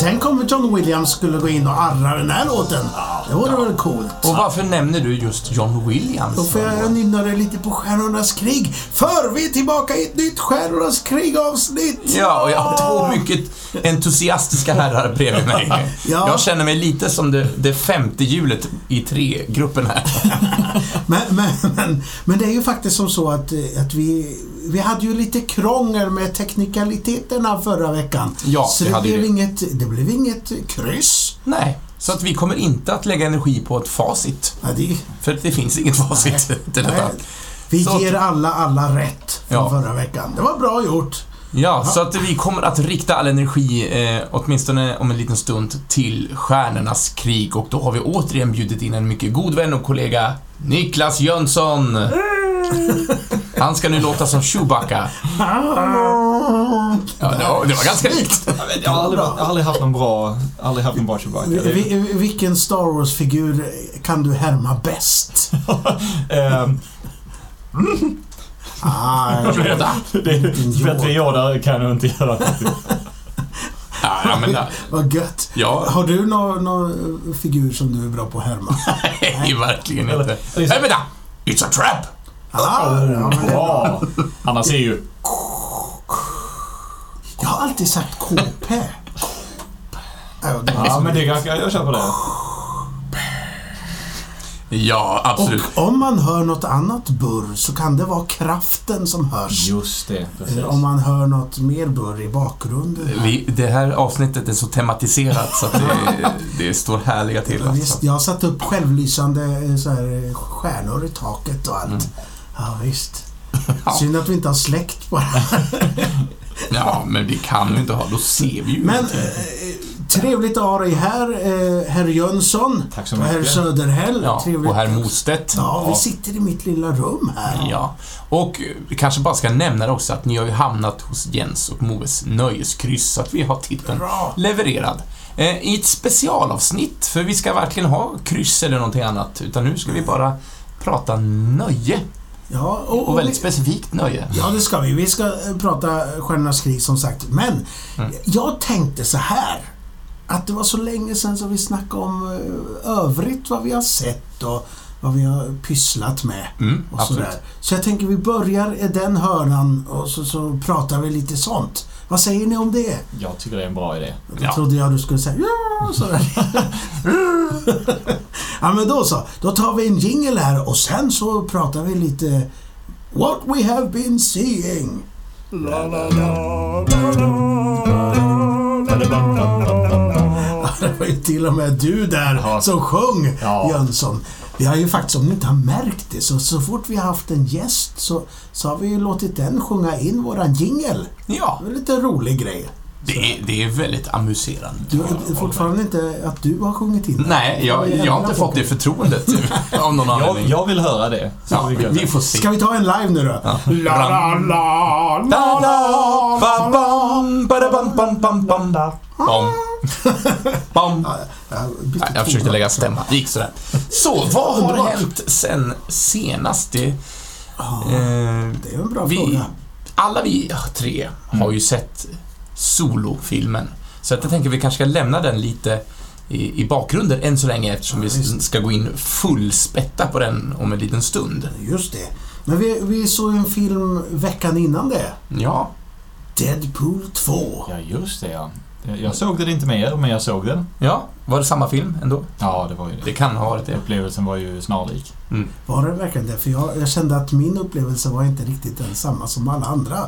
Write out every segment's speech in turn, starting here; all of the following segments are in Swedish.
Tänk, om John Williams skulle gå in och arra den här låten. Det vore väl coolt? Och varför nämner du just John Williams? Då får jag nynna det lite på Stjärnornas krig. För vi är tillbaka i ett nytt Stjärnornas krig-avsnitt! Ja, och jag har två mycket entusiastiska herrar bredvid mig. Ja. Jag känner mig lite som det, det femte hjulet i tre-gruppen här. Men, men, men, men det är ju faktiskt som så att, eh, att vi, vi hade ju lite krångel med teknikaliteterna förra veckan. Ja, så det hade blev, det. inget, det blev inget kryss. Nej, så att vi kommer inte att lägga energi på ett facit. Ja, det, För det finns inget facit till detta. nej, vi Så- ger alla alla rätt från Ja. förra veckan. Det var bra gjort. Ja, så att vi kommer att rikta all energi, eh, åtminstone om en liten stund, till Stjärnornas krig. Och då har vi återigen bjudit in en mycket god vän och kollega, Niklas Jönsson. Han ska nu låta som Chewbacca. Ja, det var, det var ganska likt. Jag, har aldrig, aldrig haft någon bra, aldrig haft någon bra Chewbacca. Vi- vi- Vilken Star Wars-figur kan du härma bäst? Ehm, Ah, Yoda. det är bättre Yoda kan nog inte göra. Ja, ja, men vad gött. ja, Har du någon nå figur som du är bra på att härma? nej, verkligen inte. Nej, vänta! It's a trap! Ah, ja, men det. Bra! Annars är ju... Jag har alltid sagt KP. Ja, är Ja, men det är ganska... Jag känner på det. Ja, absolut. Och om man hör något annat burr så kan det vara kraften som hörs. Just det, precis. Om man hör något mer burr i bakgrunden. Vi, det här avsnittet är så tematiserat så att det, det står härliga till. Ja, Alltså. Visst, jag har satt upp självlysande eh, så här, eh, stjärnor i taket och allt. Mm. Ja, visst. Ja. Synd att vi inte har släckt bara. Ja, men vi kan ju inte ha, då ser vi ju Men inte. eh, trevligt att ha dig här, eh, herr Jönsson. Tack så Och herr mycket. Söderhäll. Ja, trevligt. och herr Mostedt. Ja, vi sitter i mitt lilla rum här. Ja, och vi kanske bara ska nämna det också att ni har ju hamnat hos Jens och Moes nöjeskryss, så att vi har titeln Bra. levererad. Eh, I ett specialavsnitt, för vi ska verkligen ha kryss eller någonting annat, utan nu ska vi bara prata nöje. Ja, och, Och väldigt specifikt nöje. Ja, det ska vi. Vi ska prata Stjärnornas krig som sagt. Men Mm. jag tänkte så här. Att det var så länge sedan som vi snackade om eh, övrigt vad vi har sett och vad vi har pysslat med. Mm, Och sådär. Så jag tänker vi börjar i den hörnan och så, så pratar vi lite sånt. Vad säger ni om det? Jag tycker det är en bra idé. Då Ja. trodde jag du skulle säga ja, sådär. ja, men då så. Då tar vi en jingle här och sen så pratar vi lite What we have been seeing. Ja, det var ju till och med du där Ja. som sjöng, Ja. Jönsson. Vi har ju faktiskt, om ni inte har märkt det, så, så fort vi har haft en gäst så, så har vi ju låtit den sjunga in våran jingle. Ja, Det är en lite rolig grej. det är, det är väldigt amuserande. Du, det är fortfarande inte att du har sjungit in Nej, jag, jag har inte fått det förtroendet av någon Jag, anledning. jag vill höra det. Ja, vi får se. Ska vi ta en live nu då? Ja. La, la, la, la, la. Bam, bam, badabam, bam, bam, bam, da. Bam. Bam. Ja, jag jag försökte lägga stämma. Det gick sådär. Så, vad har hänt sen senast? Det, Ja, eh, det är en bra vi, fråga. alla vi tre har ju sett solofilmen. Så att jag tänker vi kanske ska lämna den lite i, i bakgrunden än så länge eftersom Ja, vi ska gå in fullspätta på den om en liten stund. Just det. Men vi, vi såg ju en film veckan innan det. Ja, Deadpool 2. Ja, just det ja. Jag såg den inte mer, men jag såg den. ja, var det samma film ändå? Ja, det var ju det. Det kan ha varit det. Upplevelsen var ju snarlik. Var det verkligen det? För jag, jag kände att min upplevelse var inte riktigt densamma som alla andra.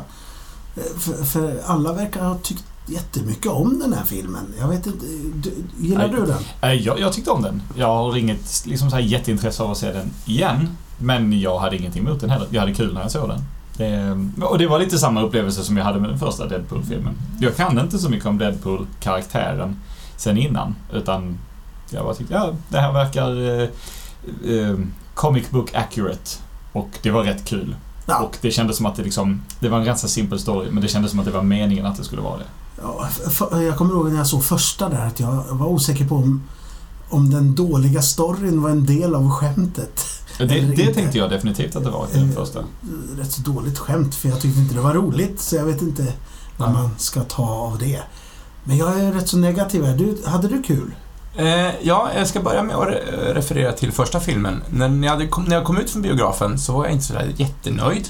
Eh, För, för alla verkar ha tyckt jättemycket om den här filmen. Jag vet inte, du, gillar Nej. du den? Nej, Jag, jag tyckte om den. Jag har inget liksom så här jätteintresse av att se den igen. Men jag hade ingenting emot den heller. Jag hade kul när jag såg den. Det, och det var lite samma upplevelse som jag hade med den första Deadpool-filmen. Jag kan inte så mycket om Deadpool-karaktären sen innan. Utan jag bara tyckte, ja, det här verkar eh, eh, comic book accurate. Och det var rätt kul. Ja. Och det kändes som att det liksom, det var en ganska simpel story, men det kändes som att det var meningen att det skulle vara det. Ja, jag kommer ihåg när jag såg första där att jag var osäker på om, om den dåliga storyn var en del av skämtet. Det, det tänkte jag definitivt att det var i den Eh, första. Rätt så dåligt skämt för jag tyckte inte det var roligt så jag vet inte vad man ska ta av det. Men jag är rätt så negativ här. Du, hade du kul? Eh, ja, jag ska börja med att re- referera till första filmen. När jag, kom, när jag kom ut från biografen så var jag inte sådär jättenöjd.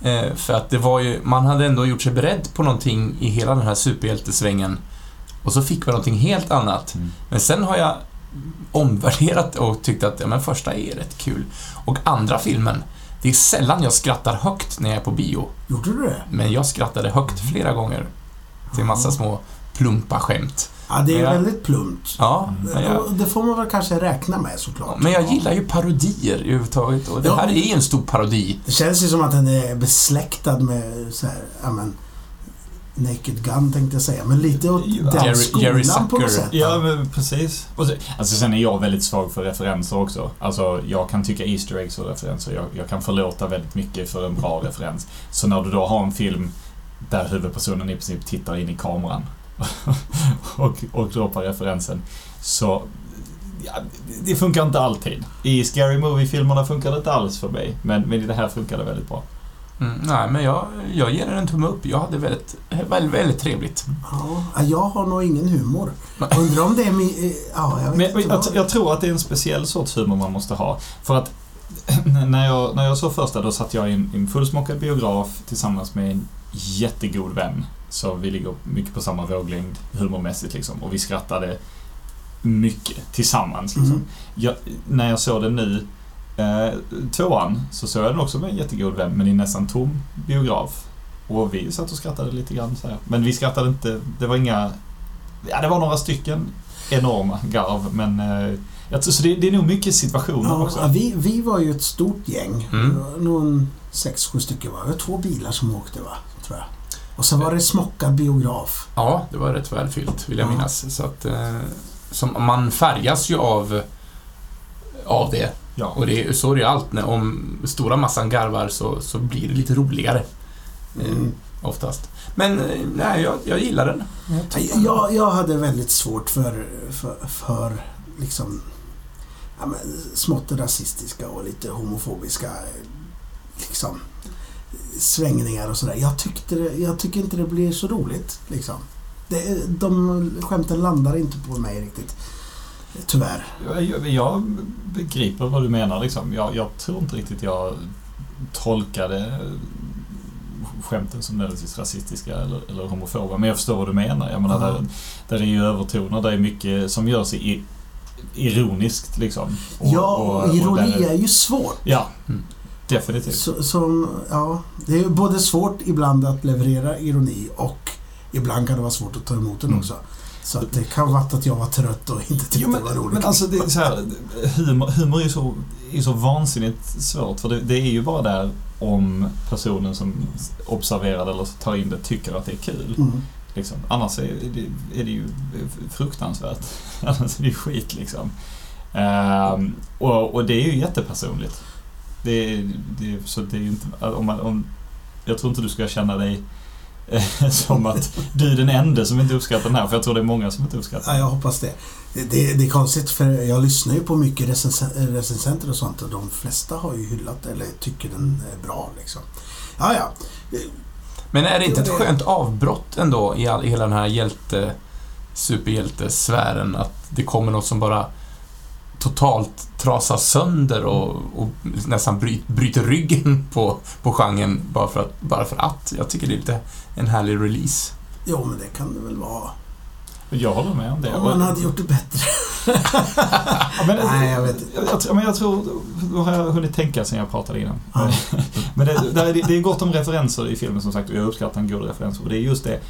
Eh, för att det var ju, man hade ändå gjort sig beredd på någonting i hela den här superhjältesvängen. Och så fick man någonting helt annat. Mm. Men sen har jag omvärderat och tyckt att ja, men första är rätt kul. Och andra filmen, det är sällan jag skrattar högt när jag är på bio. Gjorde du det? Men jag skrattade högt flera gånger. Till massa små plumpa skämt. Ja, det är Ja. väldigt plumpt. Ja, men jag, Det får man väl kanske räkna med såklart. men jag gillar ju parodier överhuvudtaget och det Ja. här är ju en stor parodi. Det känns ju som att den är besläktad med så här, ja men... Naked Gun tänkte jag säga, men lite åt Ja. den Jerry- skolan Jerry på något sätt. Ja, men precis. Så, alltså sen är jag väldigt svag för referenser också. Alltså jag kan tycka Easter eggs och referenser, jag, jag kan förlåta väldigt mycket för en bra referens. Så när du då har en film där huvudpersonen i princip tittar in i kameran och, och droppar referensen, så ja, det funkar inte alltid. I Scary Movie-filmerna funkar det inte alls för mig, men, men i det här funkar det väldigt bra. Mm, nej, men jag, jag ger den en tumme upp. Jag hade väldigt, väldigt, väldigt trevligt. Ja, jag har nog ingen humor. Undrar om det är min... eh, Ja, jag vet Men jag, jag tror att det är en speciell sorts humor man måste ha. För att när jag, när jag såg första, då satt jag i en, i en fullsmockad biograf tillsammans med en jättegod vän. Så vi ligger mycket på samma våglängd humormässigt liksom. Och vi skrattade mycket tillsammans. Liksom. Mm. Jag, när jag såg den nu, eh, tvåan, så såg jag den också med en jättegod vän, men i nästan tom biograf. Och vi satt och skrattade lite grann så här. Men vi skrattade inte, det var inga... Ja, det var några stycken enorma garv, men... Eh, jag tror, så det, det är nog mycket situationer Ja, också. vi, vi var ju ett stort gäng. Mm. En sex, sju stycken var det. två bilar som åkte va, tror jag. Och sen var det smockad biograf. Ja, det var rätt välfyllt, vill jag Ja. minnas. Så att, eh, som, man färgas ju av, av det. Ja. Och det, är- så är det ju allt. När, om stora massan garvar så, så blir det lite roligare. Eh, Mm. oftast. Men eh, nej, jag, jag gillar den. Jag Jag, jag hade väldigt svårt för, för, för liksom ja, men, smått rasistiska och lite homofobiska liksom svängningar och sådär. Jag, tyckte det, jag tycker inte det blir så roligt. Liksom. Det, de skämten landar inte på mig riktigt. Tyvärr. Jag, jag, jag begriper vad du menar liksom. Jag, jag tror inte riktigt jag tolkade skämten som nödvändigtvis rasistiska eller, eller homofoba. Men jag förstår vad du menar. Jag menar, Ja. där, där är ju övertoner, där är mycket som görs i, ironiskt liksom. Och- ja, och- och och ironi där- är ju svårt. Ja, Mm. definitivt. Så, som, ja, det är både svårt ibland att leverera ironi och ibland kan det vara svårt att ta emot den Mm. Så att det kan vara att jag var trött och inte tyckte Jo, men, det var roligt. men alltså det är så här, humor, humor är ju så, är så vansinnigt svårt för det, det är ju bara där om personen som observerar eller tar in det tycker att det är kul. Mm. Liksom. Annars är det, är det ju fruktansvärt. Annars är det ju skit liksom. Ehm, och, och det är ju jättepersonligt. Det, det, så det är inte, om man, om, jag tror inte du ska känna dig som att du är den enda som inte uppskattar den här, för jag tror det är många som inte uppskattar Ja, den. jag hoppas det. det. Det, det är konstigt för jag lyssnar ju på mycket recens- recensenter och sånt och de flesta har ju hyllat eller tycker den är bra liksom. Ja, ja. Men är det inte ett skönt avbrott ändå i, all, i hela den här hjälte, superhjältesfären? Att det kommer något som bara totalt trasar sönder och, och nästan bry, bryter ryggen på, på genren bara för, att, bara för att. Jag tycker det är lite en härlig release. Jo, men det kan det väl vara. Jag håller med om det. Om man hade gjort det bättre. Ja, men, Nej, jag vet inte. Jag, men jag tror, då har jag hunnit tänka sen jag pratade innan. Men det, där är, det det är gott om referenser i filmen som sagt och jag uppskattar en god referens. Och det är just det,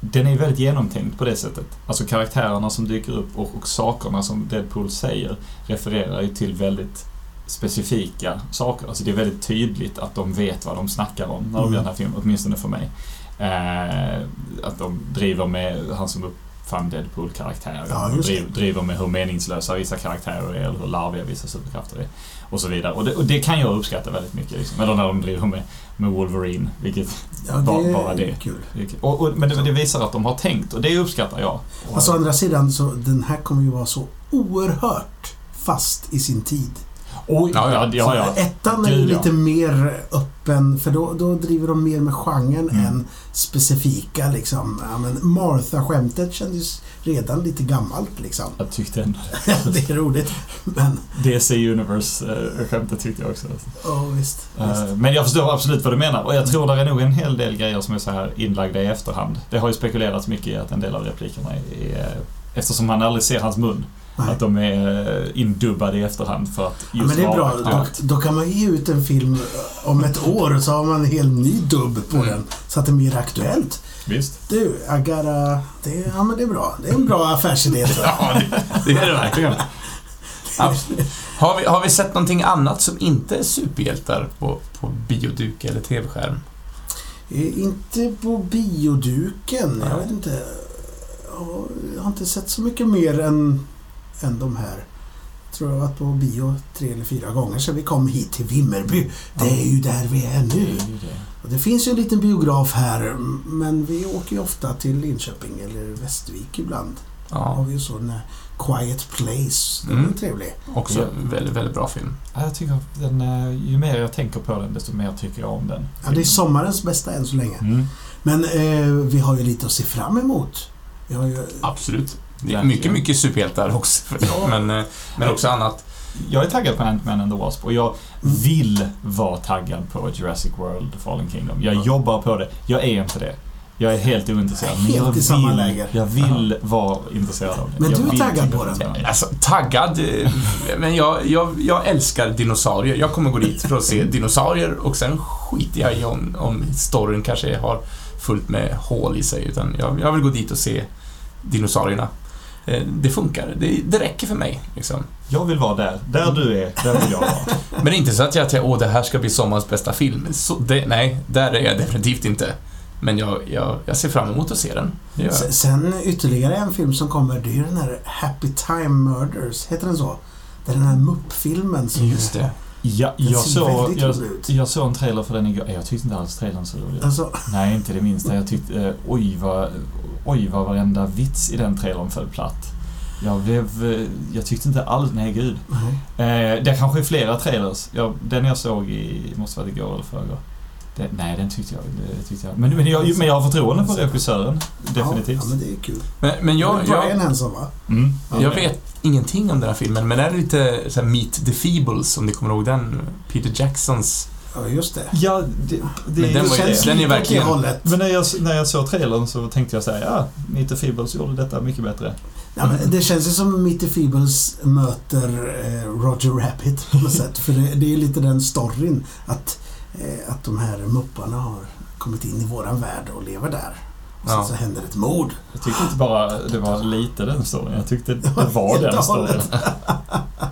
den är väldigt genomtänkt på det sättet. Alltså karaktärerna som dyker upp och, och sakerna som Deadpool säger refererar ju till väldigt specifika saker. Alltså det är väldigt tydligt att de vet vad de snackar om när de Mm. gör den här filmen, åtminstone för mig. Eh, att de driver med han som uppfann Deadpool-karaktären. Ja, de driver med hur meningslösa vissa karaktärer är eller hur larviga vissa superkrafter är. Och så vidare. Och det, och det kan jag uppskatta väldigt mycket. Liksom. Eller när de driver med, med Wolverine. Vilket, Ja, det Bara- är bara det. kul. och, och, men det, det visar att de har tänkt och det uppskattar jag. Och, Alltså å andra sidan så den här kommer ju vara så oerhört fast i sin tid. Oj, Ja, ja, ja. ja, ettan är ju lite mer öppen, för då, då driver de mer med genren Mm. än specifika liksom. Ja, men Martha-skämtet kändes redan lite gammalt liksom. Jag tyckte ändå det är roligt. Men, DC Universe-skämtet tyckte jag också. ja visst. Eh, visst. Men jag förstår absolut vad du menar och jag tror det är nog en hel del grejer som är så här inlagda i efterhand. Det har ju spekulerats mycket i att en del av replikerna är, är eftersom man aldrig ser hans mun, Nej. att de är eh, indubbade i efterhand för att Ja, just men det är bra. Då, då kan man ge ut en film om ett år och så har man en helt ny dubb på Mm. den. Så att det blir aktuellt. Visst? Du, Agara, det, ja men det är bra. Det är en bra affärsidé. Ja, det, det är det verkligen. Har vi, har vi sett någonting annat som inte är superhjältar på, på bioduk eller tv-skärm? Eh, Inte på bioduken. Jag vet inte. Ja, Jag har inte sett så mycket mer än, än de här. Jag tror jag varit på bio tre eller fyra gånger sedan vi kom hit till Vimmerby. Det är ju där vi är Det nu. är det. Och det finns ju en liten biograf här men vi åker ju ofta till Linköping eller Västervik ibland. Då har Ja, vi ju så den här Quiet Place. Den Mm. är trevlig. också väldigt, väldigt bra film. Ja, Jag tycker att den, eh, ju mer jag tänker på den, desto mer tycker jag om den. Ja, det är sommarens bästa än så länge. Mm. Men eh, vi har ju lite att se fram emot. Vi har ju... Absolut. Det är mycket, mycket superhjältar också. Ja. Men, eh, men också annat. Jag är taggad på Ant-Man and the Wasp och jag vill vara taggad på Jurassic World Fallen Kingdom. Jag Ja. jobbar på det. Jag är inte det. Jag är helt ointresserad. Men Helt jag i samma vill, läger. jag vill vara intresserad av det. Men jag du är vill taggad på den? Alltså, taggad. eh, Men jag, jag, jag älskar dinosaurier. Jag kommer gå dit för att se dinosaurier och sen skiter jag i om, om storyn kanske har fullt med hål i sig. Utan jag, jag vill gå dit och se dinosaurierna. Eh, Det funkar. Det, det räcker för mig. Liksom. Jag vill vara där. Där du är, där vill jag vara. Men det är inte så att jag tänker åh det här ska bli sommarens bästa film. Så det, nej, där är jag definitivt inte. Men jag, jag, jag ser fram emot att se den. Det gör jag. S- Sen ytterligare en film som kommer, det är ju den här Happy Time Murders. Heter den så? Det är den här muppfilmen som... Just det. Ja, jag, såg, jag, jag såg en trailer för den igår. Jag tyckte inte alls trailern så rolig. Alltså, Nej, inte det minsta. Jag tyckte, eh, oj vad, oj vad varenda vits i den trailern föll platt. Jag blev, eh, jag tyckte inte alls, nej gud. nej. Eh, det kanske är flera trailers. Jag, den jag såg i, måste vara igår eller förrgår. Det, nej, den tyckte jag, det tyckte jag. Men, men, jag, men jag har förtroende för regissören. Definitivt. Ja, men det är kul. Men, men jag, jag, Henson va? Mm. jag vet ingenting om den här filmen, men är det lite så här Meet the Feebles, om ni kommer ihåg den? Peter Jacksons. Ja, just det. Ja, det, det, Men den var ju- känns den är verkligen- hållet. Men när jag, när jag såg trailern så tänkte jag säga ja, Meet the Feebles gjorde detta mycket bättre. Ja, men det känns ju som Mitty Feebles möter eh, Roger Rabbit på något sätt. För det, det är lite den storyn att, eh, att de här mupparna har kommit in i våran värld och lever där. Och sen Ja. så händer ett mord. Jag tyckte inte bara det var lite den storyn. Jag tyckte det var den storyn. Ja.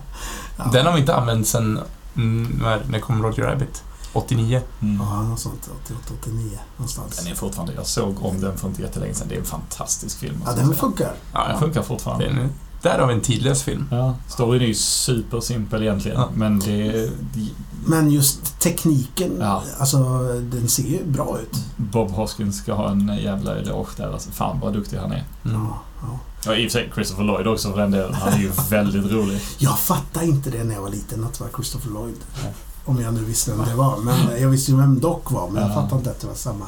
Den har vi inte använt sen, mm, när, när kom Roger Rabbit? 89? Mm. Ja, något sånt. 88, 89 någonstans. Den är fortfarande, jag såg om den för inte jättelänge sedan. Det är en fantastisk film. Ja, den funkar. Ja, Den funkar fortfarande. Den, där har vi en tidlös film. Ja, storyn är ju supersimpel egentligen. Ja. Men det, det... Men just tekniken, Ja. alltså den ser ju bra ut. Bob Hoskins ska ha en jävla eloge där. Alltså, fan vad duktig han är. Mm. Ja, ja. Ja, i och för sig Christopher Lloyd också för den delen. Han är ju väldigt rolig. Jag fattade inte det när jag var liten, att det var Christopher Lloyd. Nej. Om jag nu visste vem det var. Men jag visste ju vem Doc var, men jag Ja. fattade inte att det var samma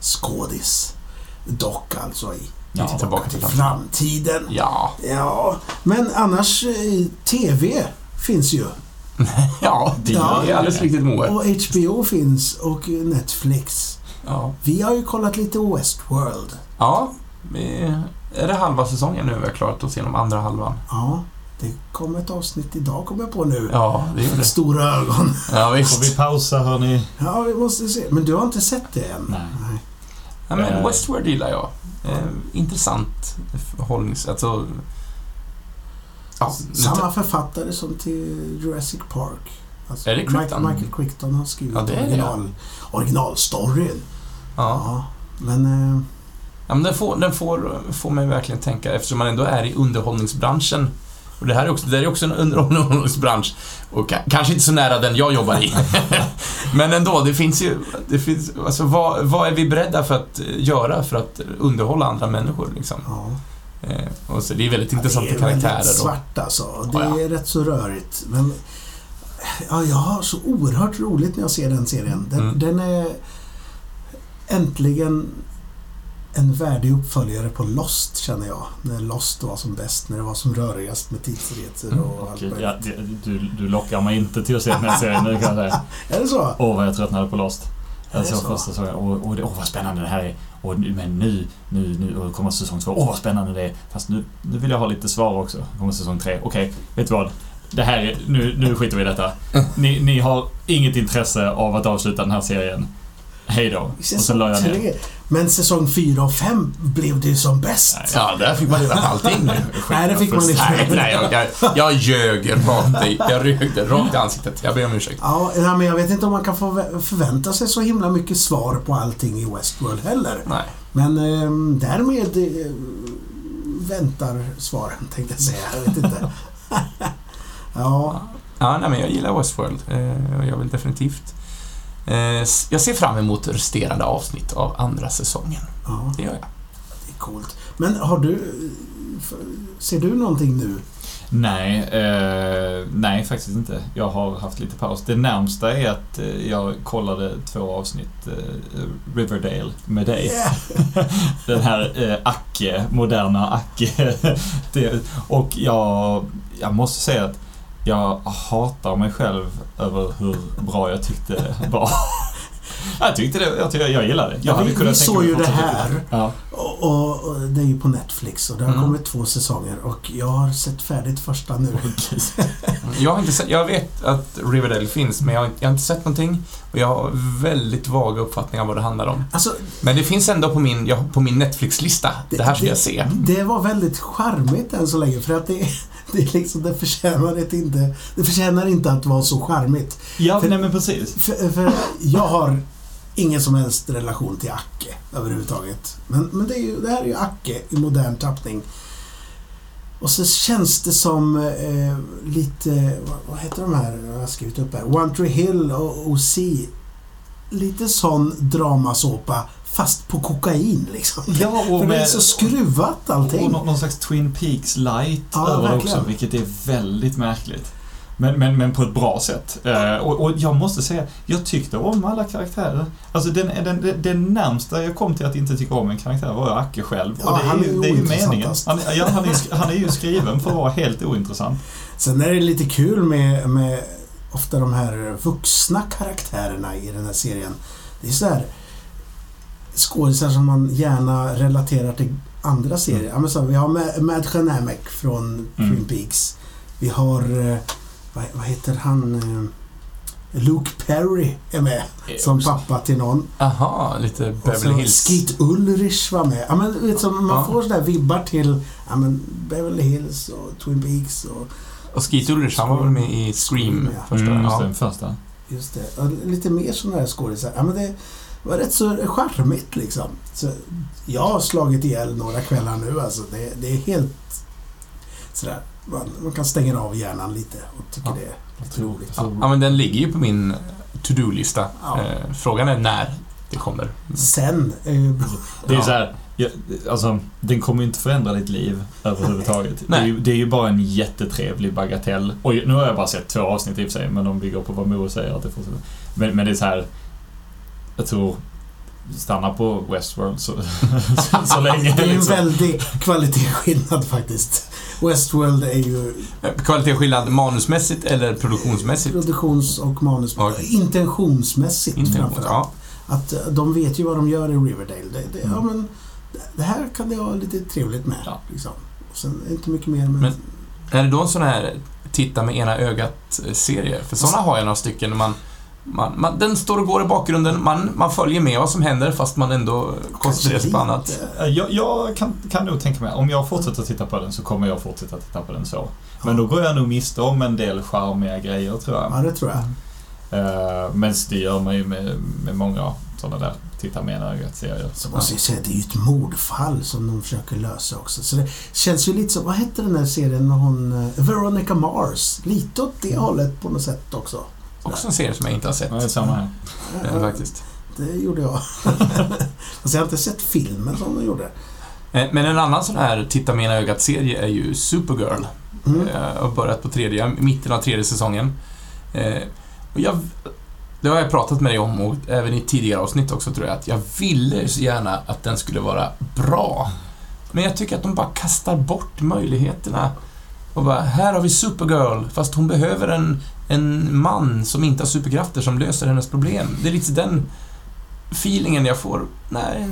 skådis. Doc alltså i Ja, Tillbaka till till framtiden. framtiden. Ja. Ja, men annars eh, TV finns ju. Ja, det Ja. är alldeles riktigt Moe. Och HBO finns och Netflix. Ja. Vi har ju kollat lite Westworld. Ja, är det halva säsongen nu vi har klarat oss igenom andra halvan? Ja, det kom ett avsnitt idag kommer jag på nu. Ja, det gjorde det. stora ögon. Ja, Får vi visst. pausa hörni? Ja, vi måste se. Men du har inte sett det än? Nej. Ja, men Eh. Westworld gillar jag. Eh, intressant förhållnings... Alltså... Ja, Samma författare som till Jurassic Park. Alltså, Är det Michael, Crichton? Michael Crichton har skrivit Ja, det är det, original, originalstoryn. ja. Ja, men... Eh, Ja, men den får, den får, får mig verkligen tänka, eftersom man ändå är i underhållningsbranschen. Och det här är också, det är också en under- underhållningsbransch. Och ka- kanske inte så nära den jag jobbar i. men ändå, det finns ju... Det finns, alltså, vad, vad är vi beredda för att eh, göra för att underhålla andra människor? Liksom? ja. Eh, och så det är väldigt intressanta det är karaktärer. väldigt svart alltså. Det Ja, ja. är rätt så rörigt. Men Ja, jag har så oerhört roligt när jag ser den serien. Den, Mm. den är äntligen en värdig uppföljare på Lost, känner jag. När Lost var som bäst, när det var som rörigast med tidsresor Mm, och allt Okej, möjligt. ja, du, du lockar mig inte till att se den här serien nu kan jag säga. Är det så? Åh, vad jag tröttnade på Lost. Är Jag det såg så? första såg jag, det- åh vad spännande det här är. Och, nu- men nu, nu, nu och kommer säsong två. Åh vad spännande det är. Fast nu, nu vill jag ha lite svar också. kommer säsong tre. Okej, vet du vad? Det här är, nu, nu skiter vi i detta. Ni, ni har inget intresse av att avsluta den här serien. Hej då. Och så la jag ner. Men säsong fyra och fem blev det ju som bäst. Ja, där fick man redan allting nu. Nej, det fick man inte. Nej, nej, jag, jag, jag ljög rakt i, jag rögde rakt i ansiktet. Jag ber om ursäkt. Ja, nej, men jag vet inte om man kan förvänta sig så himla mycket svar på allting i Westworld heller. Nej. Men eh, därmed eh, väntar svaren, tänkte jag säga. Jag vet inte. ja, Ja, nej, men jag gillar Westworld. Eh, jag vill definitivt... Eh, jag ser fram emot resterande avsnitt av andra säsongen. ja, Det gör jag. det är coolt. Men har du... Ser du någonting nu? Nej, eh, nej faktiskt inte. Jag har haft lite paus. Det närmsta är att eh, jag kollade två avsnitt eh, Riverdale med dig. Yeah. Den här eh, Acke, moderna Acke. det, och jag, jag måste säga att jag hatar mig själv över hur bra jag tyckte det var. jag tyckte det, jag, tyckte, jag gillade det. Jag Ja, vi- vi såg ju det här. Ja. Och, och, och det är ju på Netflix och det har Mm. kommit två säsonger och jag har sett färdigt första nu. Jag, har inte sett, jag vet att Riverdale finns, men jag har, jag har inte sett någonting. Och jag har väldigt vaga uppfattningar om vad det handlar om. Alltså, Men det finns ändå på min, på min Netflix-lista. Det, här ska jag se. Det var väldigt charmigt än så länge för att det, det, är liksom, det, förtjänar ett inte, det förtjänar inte att vara så charmigt. ja, För- nej men precis. För, för jag har ingen som helst relation till Acke överhuvudtaget. Men, men det, är ju, det här är ju Acke i modern tappning. Och så känns det som eh, lite, vad, heter de här, jag har skrivit upp här, One Tree Hill och OC. Lite sån dramasåpa fast på kokain liksom. Ja, och För det är med- så skruvat allting. Och nå- någon slags Twin Peaks light Ja, över verkligen. också, vilket är väldigt märkligt. Men, men, men på ett bra sätt. Eh, och, och jag måste säga, jag tyckte om alla karaktärer. Alltså den, den, den, den närmsta jag kom till att inte tycka om en karaktär var ju Acke själv. Ja, och det är han är ju, det är ju meningen. Han, är- ja, han, är, han är ju skriven för att vara helt ointressant. Sen är det lite kul med, med ofta de här vuxna karaktärerna i den här serien. Det är så här skådisar som man gärna relaterar till andra serier. Mm. Ja, men så, vi har Ma- Mad Genamek från Mm. Twin Peaks. Vi har, eh, vad, vad heter han? eh, Luke Perry är med som pappa till någon. Aha, lite Beverly Hills. Skeet Ulrich var med. Ja, men, så man Ja. får sådär vibbar till ja, men Beverly Hills och Twin Peaks och Och Skeet Ulrich, han var väl med i Scream Ja. första? Mm, just ja. den första. Just det. Och lite mer sådana här skådisar. Ja, men det var rätt så charmigt liksom. Så jag har slagit ihjäl några kvällar nu alltså. Det, det är helt sådär. Man, man kan stänga av hjärnan lite och tycker Ja. det är lite roligt. Ja, ja, men den ligger ju på min to-do-lista. Ja. Eh, frågan är när det kommer. Sen är ju bra. Det är så här, ja, alltså, den kommer ju inte förändra ditt liv överhuvudtaget. det, är Nej. ju, det är ju bara en jättetrevlig bagatell. Och nu har jag bara sett två avsnitt i och för sig, men de bygger på vad Moa säger att det fortsätter. Men, men det är så här, jag tror, stanna på Westworld så, så, så länge. Det är ju en liksom. väldig kvalitetsskillnad faktiskt. Westworld är ju Kvalitetsskillnad manusmässigt eller produktionsmässigt? produktions och manus... Ja. Intentionsmässigt Inte framförallt. ja. Att eh, de vet ju vad de gör i Riverdale. Det, det, ja, Mm. men, det här kan det ha lite trevligt med. Ja. Liksom. Och sen inte mycket mer med... Men- Är det då en sån här titta med ena ögat-serie? För såna har jag några stycken. Man, man, man, den står och går i bakgrunden, man, man följer med vad som händer fast man ändå koncentrerar sig på annat. Eh, Jag, jag kan, kan nog tänka mig, om jag fortsätter titta på den så kommer jag fortsätta titta på den så. Men då går jag nog miste om en del charmiga grejer tror jag. Ja, det tror jag. Uh, men det gör man ju med, med många sådana där titta med ena ögat-serier. Så måste jag säga att det är ju ett mordfall som de försöker lösa också. Så det känns ju lite som, vad hette den där serien med hon, eh, Veronica Mars? Lite åt det hållet på något sätt också. Också en serie som jag inte har sett. Ja, det är samma här. eh, faktiskt. Det gjorde jag. Fast jag har inte sett filmen som de gjorde. Eh, Men en annan sån här titta med ena ögat-serie är ju Supergirl. Mm. Jag har börjat på tredje, mitten av tredje säsongen. Eh, och jag, det har jag pratat med dig om och även i tidigare avsnitt också tror jag, att jag ville så gärna att den skulle vara bra. Men jag tycker att de bara kastar bort möjligheterna. Och bara, här har vi Supergirl, fast hon behöver en, en man som inte har superkrafter som löser hennes problem. Det är lite den feelingen jag får. Nej,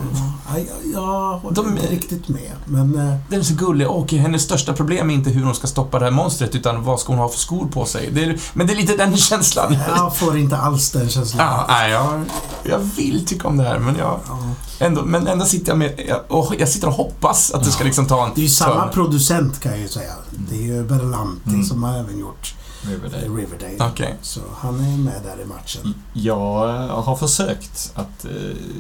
Ja, jag, håller De- inte riktigt med. Men eh, den är så gullig. Okej, hennes största problem är inte hur hon ska stoppa det här monstret, utan vad ska hon ha för skor på sig. Det är, men det är lite den känslan. jag får inte alls den känslan. Ja, nej, jag, jag vill tycka om det här, men jag... Ja. Ändå, men ändå sitter jag med... Jag, och jag sitter och hoppas att det ska liksom ta en... Det är ju samma producent kan jag ju säga. Det är ju Berlanti Mm. som har även gjort Riverdale. Riverdale. Okej. Så han är med där i matchen. Jag har försökt att eh,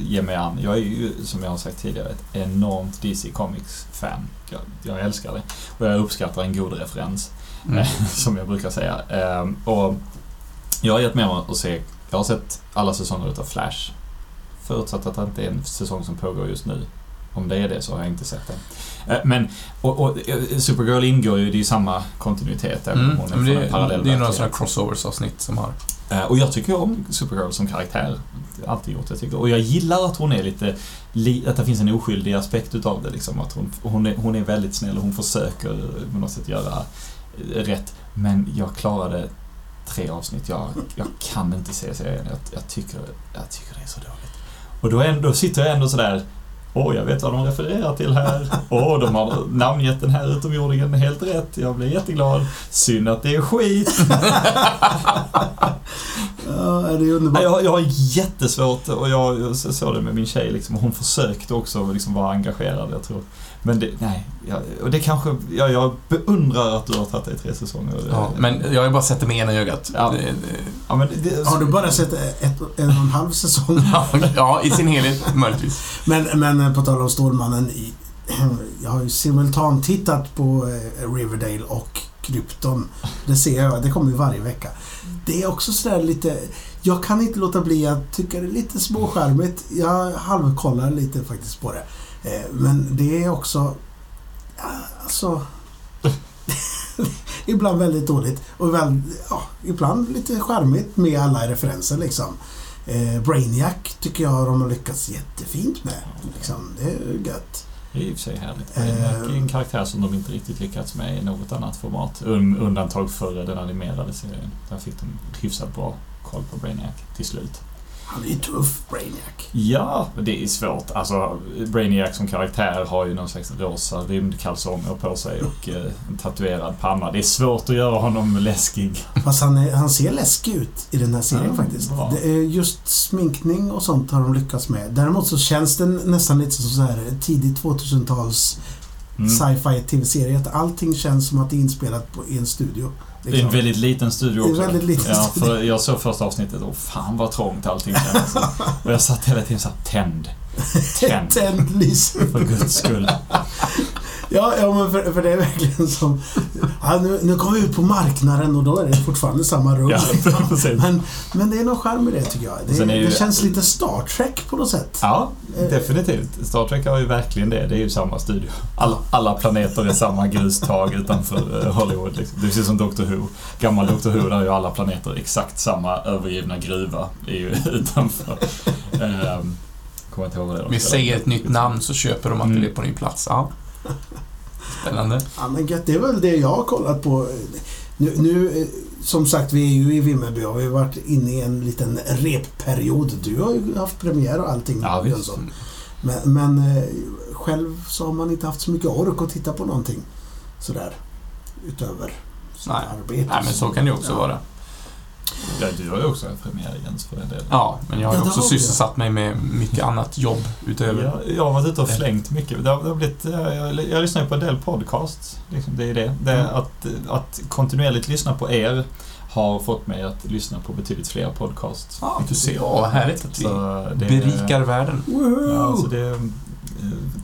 ge mig an. Jag är ju, som jag har sagt tidigare, ett enormt DC Comics-fan. Jag, jag älskar det. Och jag uppskattar en god referens, Mm. eh, som jag brukar säga. Eh, och jag har gett mig att se, jag har sett alla säsonger utav Flash. Förutsatt att det inte är en säsong som pågår just nu. Om det är det så har jag inte sett den. Eh, Men, och, och eh, Supergirl ingår ju, det är ju samma kontinuitet även Mm. hon är Men från det, en det är några verklighet. sådana crossovers-avsnitt som har... Eh, Och jag tycker om Supergirl som karaktär. Det alltid gjort. Jag tycker, och jag gillar att hon är lite... li- Att det finns en oskyldig aspekt utav det. Liksom. Att hon, hon, är, hon är väldigt snäll och hon försöker på något sätt göra rätt. Men jag klarade tre avsnitt. Jag, jag kan inte se serien. Jag, jag, tycker, jag tycker det är så dåligt. Och då, ändå, sitter jag ändå sådär Åh, jag vet vad de refererar till här. Åh, de har namngett den här utomjordingen helt rätt. Jag blir jätteglad. Synd att det är skit. Ja, det är underbart. Jag, jag har jättesvårt och jag, jag såg det med min tjej liksom, hon försökte också liksom vara engagerad, jag tror. Men det, nej, jag, och det kanske, jag, jag beundrar att du har tagit dig tre säsonger. Ja, men jag har ju bara sett det med ena ögat. Ja. Det, ja, men det, Har du bara sett ett, en och en halv säsong? ja, ja, i sin helhet möjligtvis. Men, men på tal om Stålmannen. Jag har ju simultant tittat på eh, Riverdale och Krypton. Det ser jag, det kommer ju varje vecka. Det är också sådär lite... Jag kan inte låta bli att tycka det är lite småskärmigt. Jag halvkollar lite faktiskt på det. Eh, Men det är också... Alltså... ibland väldigt dåligt och väl, ja, ibland lite charmigt med alla referenser liksom. Eh, Brainiac tycker jag de har lyckats jättefint med. Liksom. Det är gött. det är i och för sig härligt. Eh. Brainiac är en karaktär som de inte riktigt lyckats med i något annat format. Un, undantag för den animerade serien. Där fick de hyfsat bra koll på Brainiac till slut. Han är ju tuff, Brainiac. Ja, det är svårt. Alltså, Brainiac som karaktär har ju någon slags rosa rymdkalsonger på sig och eh, en tatuerad panna. Det är svårt att göra honom läskig. Fast han, är, han ser läskig ut i den här serien Ja, faktiskt. bra. Det är just sminkning och sånt har de lyckats med. Däremot så känns den nästan lite som så här tidigt 2000-tals Mm. sci-fi tv-serie. Allting känns som att det är inspelat på, i en studio. Det är liksom. en väldigt liten studio Det är också. väldigt liten ja, för jag såg första avsnittet och fan vad trångt allting kändes. och jag satt hela tiden såhär, tänd. Tänd. Tänd lyser. För guds skull. Ja, ja men för, för det är verkligen som... Ja, nu, nu kommer vi ut på marknaden och då är det fortfarande samma rum. Ja, men, men det är någon charm i det tycker jag. Det, ju- det känns lite Star Trek på något sätt. Ja, definitivt. Star Trek har ju verkligen det. Det är ju samma studio. Alla, alla planeter är samma grustag utanför eh, Hollywood. Liksom. Det är precis som Doctor Who. Gammal Doctor Who, där är ju alla planeter exakt samma övergivna gruva är ju utanför. Ehm, kommer inte ihåg vad det är. Vi säger ett nytt namn så köper de att Mm. det är på ny plats. Ja. Spännande. Ja, men gött, det är väl det jag har kollat på. Nu, nu eh, som sagt, vi är ju i Vimmerby och vi har varit inne i en liten repperiod. Du har ju haft premiär och allting. Ja, visst. Men, men eh, själv så har man inte haft så mycket ork att titta på någonting sådär utöver Nej. arbete. Nej, men så kan det ju också Ja. vara. Ja, du har ju också en premiär Jens för en del. Ja, men jag har ju också sysselsatt mig med mycket annat jobb utöver. Jag, jag har varit ute och flängt mycket. Det har, det har blivit, jag, jag, jag lyssnar ju på en del podcasts. Liksom, det är det. det är Mm. att, att kontinuerligt lyssna på er har fått mig att lyssna på betydligt fler podcasts. Ja, du ser. Ja, vad härligt att vi det, berikar världen. Woho! Ja, så det, eh,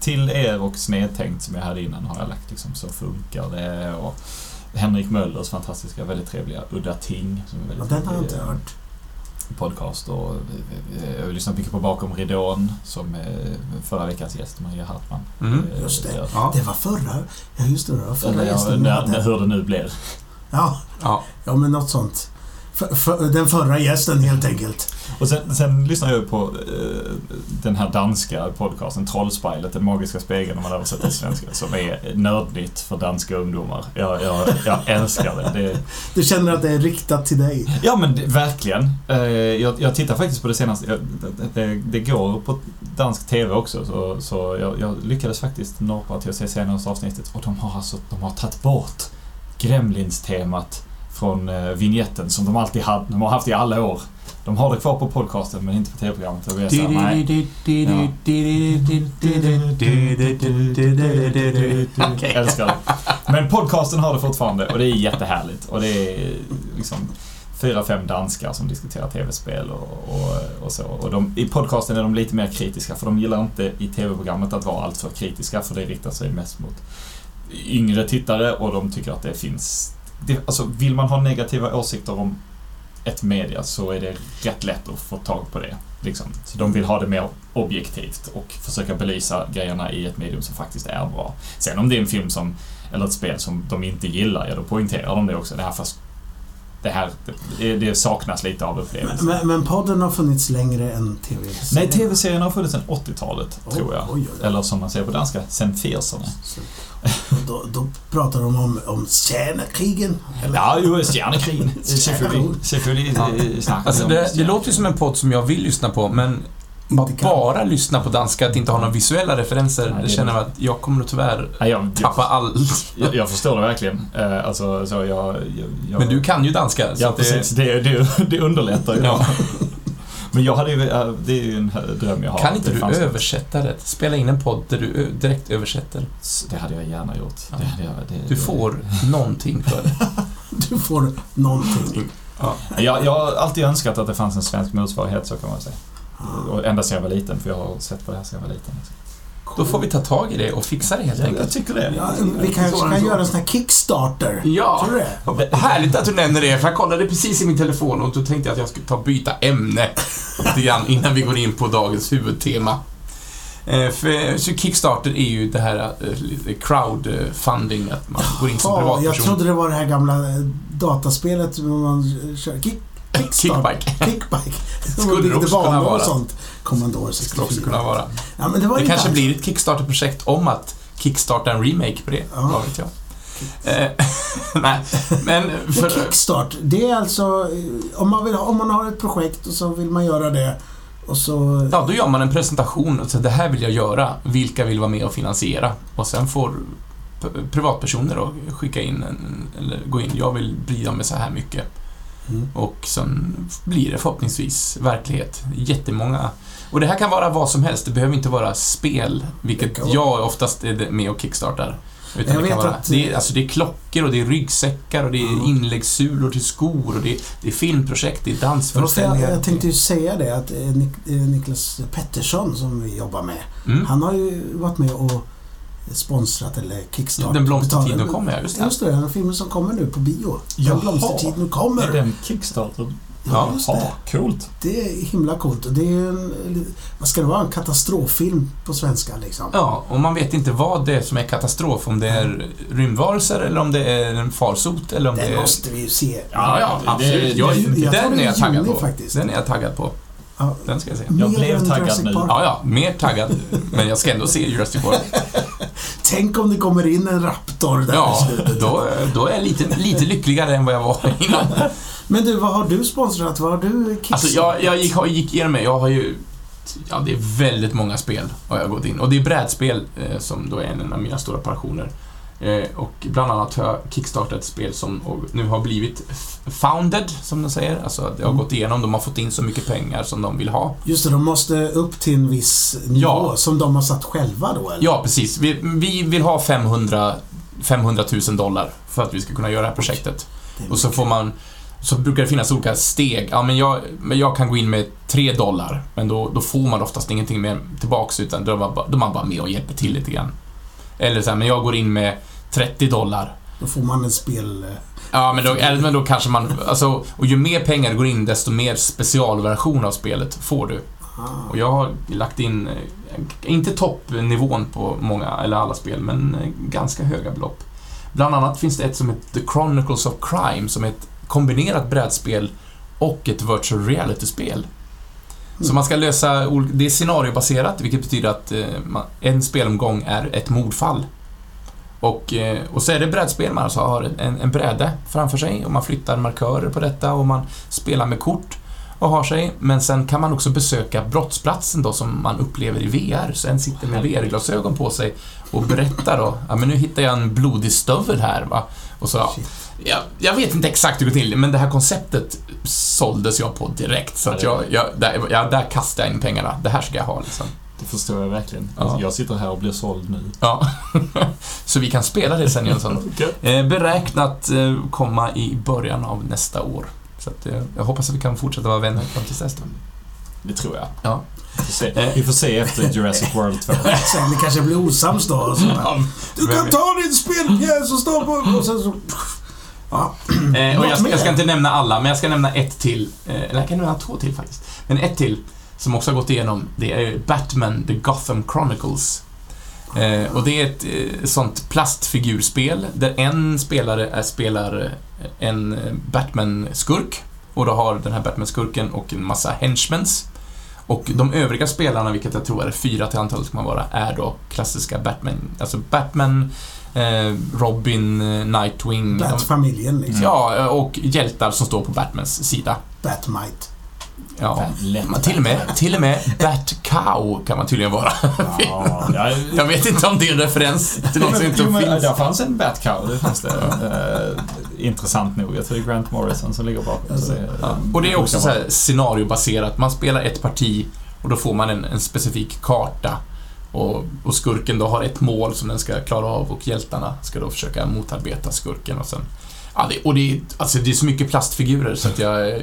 till er och Snedtänkt som jag hade innan har jag lagt liksom Så funkar det och Henrik Möllers fantastiska, väldigt trevliga Udda Ting. Som är ja, väldigt den har jag inte eh, hört. podcast och eh, jag har lyssnat mycket på Bakom ridån som eh, förra veckans gäst Maria Hartman. Mm. eh, Just det. Ja. Det var förra... Ja, just det. Det var förra Eller ja, gästen när, när, hur det nu blir. Ja, ja. ja, men något sånt. För, för, den förra gästen helt enkelt. Och sen, sen lyssnar jag på eh, den här danska podcasten Trollspejlet, Den magiska spegeln om man översätter till svenska, som är nördnytt för danska ungdomar. Jag, jag, jag älskar det. det. Du känner att det är riktat till dig? Ja men det, verkligen. Eh, jag, jag tittar faktiskt på det senaste. Jag, det, det, går på dansk TV också, så, så jag, jag lyckades faktiskt norpa till att se senaste avsnittet. Och de har alltså de har tagit bort Gremlins-temat från eh, vignetten som de alltid hade, de har haft i alla år. De har det kvar på podcasten men inte på TV-programmet. Och vi är såhär, nej. Älskar det. Men podcasten har det fortfarande och det är jättehärligt. Och det är liksom fyra, fem danskar som diskuterar tv-spel och, och, och så. Och de, i podcasten är de lite mer kritiska för de gillar inte i tv-programmet att vara alltför kritiska för det riktar sig mest mot yngre tittare och de tycker att det finns... Det, alltså, vill man ha negativa åsikter om ett media så är det rätt lätt att få tag på det. Liksom. Så de vill ha det mer objektivt och försöka belysa grejerna i ett medium som faktiskt är bra. Sen om det är en film som, eller ett spel som de inte gillar, ja då poängterar de det också. Det här, fast, det, här det, det saknas lite av upplevelsen. Men, men podden har funnits längre än tv Nej, tv-serien har funnits sedan 80-talet, Oj, tror jag. oj, oj, oj. Eller som man säger på danska, sen 40 Så- Då, då pratar de om, om kärnekrigen. eller? Ja, jo, stjärnekrigen. Eh, snackar Alltså det, det låter ju som en podd som jag vill lyssna på, men bara, lyssna på danska, att inte ha några visuella referenser, Nej, det det- känner jag att jag kommer tyvärr Ja, jag, tappa all... jag, jag förstår det verkligen. Eh, alltså, så jag, jag, jag... Men du kan ju danska, så Ja, det, precis. Det, det, det underlättar ju. Ja. Men jag hade ju, det är ju en dröm jag har. Kan inte Det du översätta det? Spela in en podd där du direkt översätter. Det hade jag gärna gjort. Ja. Det hade jag, det, Du det- får någonting för det. Du får någonting. Jag, jag har alltid önskat att det fanns en svensk motsvarighet, så kan man säga. Och ända sedan jag var liten, för jag har sett på det här sedan jag var liten. Då får vi ta tag i det och fixa det helt Jag, enkelt. tycker det. Ja, vi kanske kan göra en sån här Kickstarter. Ja! Tror du det? Härligt att du nämner det, för jag kollade precis i min telefon och då tänkte jag att jag skulle ta byta ämne lite grann innan vi går in på dagens huvudtema. Eh, För, så Kickstarter är ju det här eh, crowdfunding, att man går in som Ja, jag privatperson. trodde det var det här gamla eh, dataspelet man kör. Kick. Kickbike. Kickbike. Skulle kunna vara. och sånt. Commodore Det skulle också 64. kunna vara. Ja, men det var Det kanske blir ett Kickstarter-projekt om att kickstarta en remake på det. Ja. Vad vet jag. Eh, Nej, men för... Kickstart, det är alltså om man, vill, om man har ett projekt och så vill man göra det och så... Ja, då gör man en presentation och säger det här vill jag göra. Vilka vill vara med och finansiera? Och sen får privatpersoner då skicka in en, eller gå in, jag vill bidra med så här mycket. Mm. Och sen blir det förhoppningsvis verklighet. Jättemånga. Och det här kan vara vad som helst, det behöver inte vara spel, vilket jag oftast är med och kickstartar. Utan Jag det, kan vara, att- det, är, alltså det är klockor och det är ryggsäckar och det är Ja. inläggssulor till skor och det är, det är filmprojekt, det är för Jag, dansföreställningar. jag tänkte ju säga det att eh, Nik- eh, Niklas Pettersson som vi jobbar med, Mm. han har ju varit med och sponsrat eller kickstartat. Den blomstertid nu kommer, ja, just det. Just det, den filmen som kommer nu på bio. Jaha. Den blomstertid nu kommer. Är den Kickstarter? Ja, just det. coolt. Det är himla coolt. Det är en, vad ska det vara, en katastroffilm på svenska liksom. Ja, och man vet inte vad det är som är katastrof. Om det är rymdvarelser eller om det är en farsot eller om det Den är... måste vi ju se. Ja, ja, Det- absolut. det- Jag, jag tror den det är är jag taggad juni på. faktiskt. Den är jag taggad på. Ja. Den ska jag se. Jag Mer blev taggad nu. Park. Ja, ja, mer taggad. Men jag ska ändå se Jurassic World. Tänk om det kommer in en raptor där Ja, då, då är jag lite, lite lyckligare än vad jag var innan. Men du, vad har du sponsrat? Vad har du kickstartat? Alltså, jag, jag gick igenom det. Jag har ju... Ja, det är väldigt många spel har jag gått in. Och det är brädspel eh, som då är en av mina stora passioner. Eh, och bland annat har jag kickstartat ett spel som nu har blivit founded, som de säger. Alltså, det har Mm. gått igenom. De har fått in så mycket pengar som de vill ha. Just det, de måste upp till en viss nivå Ja. som de har satt själva då eller? Ja, precis. Vi, vi vill ha 500, 500 000 dollar för att vi ska kunna göra det här projektet. Det Och så får man så brukar det finnas olika steg. Ja, men jag, men jag kan gå in med 3 dollar, men då, då får man oftast ingenting mer tillbaks, utan då är man bara, då är man bara med och hjälper till lite grann. Eller så här, men jag går in med 30 dollar. Då får man en spel... Ja, men då, eller, men då kanske man... Alltså, och ju mer pengar du går in, desto mer specialversion av spelet får du. Ah. Och jag har lagt in, eh, inte toppnivån på många, eller alla spel, men eh, ganska höga belopp. Bland annat finns det ett som heter The Chronicles of Crime, som är ett kombinerat brädspel och ett virtual reality-spel. Så man ska lösa, det är scenariobaserat, vilket betyder att eh, en spelomgång är ett mordfall. Och, eh, och så är det brädspel, man alltså har en, en bräde framför sig och man flyttar markörer på detta och man spelar med kort och har sig. Men sen kan man också besöka brottsplatsen då som man upplever i VR. Så en sitter med VR-glasögon på sig och berättar då, ja men nu hittar jag en blodig stövel här va. Och så, ja, jag, jag vet inte exakt hur det går till, men det här konceptet såldes jag på direkt. Så att jag, jag, där, jag, där kastade jag in pengarna. Det här ska jag ha liksom. Det förstår jag verkligen. Ja. Jag sitter här och blir såld nu. Ja. så vi kan spela det sen Jönsson. Eh, beräknat eh, komma i början av nästa år. Så att, eh, jag hoppas att vi kan fortsätta vara vänner fram tills dess. Det tror jag. Ja. Vi får se, Eh. vi får se efter Jurassic World 2. Sen det kanske blir osams då. Och så bara, du kan ta din spelpjäs och stå på... Och sen så... Ja. Eh, och jag, jag ska inte nämna alla, men jag ska nämna ett till. Eh, eller jag kan nämna två till faktiskt. Men ett till som också har gått igenom, det är Batman The Gotham Chronicles. Eh, och det är ett sånt plastfigurspel där en spelare är, spelar en Batman-skurk och då har den här Batman-skurken och en massa henchmens. Och de övriga spelarna, vilket jag tror är fyra till antalet ska man vara, är då klassiska Batman. Alltså Batman, eh, Robin, eh, Nightwing. Bat-familjen liksom. Ja, och hjältar som står på Batmans sida. Batmite. Ja. Man, till, och med, till och med Bat-Cow kan man tydligen vara. Ja, ja, Jag vet inte om det är en referens till något som inte Jo, finns. Där fanns en Batcow, det fanns det. Eh, intressant nog. Jag tror det är Grant Morrison som ligger bakom. Alltså, så det, Ja. Och det är också så här scenariobaserat. Man spelar ett parti och då får man en, en specifik karta. Och, och skurken då har ett mål som den ska klara av och hjältarna ska då försöka motarbeta skurken och sen... Ja, det, och det alltså det är så mycket plastfigurer så att jag...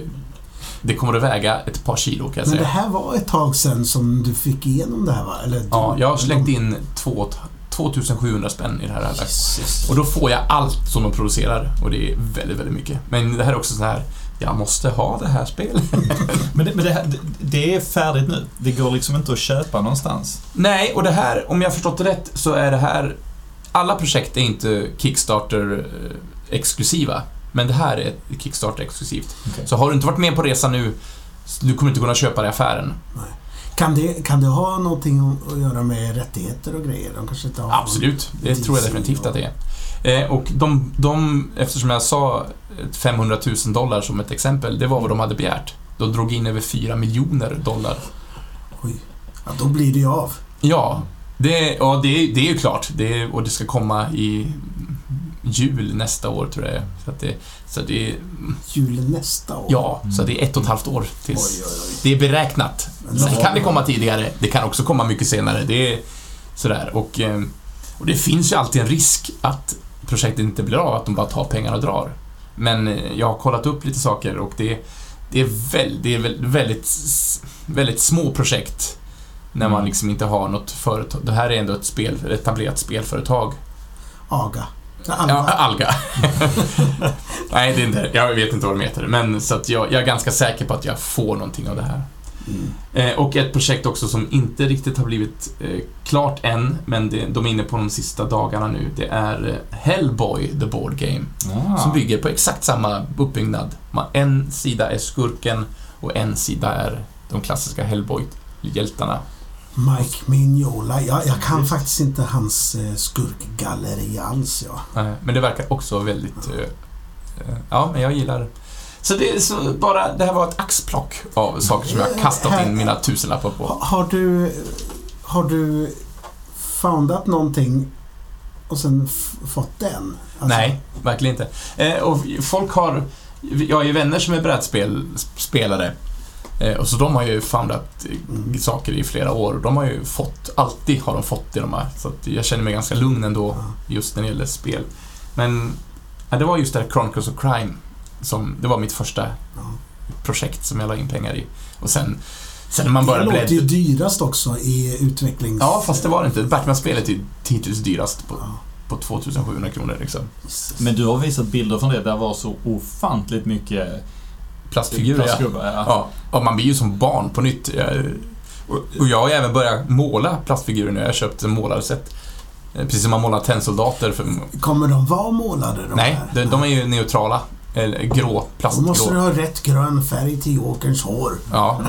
Det kommer att väga ett par kilo kan jag Men det säga. här var ett tag sedan som du fick igenom det här va? Eller, Ja, du- jag har slängt in två, 2700 spänn i det här. här. Jesus. Och då får jag allt som de producerar och det är väldigt, väldigt mycket. Men det här är också så här, jag måste ha det här spelet. Men, det, men det, här, det, det är färdigt nu. Det går liksom inte att köpa någonstans. Nej, och det här, om jag har förstått det rätt, så är det här... Alla projekt är inte Kickstarter-exklusiva. Men det här är Kickstarter-exklusivt. Okej. Så har du inte varit med på resan nu, du kommer inte kunna köpa det i affären. Kan det, kan det ha någonting att göra med rättigheter och grejer? De kanske inte har... Absolut, det tror jag definitivt att det är. Eh, och de, de, eftersom jag sa 500 000 dollar som ett exempel, det var vad de hade begärt. De drog in över 4 miljoner dollar. Oj. Ja, då blir det ju av. Ja, det, ja, det, är- det är ju klart. Det, och det ska komma i jul nästa år, tror jag. Så, det, så det är, Julen nästa år. ja, så det är ett och ett halvt år Oj, tills... oj, oj. Det är beräknat. Sen kan det komma tidigare, det kan också komma mycket senare. Det är sådär. Och, eh, och det finns ju alltid en risk att projektet inte blir av, att de bara tar pengarna och drar. Men eh, jag har kollat upp lite saker och det, det är, väl, det är väl- väldigt, väldigt små projekt när man Mm. liksom inte har något företag. Det här är ändå ett spel, ett etablerat spelföretag. Aga. Ja, Alva. Alga. Nej, det är inte, jag vet inte vad de heter. Men så att jag, jag är ganska säker på att jag får någonting av det här. Mm. Eh, och ett projekt också som inte riktigt har blivit eh, klart än, men det, de är inne på de sista dagarna nu. Det är eh, Hellboy, the board game. Ah. Som bygger på exakt samma uppbyggnad. Man, en sida är skurken och en sida är de klassiska Hellboy-hjältarna. Mike Mignola. Jag, jag kan faktiskt inte hans eh, skurkgalleri alls. Ja. Eh, men det verkar också väldigt... Eh, ja, men jag gillar... Så det så bara, det här var ett axplock av saker som jag har kastat in mina tusenlappar på. Ha, har du... Har du foundat någonting och sen fått den? Alltså, Nej, verkligen inte. Eh, och folk har... Jag har ju vänner som är brädspelare. Eh, och så de har ju foundat eh, saker i flera år. De har ju fått, alltid har de fått det de har. Så att jag känner mig ganska lugn ändå just när det gäller spel. Men ja, det var just det här Chronicles of Crime som, det var mitt första projekt som jag la in pengar i. Och sen, sen när man Det började låter ju dyrast också i utvecklings... Ja, fast det var det inte. Batman-spelet är ju hittills dyrast på, Ja. på 2700 kronor liksom. Men du har visat bilder från det där var så ofantligt mycket Plastfigurer, ja. plastgubbar. Ja. Ja, och man blir ju som barn på nytt. Jag, och, jag har ju även börjat måla plastfigurer nu. Jag har köpt en målarset. Eh, Precis som man målar tennsoldater. För, Kommer de vara målade de nej, de, de är ju neutrala. Eller grå, Då måste du plastgrå. ha rätt grön färg till Jokerns hår. Ja,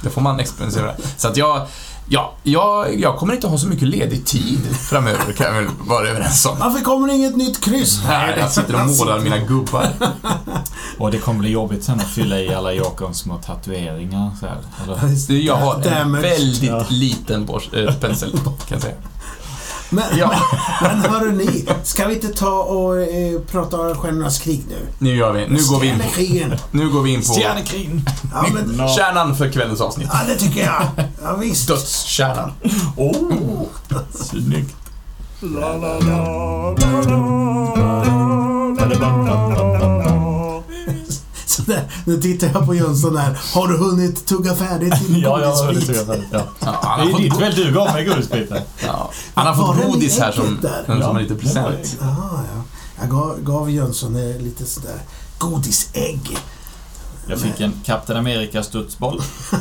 det får man experimentera. Så att jag, ja, jag, jag kommer inte ha så mycket ledig tid framöver kan jag väl vara överens om. Varför kommer det inget nytt kryss? Nej, jag sitter och målar mina gubbar. Och det kommer bli jobbigt sen att fylla i alla Jokerns små tatueringar så här. Eller? Jag har en väldigt liten bors, äh, pensel, kan jag säga. Men, Ja, men hörru ni, ska vi inte ta och eh, prata Stjärnornas krig nu? nu gör vi. Nu går vi in på, Stjärnekrigen. nu går vi in på Stjärnekrin! Ja, men, No. kärnan för kvällens avsnitt. ja, det tycker jag. Ja, visst. Dödskärnan. Oh, snyggt. Så där, nu tittar jag på Jönsson här. Har du hunnit tugga färdigt din Ja, jag det. jag hörde det, Ja. Ja, han, Det har är ditt fått, väl du gav mig godisbiten? ja, han har fått godis här som, där? som Ja, en liten present. Aha, ja. Jag gav, gav Jönsson eh, lite sådär godisägg. Jag fick en Captain America studsboll.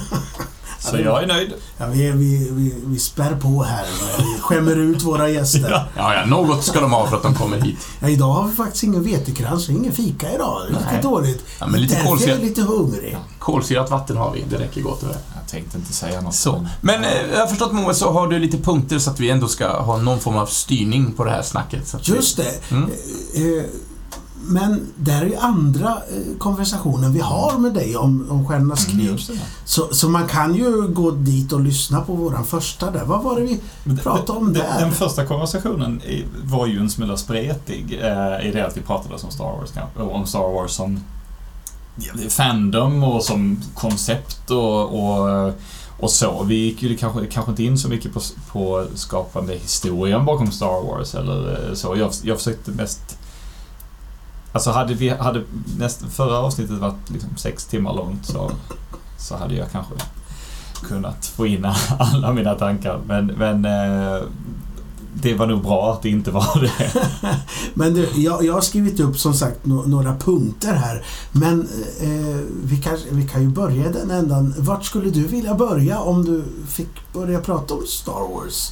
Så jag är nöjd. Ja, vi, vi, vi, vi spär på här. Vi skämmer ut våra gäster. Ja. Ja, ja, något ska de ha för att de kommer hit. Ja, idag har vi faktiskt ingen vetekrans och ingen fika idag. Det är lite dåligt. Ja, men lite Därför är jag lite hungrig. Kolsyrat vatten har vi, det räcker gott och väl. Jag tänkte inte säga något. Så. Men eh, jag har förstått Moe, så har du lite punkter så att vi ändå ska ha någon form av styrning på det här snacket. Så att vi- Just det. Mm. Eh, Men där är ju andra eh, konversationer vi har med dig om, om Stjärnornas Mm, krig. det. Så, så man kan ju gå dit och lyssna på våran första där. Vad var det vi pratade om den, där? Den första konversationen var ju en smula spretig eh, i det att vi pratade om Star Wars, om Star Wars som fandom och som koncept och, och, och så. Vi gick ju kanske, kanske inte in så mycket på, på skapande historien bakom Star Wars eller eh, så. Jag, jag försökte mest Alltså hade vi, hade näst, förra avsnittet varit liksom sex timmar långt så, så hade jag kanske kunnat få in alla mina tankar. Men, men eh, det var nog bra att det inte var det. Men du, jag, jag har skrivit upp som sagt no, några punkter här. Men eh, vi, kanske, vi kan ju börja den ändan. Vart skulle du vilja börja om du fick börja prata om Star Wars?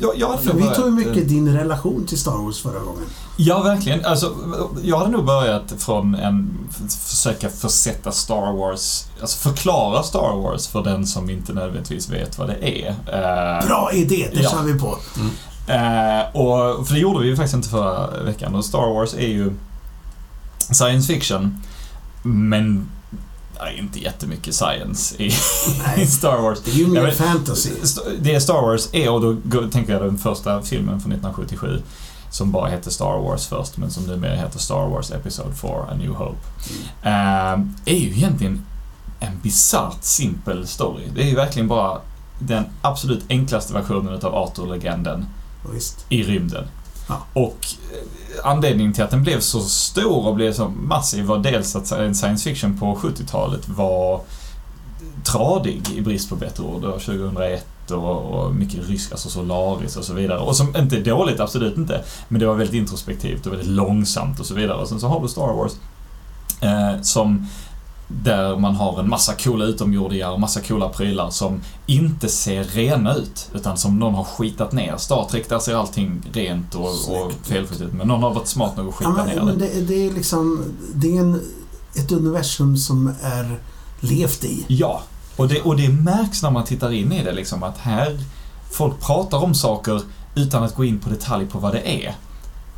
Jag, jag vi tog ju mycket eh, din relation till Star Wars förra gången. Ja, verkligen. Alltså, jag hade nog börjat från en... Försöka försätta Star Wars... Alltså förklara Star Wars för den som inte nödvändigtvis vet vad det är. Eh, Bra idé, det ja. kör vi på. Eh, och, för det gjorde vi ju faktiskt inte förra veckan. Och Star Wars är ju science fiction. Men det är inte jättemycket science i, i Star Wars. det är ju mer fantasy. Det Star Wars är, och då tänker jag den första filmen från 1977 som bara hette Star Wars först, men som numera heter Star Wars Episode 4, A New Hope. Eh, är ju egentligen en bisarrt simpel story. Det är ju verkligen bara den absolut enklaste versionen av Arthur-legenden Visst. i rymden. Ja. Och eh, anledningen till att den blev så stor och blev så massiv var dels att en science fiction på 70-talet var tradig i brist på bättre ord. Det var 2001 och, och mycket rysk, alltså Solaris och så vidare. Och som inte är dåligt, absolut inte. Men det var väldigt introspektivt och väldigt långsamt och så vidare. Och sen så har du Star Wars eh, som där man har en massa coola utomjordingar och massa coola prylar som inte ser rena ut, utan som någon har skitat ner. Star Trek, där ser allting rent och, och felfritt ut, men någon har varit smart nog att Ja, skita ner men, det, det är liksom... Det är en, ett universum som är levt i. Ja, och det, och det märks när man tittar in i det liksom att här, folk pratar om saker utan att gå in på detalj på vad det är.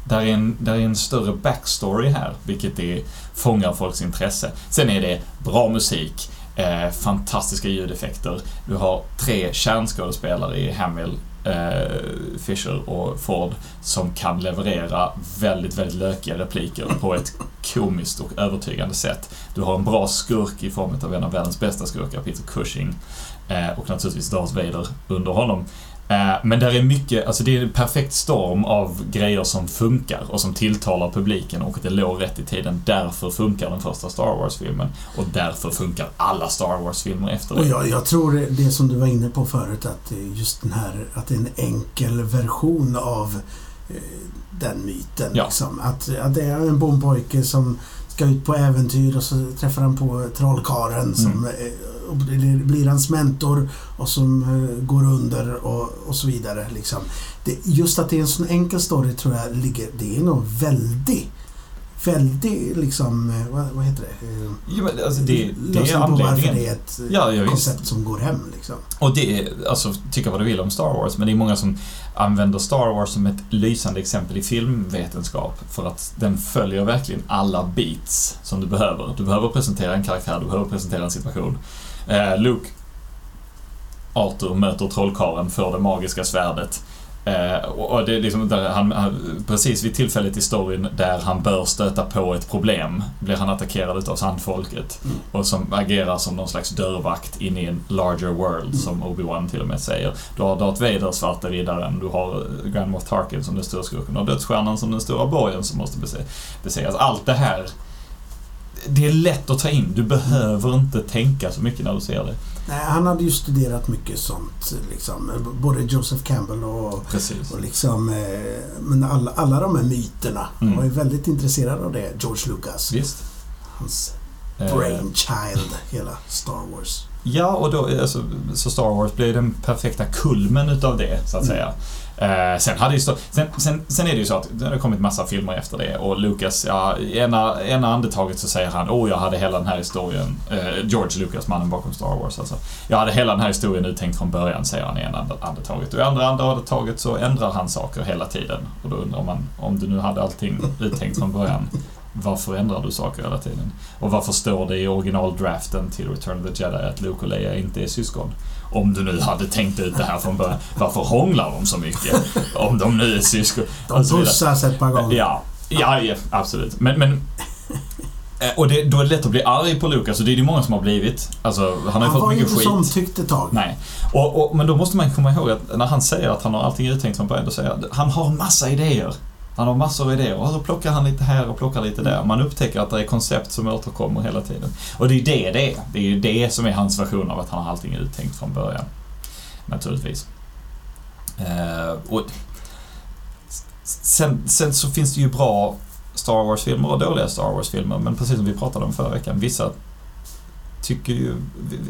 Där är en, där är en större backstory här, vilket är, fångar folks intresse. Sen är det bra musik, eh, fantastiska ljudeffekter. Du har tre kärnskådespelare i Hamill, eh, Fisher och Ford som kan leverera väldigt, väldigt lökiga repliker på ett komiskt och övertygande sätt. Du har en bra skurk i form av en av världens bästa skurkar, Peter Cushing. Eh, och naturligtvis Darth Vader under honom. Eh, men där är mycket, alltså det är en perfekt storm av grejer som funkar och som tilltalar publiken och det låg rätt i tiden. Därför funkar den första Star Wars-filmen och därför funkar alla Star Wars-filmer efter Och det. jag, jag tror det, det som du var inne på förut, att just den här, att det är en enkel version av eh, den myten. Ja. Liksom. Att, att det är en bondpojke som ska ut på äventyr och så träffar han på trollkaren som Mm. blir hans mentor och som eh, går under och, och så vidare. Liksom. Det, just att det är en sån enkel story tror jag ligger, det är nog väldigt väldigt liksom, eh, vad, vad heter det? Eh, Jo, men alltså det, det är lösning på varför anledningen. det är ett eh, Ja, ja, visst. koncept som går hem liksom. Och det är, alltså tycka vad du vill om Star Wars, men det är många som använder Star Wars som ett lysande exempel i filmvetenskap för att den följer verkligen alla beats som du behöver. Du behöver presentera en karaktär, du behöver presentera en situation. Eh, Luke, Arthur möter trollkarlen, får det magiska svärdet. Eh, och det är liksom där han, han, precis vid tillfället i storyn där han bör stöta på ett problem blir han attackerad utav sandfolket Mm. och som agerar som någon slags dörrvakt in i en larger world som Obi-Wan till och med säger. Du har Darth Vader, Svarta Riddaren, du har eh, Grand Moff Tarkin som den stora skurken och Dödsstjärnan som den stora borgen som måste bese- besegras. Allt det här det är lätt att ta in. Du behöver inte tänka så mycket när du ser det. Nej, han hade ju studerat mycket sånt. Liksom. Både Joseph Campbell och, Precis. och liksom, eh, men alla, alla de här myterna. Han Mm. var ju väldigt intresserad av det, George Lucas. Visst. Hans Eh, brainchild, hela Star Wars. Ja, och då, alltså, så Star Wars blir den perfekta kulmen utav det, så att Mm. säga. Eh, sen, hade ju stå, sen, sen, sen är det ju så att det har kommit massa filmer efter det och Lucas, ja, i ena, ena andetaget så säger han åh, jag hade hela den här historien, eh, George Lucas, mannen bakom Star Wars alltså. Jag hade hela den här historien uttänkt från början, säger han i ena andetaget. Och i andra andetaget så ändrar han saker hela tiden. Och då undrar man, om du nu hade allting uttänkt från början, varför ändrar du saker hela tiden? Och varför står det i originaldraften till Return of the Jedi att Luke och Leia inte är syskon? Om du nu hade tänkt ut det här från början, varför hånglar de så mycket? Om de nu är syskon. De pussas ett par gånger. Ja, ja, ja absolut. Men, men eh, och det, då är det lätt att bli arg på Lucas och det är det många som har blivit. Alltså, han har ju Han fått var mycket inte skit. så omtyckt ett tag. Nej. Och, och, men då måste man komma ihåg att när han säger att han har allting uttänkt från början, då säger han han har massa idéer. Han har massor av idéer och så plockar han lite här och plockar lite där. Man upptäcker att det är koncept som återkommer hela tiden. Och det är ju det det är. Det är ju det som är hans version av att han har allting uttänkt från början. Naturligtvis. Eh, och sen, sen så finns det ju bra Star Wars-filmer och dåliga Star Wars-filmer, men precis som vi pratade om förra veckan, vissa tycker ju...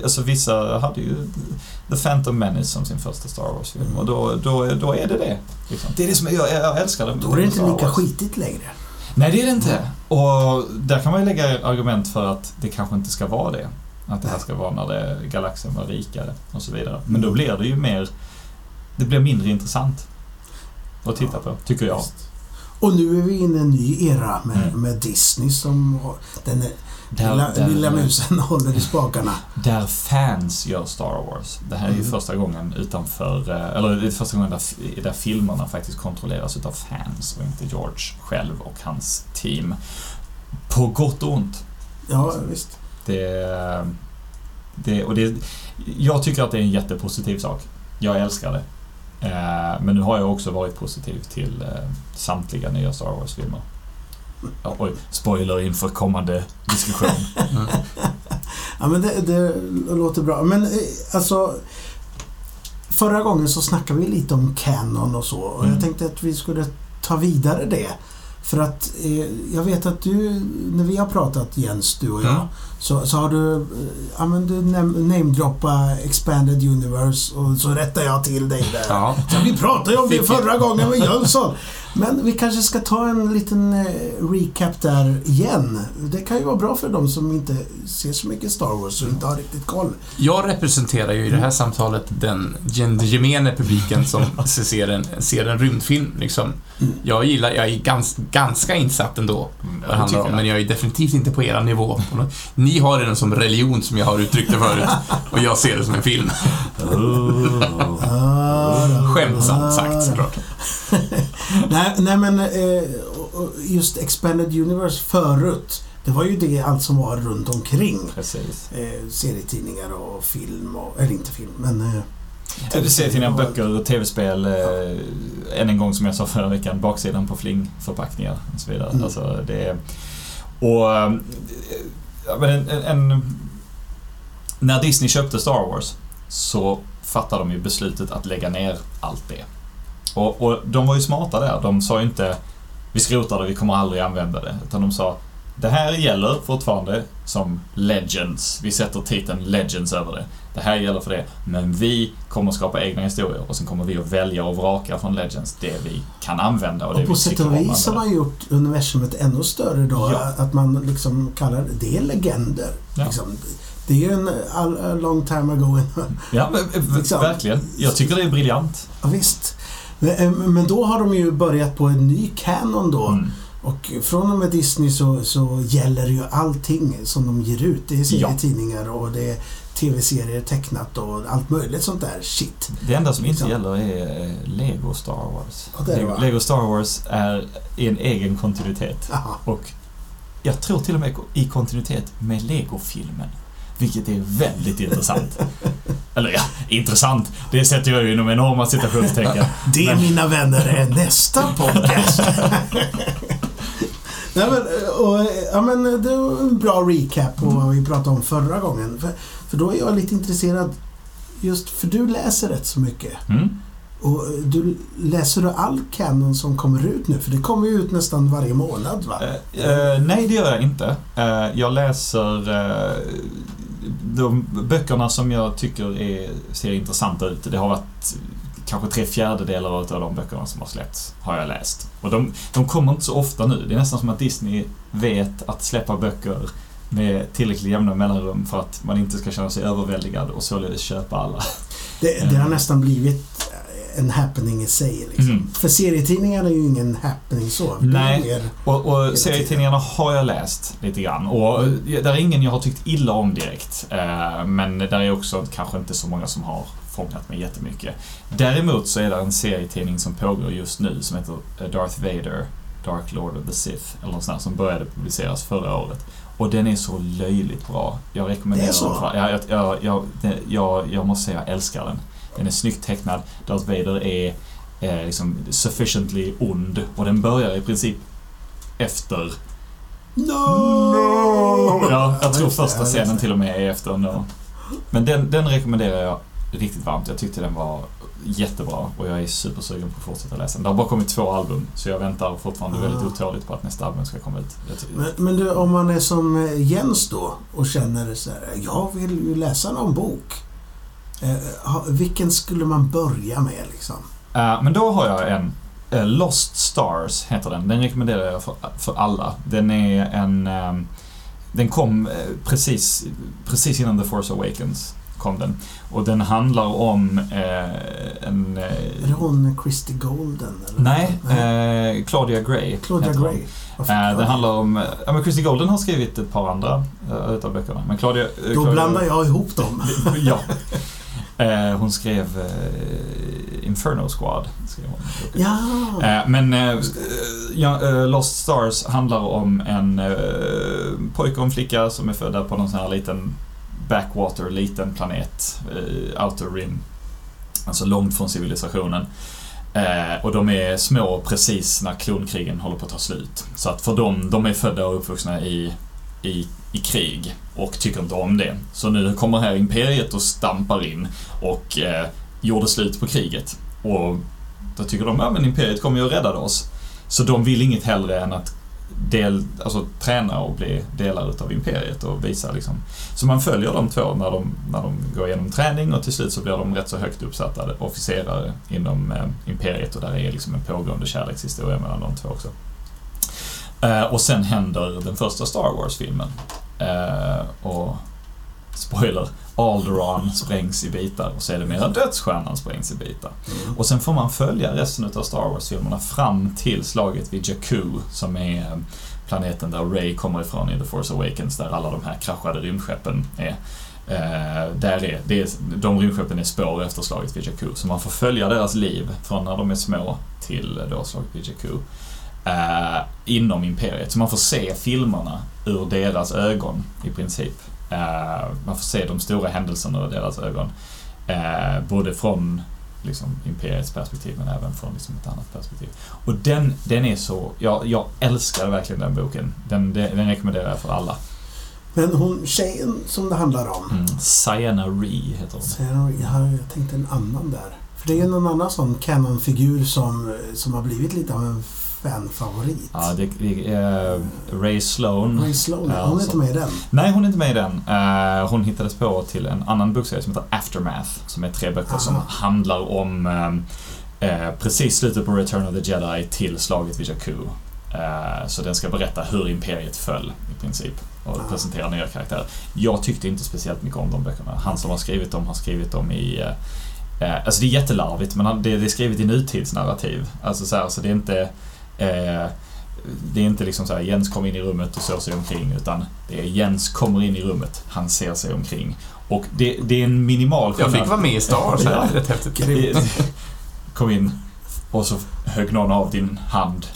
Alltså vissa hade ju The Phantom Menace som sin första Star Wars-film och då, då, då är det det. Liksom. Det är det som jag, jag älskar det. Då är det inte lika skitigt längre. Nej, det är det inte. Och där kan man ju lägga argument för att det kanske inte ska vara det. Att det här ska vara när det, galaxen var rikare och så vidare. Men då blir det ju mer... Det blir mindre intressant att titta på, tycker jag. Och nu är vi inne i en ny era med, Mm. med Disney som har, den är, Där, lilla, där, lilla musen håller i spakarna. där fans gör Star Wars. Det här är ju Mm. första gången utanför... eh, Eller det är första gången där, där filmerna faktiskt kontrolleras utav fans och inte George själv och hans team. På gott och ont. Ja, visst. Det, det, och det, jag tycker att det är en jättepositiv sak. Jag älskar det. Eh, Men nu har jag också varit positiv till eh, samtliga nya Star Wars-filmer. Ja, oj, spoiler inför kommande diskussion. Mm. Ja, men det, det låter bra. Men eh, alltså... Förra gången så snackade vi lite om Canon och så. Och Mm. jag tänkte att vi skulle ta vidare det. För att eh, jag vet att du, när vi har pratat Jens, du och jag, Mm. så, så har du, eh, ja men du nam- namedroppa Expanded Universe och så rättar jag till dig där. Ja. Så vi pratade ju om det förra gången med Jönsson. Men vi kanske ska ta en liten eh, recap där igen. Det kan ju vara bra för de som inte ser så mycket Star Wars och inte har riktigt koll. Jag representerar ju i det här samtalet den gemene publiken som ser en, ser en rymdfilm. Liksom. Mm. Jag gillar, jag är gans, ganska insatt ändå vad det handlar om, men jag är definitivt inte på era nivå. Ni har den som religion, som jag har uttryckt det förut, och jag ser det som en film. Skämtsamt sagt såklart. nej, nej men eh, just Expanded Universe förut. Det var ju det allt som var runt omkring. Precis. Eh, serietidningar och film och, eller inte film men... Eh, Serietidningar, och- böcker, tv-spel. Eh, än en gång som jag sa förra veckan, baksidan på flingförpackningar och så vidare. Mm. Alltså, det är, och... ja, en, en, när Disney köpte Star Wars så fattade de ju beslutet att lägga ner allt det. Och, och de var ju smarta där. De sa ju inte vi skrotar det, vi kommer aldrig använda det. Utan de sa det här gäller fortfarande som Legends. Vi sätter titeln Legends över det. det här gäller för det, men vi kommer skapa egna historier och sen kommer vi att välja och vraka från Legends det vi kan använda och, Och, det på sätt och vis har man gjort universumet ännu större då. Ja. Att man liksom kallar det, det är legender. Ja. Liksom. Det är ju en a long time ago. Ja, Liksom. verkligen. Jag tycker det är briljant. ja, visst. Men, eh, men då har de ju börjat på en ny canon då. Mm. Och från och med Disney så, så gäller ju allting som de ger ut. Det är serietidningar och det är tv-serier tecknat och allt möjligt sånt där shit. Det enda som inte gäller är eh, Lego Star Wars. Ja, Lego? Lego Star Wars är en egen kontinuitet. Aha. Och jag tror till och med i kontinuitet med Lego-filmen. Vilket är väldigt intressant. Eller ja, intressant. Det sätter jag ju inom enorma citationstecken. Det, Men- mina vänner, är nästa podcast. Nej, men, och, ja, men det var en bra recap på vad vi pratade om förra gången. För, för då är jag lite intresserad, just för du läser rätt så mycket. Mm. Och du, läser du all canon som kommer ut nu? För det kommer ju ut nästan varje månad va? Eh, eh, nej, det gör jag inte. Eh, jag läser eh, de böckerna som jag tycker är, ser intressanta ut. Det har varit kanske tre fjärdedelar av de böckerna som har släppts, har jag läst. Och de, de kommer inte så ofta nu. Det är nästan som att Disney vet att släppa böcker med tillräckligt jämna mellanrum för att man inte ska känna sig överväldigad och således köpa alla. Det, det har nästan blivit en happening i sig. Liksom. Mm. För serietidningar är ju ingen happening så. Nej. Och, och serietidningarna har jag läst lite grann. Och eh, där är ingen jag har tyckt illa om direkt. Eh, Men där är också kanske inte så många som har fångat mig jättemycket. Däremot så är det en serietidning som pågår just nu som heter eh, Darth Vader, Dark Lord of the Sith, eller något sånt där, som började publiceras förra året. Och den är så löjligt bra. Jag rekommenderar Det är så? den. Jag, jag, jag, jag måste säga jag älskar den. Den är snyggt tecknad. Darth Vader är eh, liksom sufficiently ond och den börjar i princip efter... No! Ja, jag tror första scenen till och med är efter No. Men den, den rekommenderar jag riktigt varmt. Jag tyckte den var jättebra och jag är supersugen på att fortsätta läsa den. Det har bara kommit två album så jag väntar fortfarande Ah. väldigt otåligt på att nästa album ska komma ut. Men, men du, om man är som eh, Jens då och känner så här, jag vill ju läsa någon bok. Eh, vilken skulle man börja med liksom? Eh, men då har jag en eh, Lost Stars heter den. Den rekommenderar jag för, för alla. Den är en... ehm, den kom precis, precis innan The Force Awakens. Kom den. Och den handlar om eh, en... Är Eh, det hon Christy Golden? Eller? nej, eh, Claudia Gray. Claudia. Gray. Eh, det handlar om... Ja, men Christy Golden har skrivit ett par andra eh, utav böckerna. Men Claudia... Då Claudia- blandar jag ihop dem. ja. Eh, hon skrev eh, Inferno Squad. Skrev hon. Ja. Eh, Men Lost Stars handlar om en pojke och en flicka som är födda på någon sån här liten backwater, liten planet, outer rim. Alltså långt från civilisationen. Eh, och de är små precis när klonkrigen håller på att ta slut. Så att för dem, de är födda och uppvuxna i, i, i krig och tycker inte om det. Så nu kommer här imperiet och stampar in och eh, gjorde slut på kriget. Och då tycker de, ja men imperiet kommer ju att rädda oss. Så de vill inget hellre än att del, alltså, träna och bli delar utav imperiet och visa liksom. Så man följer de två när de, när de går igenom träning och till slut så blir de rätt så högt uppsatta officerare inom eh, imperiet och där är liksom en pågående kärlekshistoria mellan de två också. Eh, och sen händer den första Star Wars-filmen. Eh, och spoiler, Alderaan sprängs i bitar och sedermera Dödsstjärnan sprängs i bitar. Mm. Och sen får man följa resten av Star Wars-filmerna fram till slaget vid Jakku som är eh, planeten där Rey kommer ifrån i The Force Awakens där alla de här kraschade rymdskeppen är. Eh, där är, det är, de rymdskeppen är spår efter slaget vid Jakku. Så man får följa deras liv från när de är små till eh, då slaget vid Jakku. Eh, inom Imperiet. Så man får se filmerna ur deras ögon i princip. Eh, man får se de stora händelserna ur deras ögon. Eh, både från liksom, Imperiets perspektiv men även från liksom, ett annat perspektiv. Och den, den är så... Jag, jag älskar verkligen den boken. Den, den, den rekommenderar jag för alla. Men hon tjejen som det handlar om. Mm. Sienna Ree heter hon. Sen, jag, har- jag tänkte en annan där. För det är ju någon annan sån canon-figur som, som har blivit lite av en fanfavorit. Ja, det, det är Ray Sloan. Ray Sloan, Ja, hon är inte med i den. Nej, hon är inte med i den. Eh, hon hittades på till en annan bokserie som heter Aftermath, som är tre böcker som Aha. handlar om eh, eh, precis slutet på Return of the Jedi till slaget vid Jakku. Eh, så den ska berätta hur Imperiet föll, i princip, och Ah. presentera nya karaktärer. Jag tyckte inte speciellt mycket om de böckerna. Han som har skrivit dem har skrivit dem i eh, eh, Alltså det är jättelarvigt, men det är skrivet i nutidsnarrativ. Alltså så, här, så det är inte eh, det är inte liksom så här Jens kommer in i rummet och ser sig omkring utan det är Jens kommer in i rummet, han ser sig omkring. Och det, det är en minimal Jag fick vara med i Star Wars här, rätt häftigt. Kom in och så högg någon av din hand.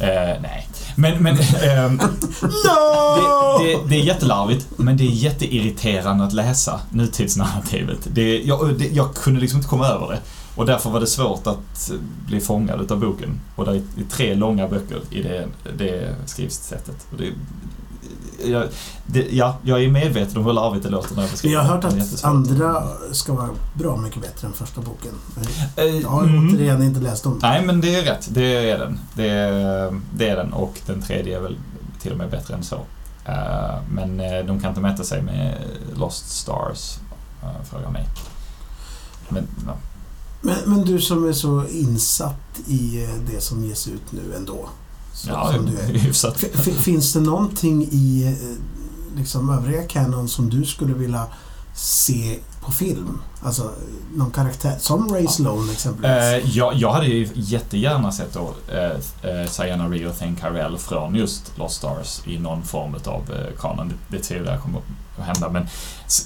Eh, nej. Men, men ehm, No! det, det, det är jättelarvigt, men det är jätteirriterande att läsa nutidsnarrativet. Det, jag, det, jag kunde liksom inte komma över det. Och därför var det svårt att bli fångad utav boken. Och det är tre långa böcker i det, det skrivsättet. Och det, jag, det, ja, jag är medveten om hur larvigt det låter när jag beskriver Jag har hört att andra ska vara bra mycket bättre än första boken. Eh, Jag har mm. återigen inte läst om Nej, men det är rätt. Det är den. Det är, det är den och den tredje är väl till och med bättre än så. Eh, men eh, de kan inte mäta sig med Lost Stars, frågar mig. Men, ja. Men, men du som är så insatt i eh, det som ges ut nu ändå. Så, ja, som du är. hyfsat. Finns det någonting i eh, liksom övriga Canon som du skulle vilja se på film? Alltså någon karaktär, som Ray Sloan exempelvis. Eh, jag, jag hade ju jättegärna sett då Sayana Rio och Thane Carell från just Lost Stars i någon form av eh, kanon. Det, det tvivlar jag kommer att hända. Men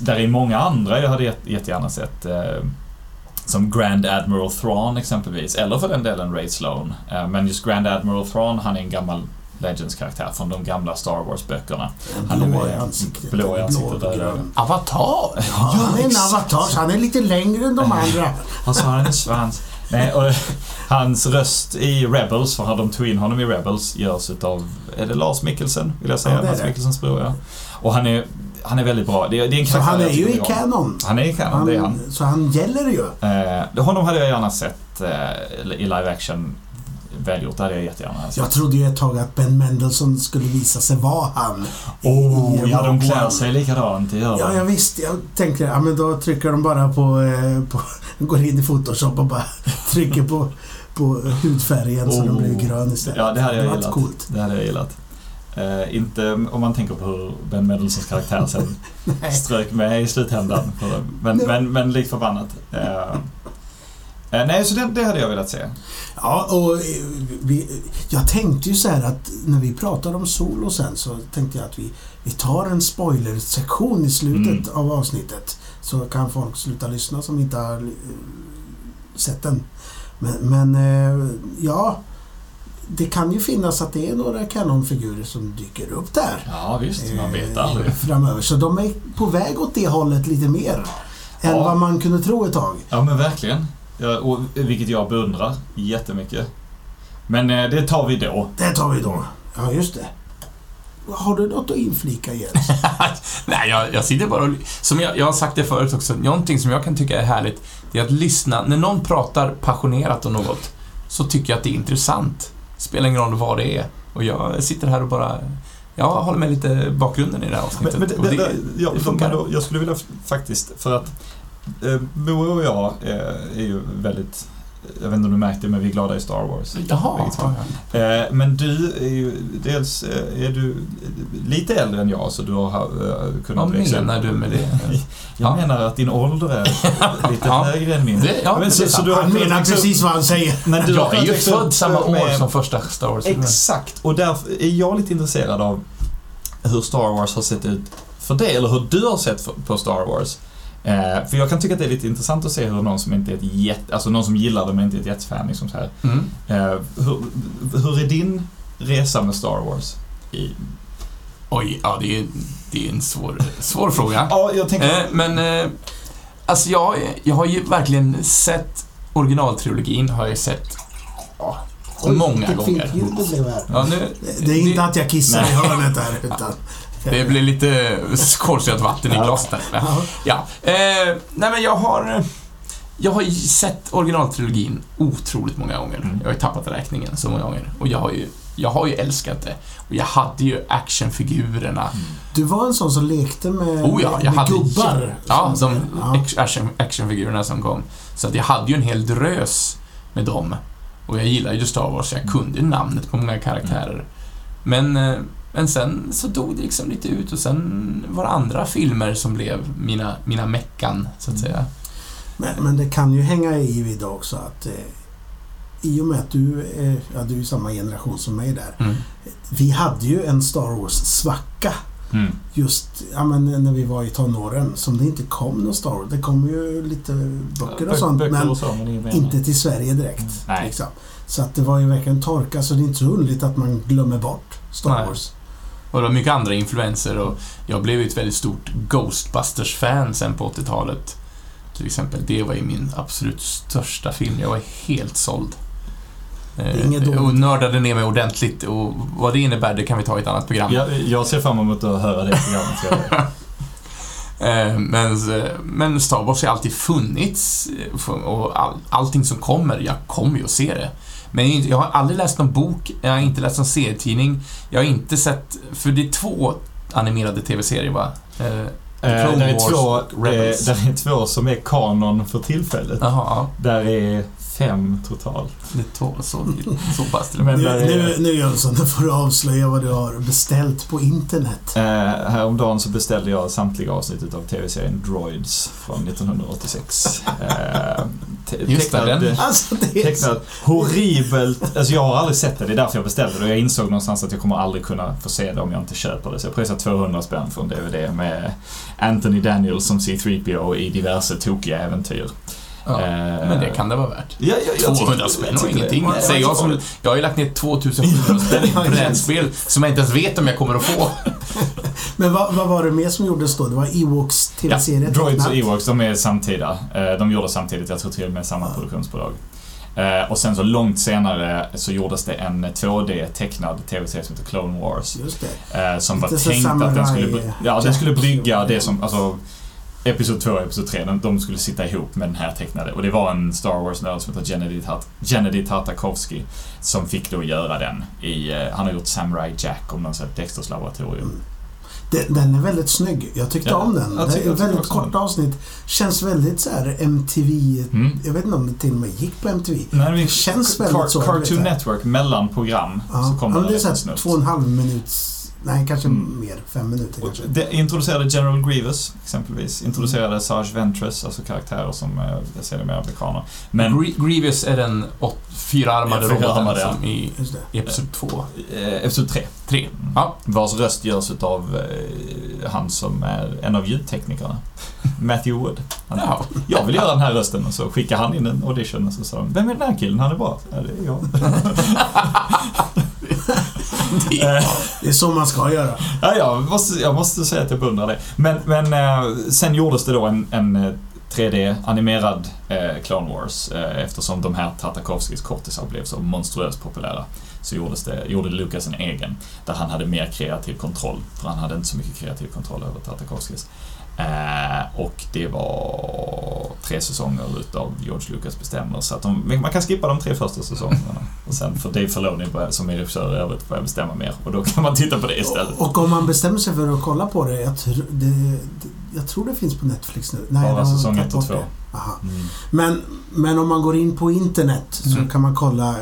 där är många andra jag hade jätte- jättegärna sett. Eh, som Grand Admiral Thrawn exempelvis, eller för den delen Ray Sloan. Eh, men just Grand Admiral Thrawn, han är en gammal Legends-karaktär från de gamla Star Wars-böckerna. han är blå i ansiktet. blå i ansiktet, blå där. Avatar! Ja, han är en avatar, så han är lite längre än de andra. Han han en svans. Nej, och hans röst i Rebels, för de tog in honom i Rebels, görs utav, är det Lars Mikkelsen? Vill jag säga. Ja, det. Mikkelsens bror, ja. Och han är, han är väldigt bra. Det är, det är en Så han är ju i. Canon. Han är i Canon, det är han. Så han gäller ju. Eh, honom hade jag gärna sett eh, i live action. Välgjort, det hade jag jättegärna sett. Jag trodde ju ett tag att Ben Mendelsohn skulle visa sig vara han. Oh, ja, de klär sig likadant, det gör Ja, jag visste. Jag tänkte, ja men då trycker de bara på, eh, på går in i Photoshop och bara trycker på, på hudfärgen så den Oh. blir grön istället. Ja, det hade jag var gillat. coolt. Det hade jag gillat. Eh, inte om man tänker på hur Ben Mendelsohns karaktär sen strök med i slutändan. Men, men, men likt förbannat. Eh, eh, nej, så det, det hade jag velat se. Ja, och eh, vi, jag tänkte ju så här att när vi pratade om Solo sen så tänkte jag att vi, vi tar en spoilersektion i slutet Mm. av avsnittet. Så kan folk sluta lyssna som inte har eh, sett den. Men, men ja, det kan ju finnas att det är några kanonfigurer som dyker upp där. Ja, visst. Man vet eh, aldrig. Framöver. Så de är på väg åt det hållet lite mer. Än Ja. vad man kunde tro ett tag. Ja, men verkligen. Ja, och, vilket jag beundrar jättemycket. Men eh, det tar vi då. Det tar vi då. Ja, just det. Har du något att inflika Jens? Nej, jag, jag sitter bara och... Som jag, jag har sagt det förut också, någonting som jag kan tycka är härligt, det är att lyssna. När någon pratar passionerat om något, så tycker jag att det är intressant. Spelar ingen roll vad det är. Och jag sitter här och bara... Jag håller med lite bakgrunden i det här avsnittet. Men, men det, det, det, ja, det funkar. men då, jag skulle vilja faktiskt, för att eh, Bo och jag eh, är ju väldigt, jag vet inte om du märkte men vi är glada i Star Wars. Jaha. Eh, men du är ju, dels eh, är du lite äldre än jag så du har eh, kunnat Vad växla- menar du med det? Jag Ja. menar att din ålder är lite Ja. högre än min. det ja, Men så- det så du har Han menar växa precis vad han säger. Men du Jag är ju växa född samma år som första Star Wars Exakt, och därför är jag lite intresserad av hur Star Wars har sett ut för dig, eller hur du har sett på Star Wars. Eh, för jag kan tycka att det är lite intressant att se hur någon som inte är ett jätte, alltså någon som gillar det men inte är ett jättefan liksom så här. Mm. Eh, hur, hur är din resa med Star Wars? I, Oj, ja det är, det är en svår, svår fråga. ja, jag tänker... Eh, men, eh, alltså jag, jag har ju verkligen sett originaltrilogin, har jag sett ja, många gånger. det. Ja, nu, Det är inte att jag kissar Nej. i hörnet där, utan... det blir lite kolsyrat vatten i glaset där. Ja. Ja, eh, nej men jag har... jag har ju sett originaltrilogin otroligt många gånger. Mm. Jag har ju tappat räkningen så många gånger. Och jag har ju, jag har ju älskat det. Och jag hade ju actionfigurerna. Du var en sån som lekte med, Oh ja, jag med hade gubbar. Ja, Som- ja. act- action, actionfigurerna som kom. Så att jag hade ju en hel drös med dem. Och jag gillade ju Star Wars, så jag kunde ju namnet på många karaktärer. Men, eh, men sen så dog det liksom lite ut och sen var det andra filmer som blev mina, mina meckan, så att säga. Men, men det kan ju hänga i vid också att eh, i och med att du är, ja, du är samma generation som mig där. Mm. Vi hade ju en Star Wars-svacka Mm. just ja, men när vi var i tonåren som det inte kom någon Star Wars. Det kom ju lite böcker och sånt Böcker men och så, men inte till Sverige direkt. Mm. Liksom. Så att det var ju verkligen torka så det är inte så underligt att man glömmer bort Star Nej. Wars. Och det var mycket andra influenser och jag blev ju ett väldigt stort Ghostbusters-fan sen på 80-talet. Till exempel. Det var ju min absolut största film. Jag var helt såld. Eh, och nördade ner mig ordentligt och vad det innebär, det kan vi ta i ett annat program. Jag, jag ser fram emot att höra det programmet. jag säga. Eh, Men, men Star Wars har alltid funnits eh, och all, allting som kommer, jag kommer ju att se det. Men jag- har aldrig läst någon bok, jag har inte läst någon serietidning, jag har inte sett, för det är två animerade TV-serier va? Eh, Eh, där, är två, eh, där är två som är kanon för tillfället. Jaha, ja. Där är fem totalt. Det är två, så, så pass till och med. Nu, är- nu, nu Jönsson, nu får du avslöja vad du har beställt på internet. Eh, häromdagen så beställde jag samtliga avsnitt av tv-serien Droids från 1986. Eh, te- Just det, tecknad- den. Alltså det är så... Tecknat horribelt. Alltså jag har aldrig sett det, det är därför jag beställde det. Och jag insåg någonstans att jag kommer aldrig kunna få se det om jag inte köper det. Så jag pröjsade 200 spänn för en DVD med Anthony Daniels som C3PO i diverse tokiga äventyr. Ja, Eh, men det kan det vara värt. Ja, jag, jag 200 tycker- spänn jag och det. ingenting. Ja, Säger jag, som, jag har ju lagt ner 2700 spänn ett brädspel som jag inte ens vet om jag kommer att få. Men vad, vad var det mer som gjordes då? Det var Ewoks TV-serie Droids och. Ewoks, de är samtida. Eh, De gjorde samtidigt, jag tror till och med samma produktionsbolag. Eh, Och sen så långt senare så gjordes det en 2D-tecknad TV-serie som heter Clone Wars. Just det. Som var Lite så tänkt att den skulle, ja, den skulle brygga det som, alltså Episod 2 och Episod 3, de, de skulle sitta ihop med den här tecknade. Och det var en Star Wars-nörd som heter Gennady, Gennady Tartakovsky som fick då göra den i, eh, han har gjort Samurai Jack om någon sån här Dexters laboratorium. Den, den är väldigt snygg. Jag tyckte Ja, om den. jag Det är väldigt korta avsnitt. Känns väldigt så här MTV... Mm. Jag vet inte om det till och med gick på MTV. Nej, Det känns väldigt så, Cartoon. Network, mellan program, Ja, så ja, kom men det det är så här två och en halv minuts... Nej, kanske Mm. mer. Fem minuter Och kanske. Det introducerade General Grievous, exempelvis. Introducerade Sarge Ventress, alltså karaktärer som eh, jag ser det mer amerikaner. Men Gre- Grievous är den åt, fyraarmade Ja, roboten ja. som i, i Episod 2. eh, Episod 3. 3. Ja. Vars röst görs utav eh, han som är en av ljudteknikerna. Matthew Wood. Han, Jaha. Jag vill göra den här rösten och så skickade han in en audition och så sa de Vem är den här killen? Han är bra. Ja, det är jag. Det, Eh, Det är så man ska göra. Ja, jag måste, jag måste säga att jag beundrar det. Men, men eh, sen gjordes det då en, en eh, 3D-animerad eh, Clone Wars eh, eftersom de här Tartakovskis kortisar blev så monstruöst populära. Så gjordes det, gjorde Lucas en egen där han hade mer kreativ kontroll. För han hade inte så mycket kreativ kontroll över Tartakovskis. Eh, och det var tre säsonger utav George Lucas bestämmer. Så att de, man kan skippa de tre första säsongerna. Och sen får Dave Filoni som är regissör i övrigt börja bestämma mer. Och då kan man titta på det istället. Och, och om man bestämmer sig för att kolla på det jag, tr det, det, jag tror det finns på Netflix nu. Nej, Bara säsong tagit ett och bort två. det. Aha. Mm. Men, men om man går in på internet så Mm. kan man kolla eh,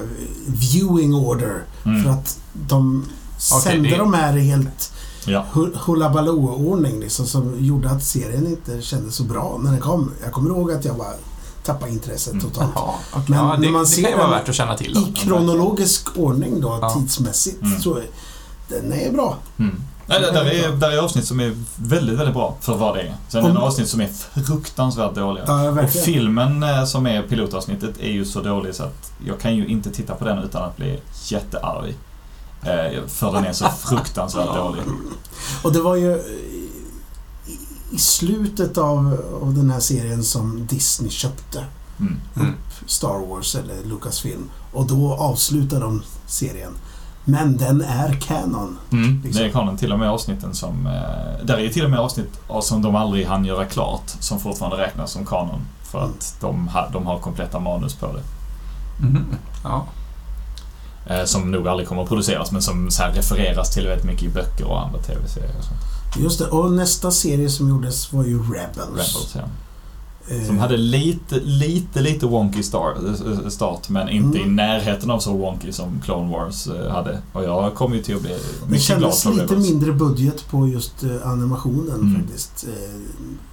viewing order. Mm. För att de Okej, sände det- de här helt Ja. hu- hullabaloo-ordning liksom, som gjorde att serien inte kändes så bra när den kom. Jag kommer ihåg att jag bara tappade intresset Mm. totalt. Jaha, okej. Men ja, när det, man det ser kan ju vara värt att känna till. Då. I kronologisk ordning då, Ja. tidsmässigt, Mm. så den är bra. Mm. Nej, där, där, är, där är avsnitt som är väldigt, väldigt bra för vad det är. Sen är det avsnitt som är fruktansvärt dåliga. Ja, Och filmen eh, som är pilotavsnittet är ju så dålig så att jag kan ju inte titta på den utan att bli jättearg. Eh, För den är så fruktansvärt dålig. Och det var ju i, slutet av, av den här serien som Disney köpte Mm. Mm. Star Wars eller Lucasfilm. Och då avslutade de serien. Men den är canon. Mm, Liksom. Det är kanon. Till och med avsnitten som... Eh, där är till och med avsnitt som de aldrig hann göra klart som fortfarande räknas som kanon. För att de, ha, de har kompletta manus på det. Mhm. Ja. Eh, som nog aldrig kommer att produceras men som så refereras till väldigt mycket i böcker och andra tv-serier och sånt. Just det. Och nästa serie som gjordes var ju Rebels. Rebels, ja. Eh, Som hade lite, lite, lite wonky eh, start men inte Mm. i närheten av så wonky som Clone Wars hade. Och jag kommer ju till att bli Det mycket glad kändes för lite Rebels. mindre budget på just animationen Mm. faktiskt.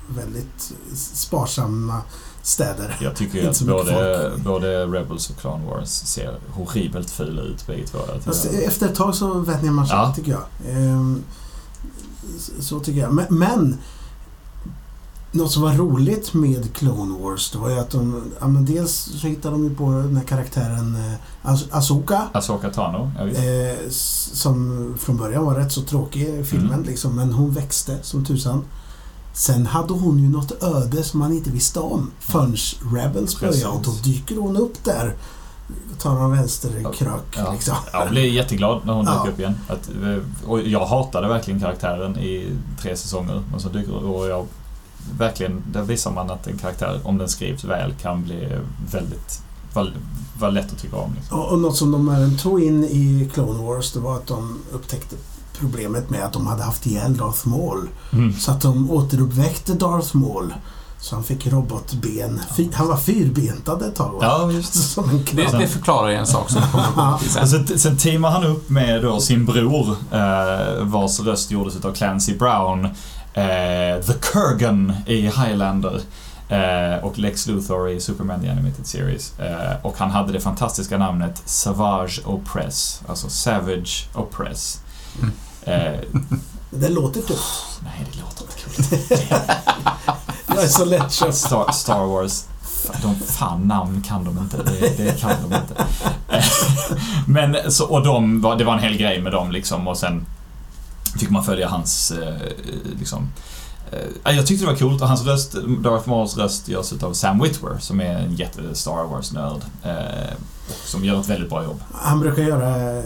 Väldigt sparsamma städer. Jag tycker att både, både Rebels och Clone Wars ser horribelt fula ut bägge två. Efter ett tag så vänjer man sig, Ja. tycker jag. Ehm, så- tycker jag. Men, men något som var roligt med Clone Wars, det var ju att de... Ja, men dels så hittade de ju på den här karaktären eh, As- Asoka. Asoka Tano, ja. Eh, som från början var rätt så tråkig i filmen Mm. liksom, men hon växte som tusan. Sen hade hon ju något öde som man inte visste om förrän Rebels började och då dyker hon upp där. Tar en vänsterkrök Ja. liksom. Jag blev jätteglad när hon Ja. dök upp igen. Att, eh, och jag hatade verkligen karaktären i tre säsonger. Men så dyker och jag verkligen, där visar man att en karaktär, om den skrivs väl, kan bli väldigt, var lätt att tycka om. Liksom. Och, och något som de även tog in i Clone Wars det var att de upptäckte problemet med att de hade haft ihjäl Darth Maul. Mm. Så att de återuppväckte Darth Maul. Så han fick robotben. Fy, han var fyrbentad ett tag va? Ja, just det. Som en Det, förklarar en sak som kommer sen, sen teamar han upp med då sin bror, eh, vars röst gjordes av Clancy Brown, eh, The Kurgan i Highlander eh, och Lex Luthor i Superman The Animated Series. Eh, och han hade det fantastiska namnet Savage Opress, alltså Savage Opress. Mm. Eh, Det låter tufft. nej, det låter inte kul. Jag är så lättköpt. Star, Star Wars, de fan namn kan de inte. Det, det kan de inte. Men så, och de, det var en hel grej med dem liksom och sen fick man följa hans eh, liksom eh, jag tyckte det var coolt och hans röst, Darth Mauls röst görs av Sam Witwer som är en jätte Star Wars-nörd. Eh, och som gör ett väldigt bra jobb. Han brukar göra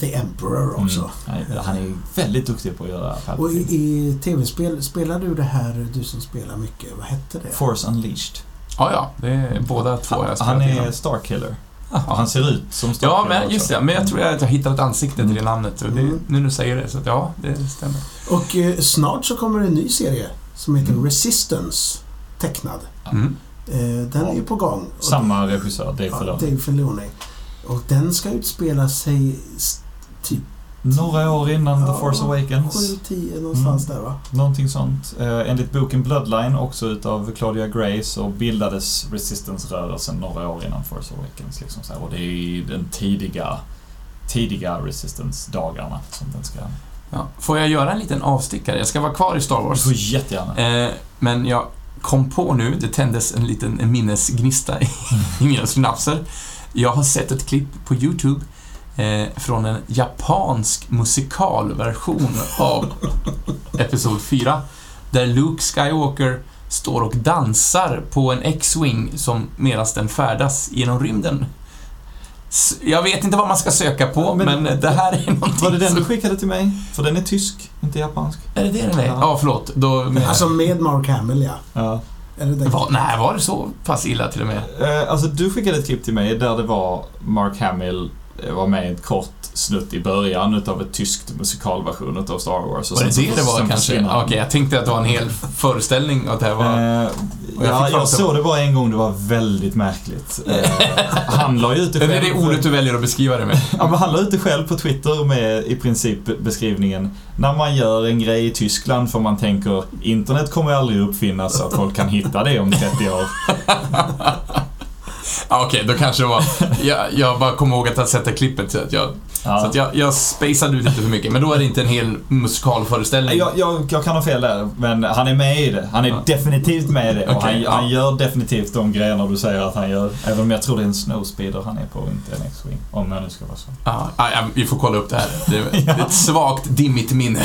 The Emperor också. Mm. Han är väldigt duktig på att göra Och Palpatine. i, i tv-spel, spelar du det här, du som spelar mycket, vad hette det? Force Unleashed. Ja, ja. Det är båda två jag Han, spelat han är igenom. Starkiller. Jaha. Och han ser ut som Starkiller Ja, men just det. Men jag tror att jag hittat ett ansikte till det namnet. Och det, Mm. nu när du säger det, så att ja, det stämmer. Och eh, snart så kommer en ny serie som heter Mm. Resistance, tecknad. Mm. Eh, den är ju på gång. Och- Samma regissör, Dave ja, Filoni. Dave Filoni. Och den ska utspela sig typ Några år innan Ja, The Force Awakens. 7-10 någonstans Mm. där va? Någonting sånt. Eh, enligt boken Bloodline, också utav Claudia Gray, så bildades Resistance-rörelsen några år innan Force Awakens. Liksom så här. Och det är ju den tidiga, tidiga Resistance-dagarna som den ska... Ja. Får jag göra en liten avstickare? Jag ska vara kvar i Star Du Wars. får jättegärna. Eh, men jag kom på nu, det tändes en liten en minnesgnista i, i mina synapser. Jag har sett ett klipp på YouTube eh, från en japansk musikalversion av Episod 4. Där Luke Skywalker står och dansar på en X-Wing som medan den färdas genom rymden. Jag vet inte vad man ska söka på, Men- men, det här är någonting Var det den du skickade till mig? För den är tysk, inte japansk. Är det det den är? Ja. Ja, förlåt. Då... Alltså med Mark Hamill ja. Ja. Det den? Var, nej, var det så pass illa till och med? Eh, alltså du skickade ett klipp till mig där det var Mark Hamill var med i ett kort snutt i början utav ett tyskt musikalversion utav Star Wars. Och Var det det det var kanske? Okej, jag tänkte att det var en hel föreställning och att det här var... Eh, jag ja, jag såg det bara en gång, det var väldigt märkligt. Eh, han la ju ut det Det själv. är det ordet du väljer att beskriva det med. Ja, men han la ut det själv på Twitter med i princip beskrivningen När man gör en grej i Tyskland för man tänker internet kommer aldrig uppfinnas så att folk kan hitta det om 30 år. Ja, Okej, då kanske det var... Jag, jag bara kommer ihåg att jag sett det klippet, så att jag, så Ja. att jag, jag spacade ut lite för mycket. Men då är det inte en hel musikalföreställning. Jag, jag, jag kan ha fel där, men han är med i det. Han är Ja. definitivt med i det. Och Okej, han, ja. han gör definitivt de grejerna du säger att han gör. Även om jag tror det är en snowspeeder han är på, inte en X-Wing. Om jag nu ska vara så. Ja, ja, ja, vi får kolla upp det här. Det, det är ett svagt, dimmigt minne.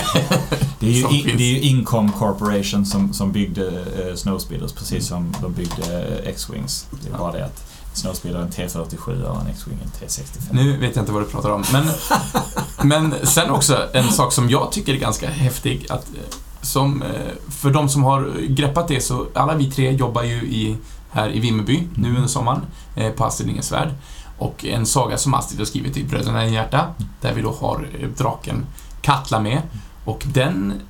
Det är ju, in, det är ju Incom Corporation som, som byggde eh, Snowspeeders, precis som de byggde eh, X-Wings. Det är bara det att Snowspeedaren T47 och en X-Wing en T65. Nu vet jag inte vad du pratar om, men, men sen också en sak som jag tycker är ganska häftig, att eh, som, eh, för de som har greppat det så, alla vi tre jobbar ju i, här i Vimmerby nu under sommaren eh, på Astrid Lindgrens Värld. Och en saga som Astrid har skrivit i Bröderna i hjärta, där vi då har draken Katla med. Och den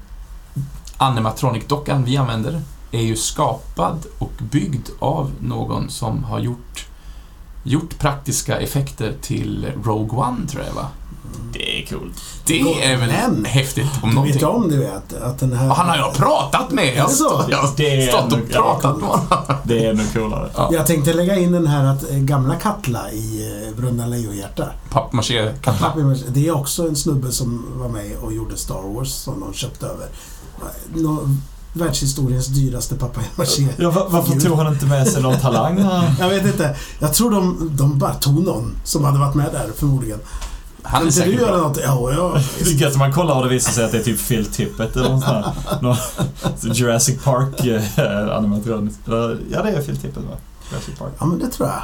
animatronic-dockan vi använder är ju skapad och byggd av någon som har gjort, gjort praktiska effekter till Rogue One, tror jag va? Det är coolt. Det är väl Men, häftigt om Du någonting. vet om du vet att den här... Han har jag pratat med. Jag har Är det så? stått, jag har Det är stått och pratat med honom. Det är ännu coolare. Ja. Jag tänkte lägga in den här att eh, gamla Katla i eh, Bröderna Lejonhjärta. Pappmaché-Katla. Det är också en snubbe som var med och gjorde Star Wars som de köpte över. Världshistoriens dyraste papier-maché. Ja, va- varför tog han inte med sig någon talang? Jag vet inte. Jag tror de, de bara tog någon som hade varit med där förmodligen. Han är inte du säkert göra bra. något? Ja, ja. Det är man kollar och det visar sig att det är typ Phil Tippett eller något sånt här. Någon Jurassic Park eh. Eller, Ja, det är Phil Tippett va? Jurassic Park. ja, men det tror jag.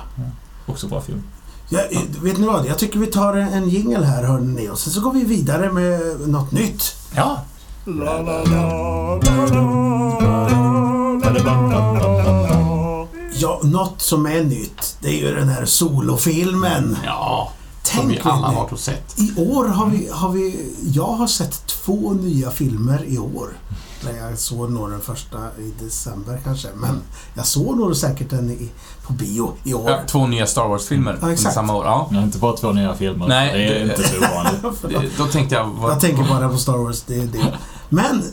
Också bra film. Ja, vet ni vad? Jag tycker vi tar en, jingle här, hörni ni. Och sen så går vi vidare med något nytt. Ja. Ja, något som är nytt, det är ju den här solofilmen. Ja. Som Tänk vi alla har sett. I år har vi, har vi... Jag har sett två nya filmer i år. Nej, Jag såg nog den första i december kanske. Men jag såg nog säkert den i, på bio i år. Ja, två nya Star Wars-filmer Ja, exakt. samma år. Ja. Har inte bara två nya filmer. Nej, det är inte så ovanligt. Då tänkte jag... Vad, Jag tänker bara på Star Wars, det är det. Men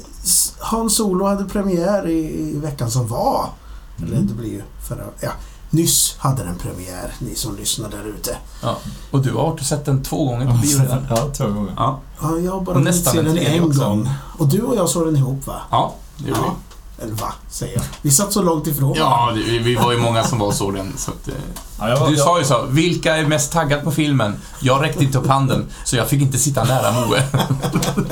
Han Solo hade premiär i, i veckan som var. Eller Mm. det blir ju förra... Ja, nyss hade den premiär, ni som lyssnar där ute. ja. Och du har varit och sett den två gånger på bio redan. Ja, två gånger. Ja. Ja, jag har bara Och hunnit nästan se en den en också. gång. Och du och jag såg den ihop va? Ja, det gjorde Ja. Eller va, säger jag. Vi satt så långt ifrån. Ja, det, vi var ju många som var och såg den. Så att, eh, Ja, jag var- du jag- sa ju så, vilka är mest taggad på filmen? Jag räckte inte upp handen, så jag fick inte sitta nära Moe.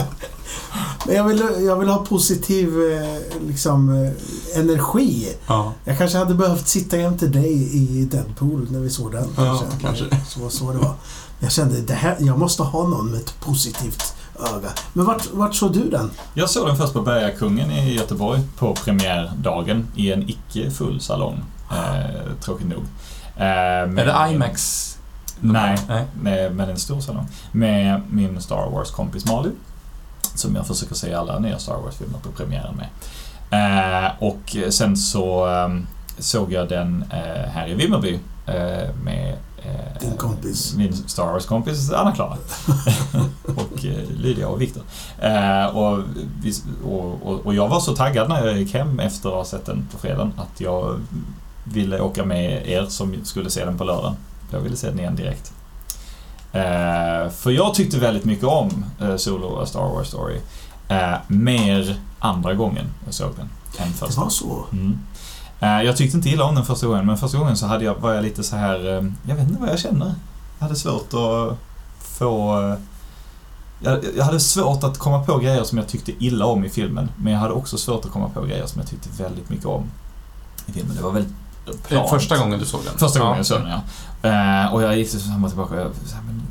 Men jag vill, jag vill ha positiv eh, liksom, eh, energi. Ja. Jag kanske hade behövt sitta jämte dig i Deadpool när vi såg den. Ja, kanske. Så var så det var. Jag kände det här, jag måste ha någon med ett positivt öga. Men vart, vart såg du den? Jag såg den först på Bergakungen i Göteborg på premiärdagen i en icke full salong. Eh, tråkigt nog. Eh, Är med- det IMAX? Nej, Nej. med, med en stor salong. Med min Star Wars-kompis Malin. Som jag försöker se alla nya Star Wars-filmer på premiären med. Eh, och sen så eh, såg jag den eh, här i Vimmerby eh, med Din kompis. Min Star Wars-kompis Anna-Klara. och eh, Lydia och Viktor. Eh, och, och, och, jag var så taggad när jag gick hem efter att ha sett den på fredagen att jag ville åka med er som skulle se den på lördagen. Jag ville se den igen direkt. Eh, för jag tyckte väldigt mycket om eh, Solo A Star Wars Story. Eh, mer andra gången jag såg den än Det första. var så. Mm. Eh, Jag tyckte inte illa om den första gången, men första gången så hade jag, var jag lite så här. eh, jag vet inte vad jag känner. Jag hade svårt att få... eh, Jag, jag hade svårt att komma på grejer som jag tyckte illa om i filmen, men jag hade också svårt att komma på grejer som jag tyckte väldigt mycket om i filmen. Det var väldigt plant. Första gången du såg den? Första gången Ja. jag såg den, ja. Och jag gick så fram och tillbaka och jag, men,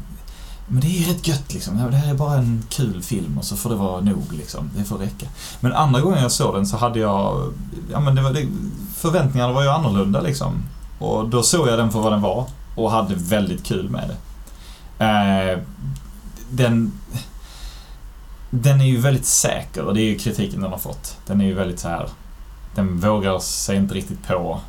men det är rätt gött liksom. Det här är bara en kul film och så får det vara nog liksom. Det får räcka. Men andra gången jag såg den så hade jag... Ja men det var det, förväntningarna var ju annorlunda liksom. Och då såg jag den för vad den var och hade väldigt kul med det. Eh, den... Den är ju väldigt säker och det är ju kritiken den har fått. Den är ju väldigt så här. Den vågar sig inte riktigt på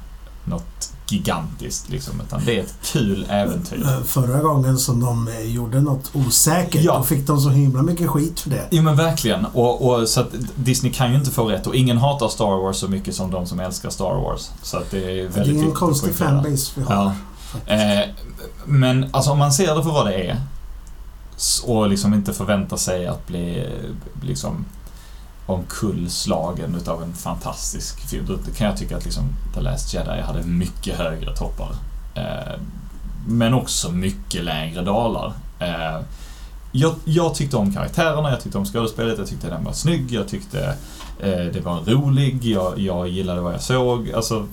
något gigantiskt liksom, utan det är ett kul äventyr. Eh, Förra gången som de eh, gjorde något osäkert, Ja. då fick de så himla mycket skit för det. Jo men verkligen. Och, och, så att Disney kan ju inte få rätt och ingen hatar Star Wars så mycket som de som älskar Star Wars. Så att det är väldigt Det är en konstig fanbase vi har. Ja. Eh, men alltså om man ser det för vad det är och liksom inte förväntar sig att bli eh, liksom omkullslagen utav en fantastisk film. Då kan jag tycka att liksom The Last Jedi hade mycket högre toppar. Eh, men också mycket lägre dalar. Eh, jag, jag tyckte om karaktärerna, jag tyckte om skådespelet, jag tyckte den var snygg, jag tyckte eh, det var rolig, jag, jag gillade vad jag såg. Alltså,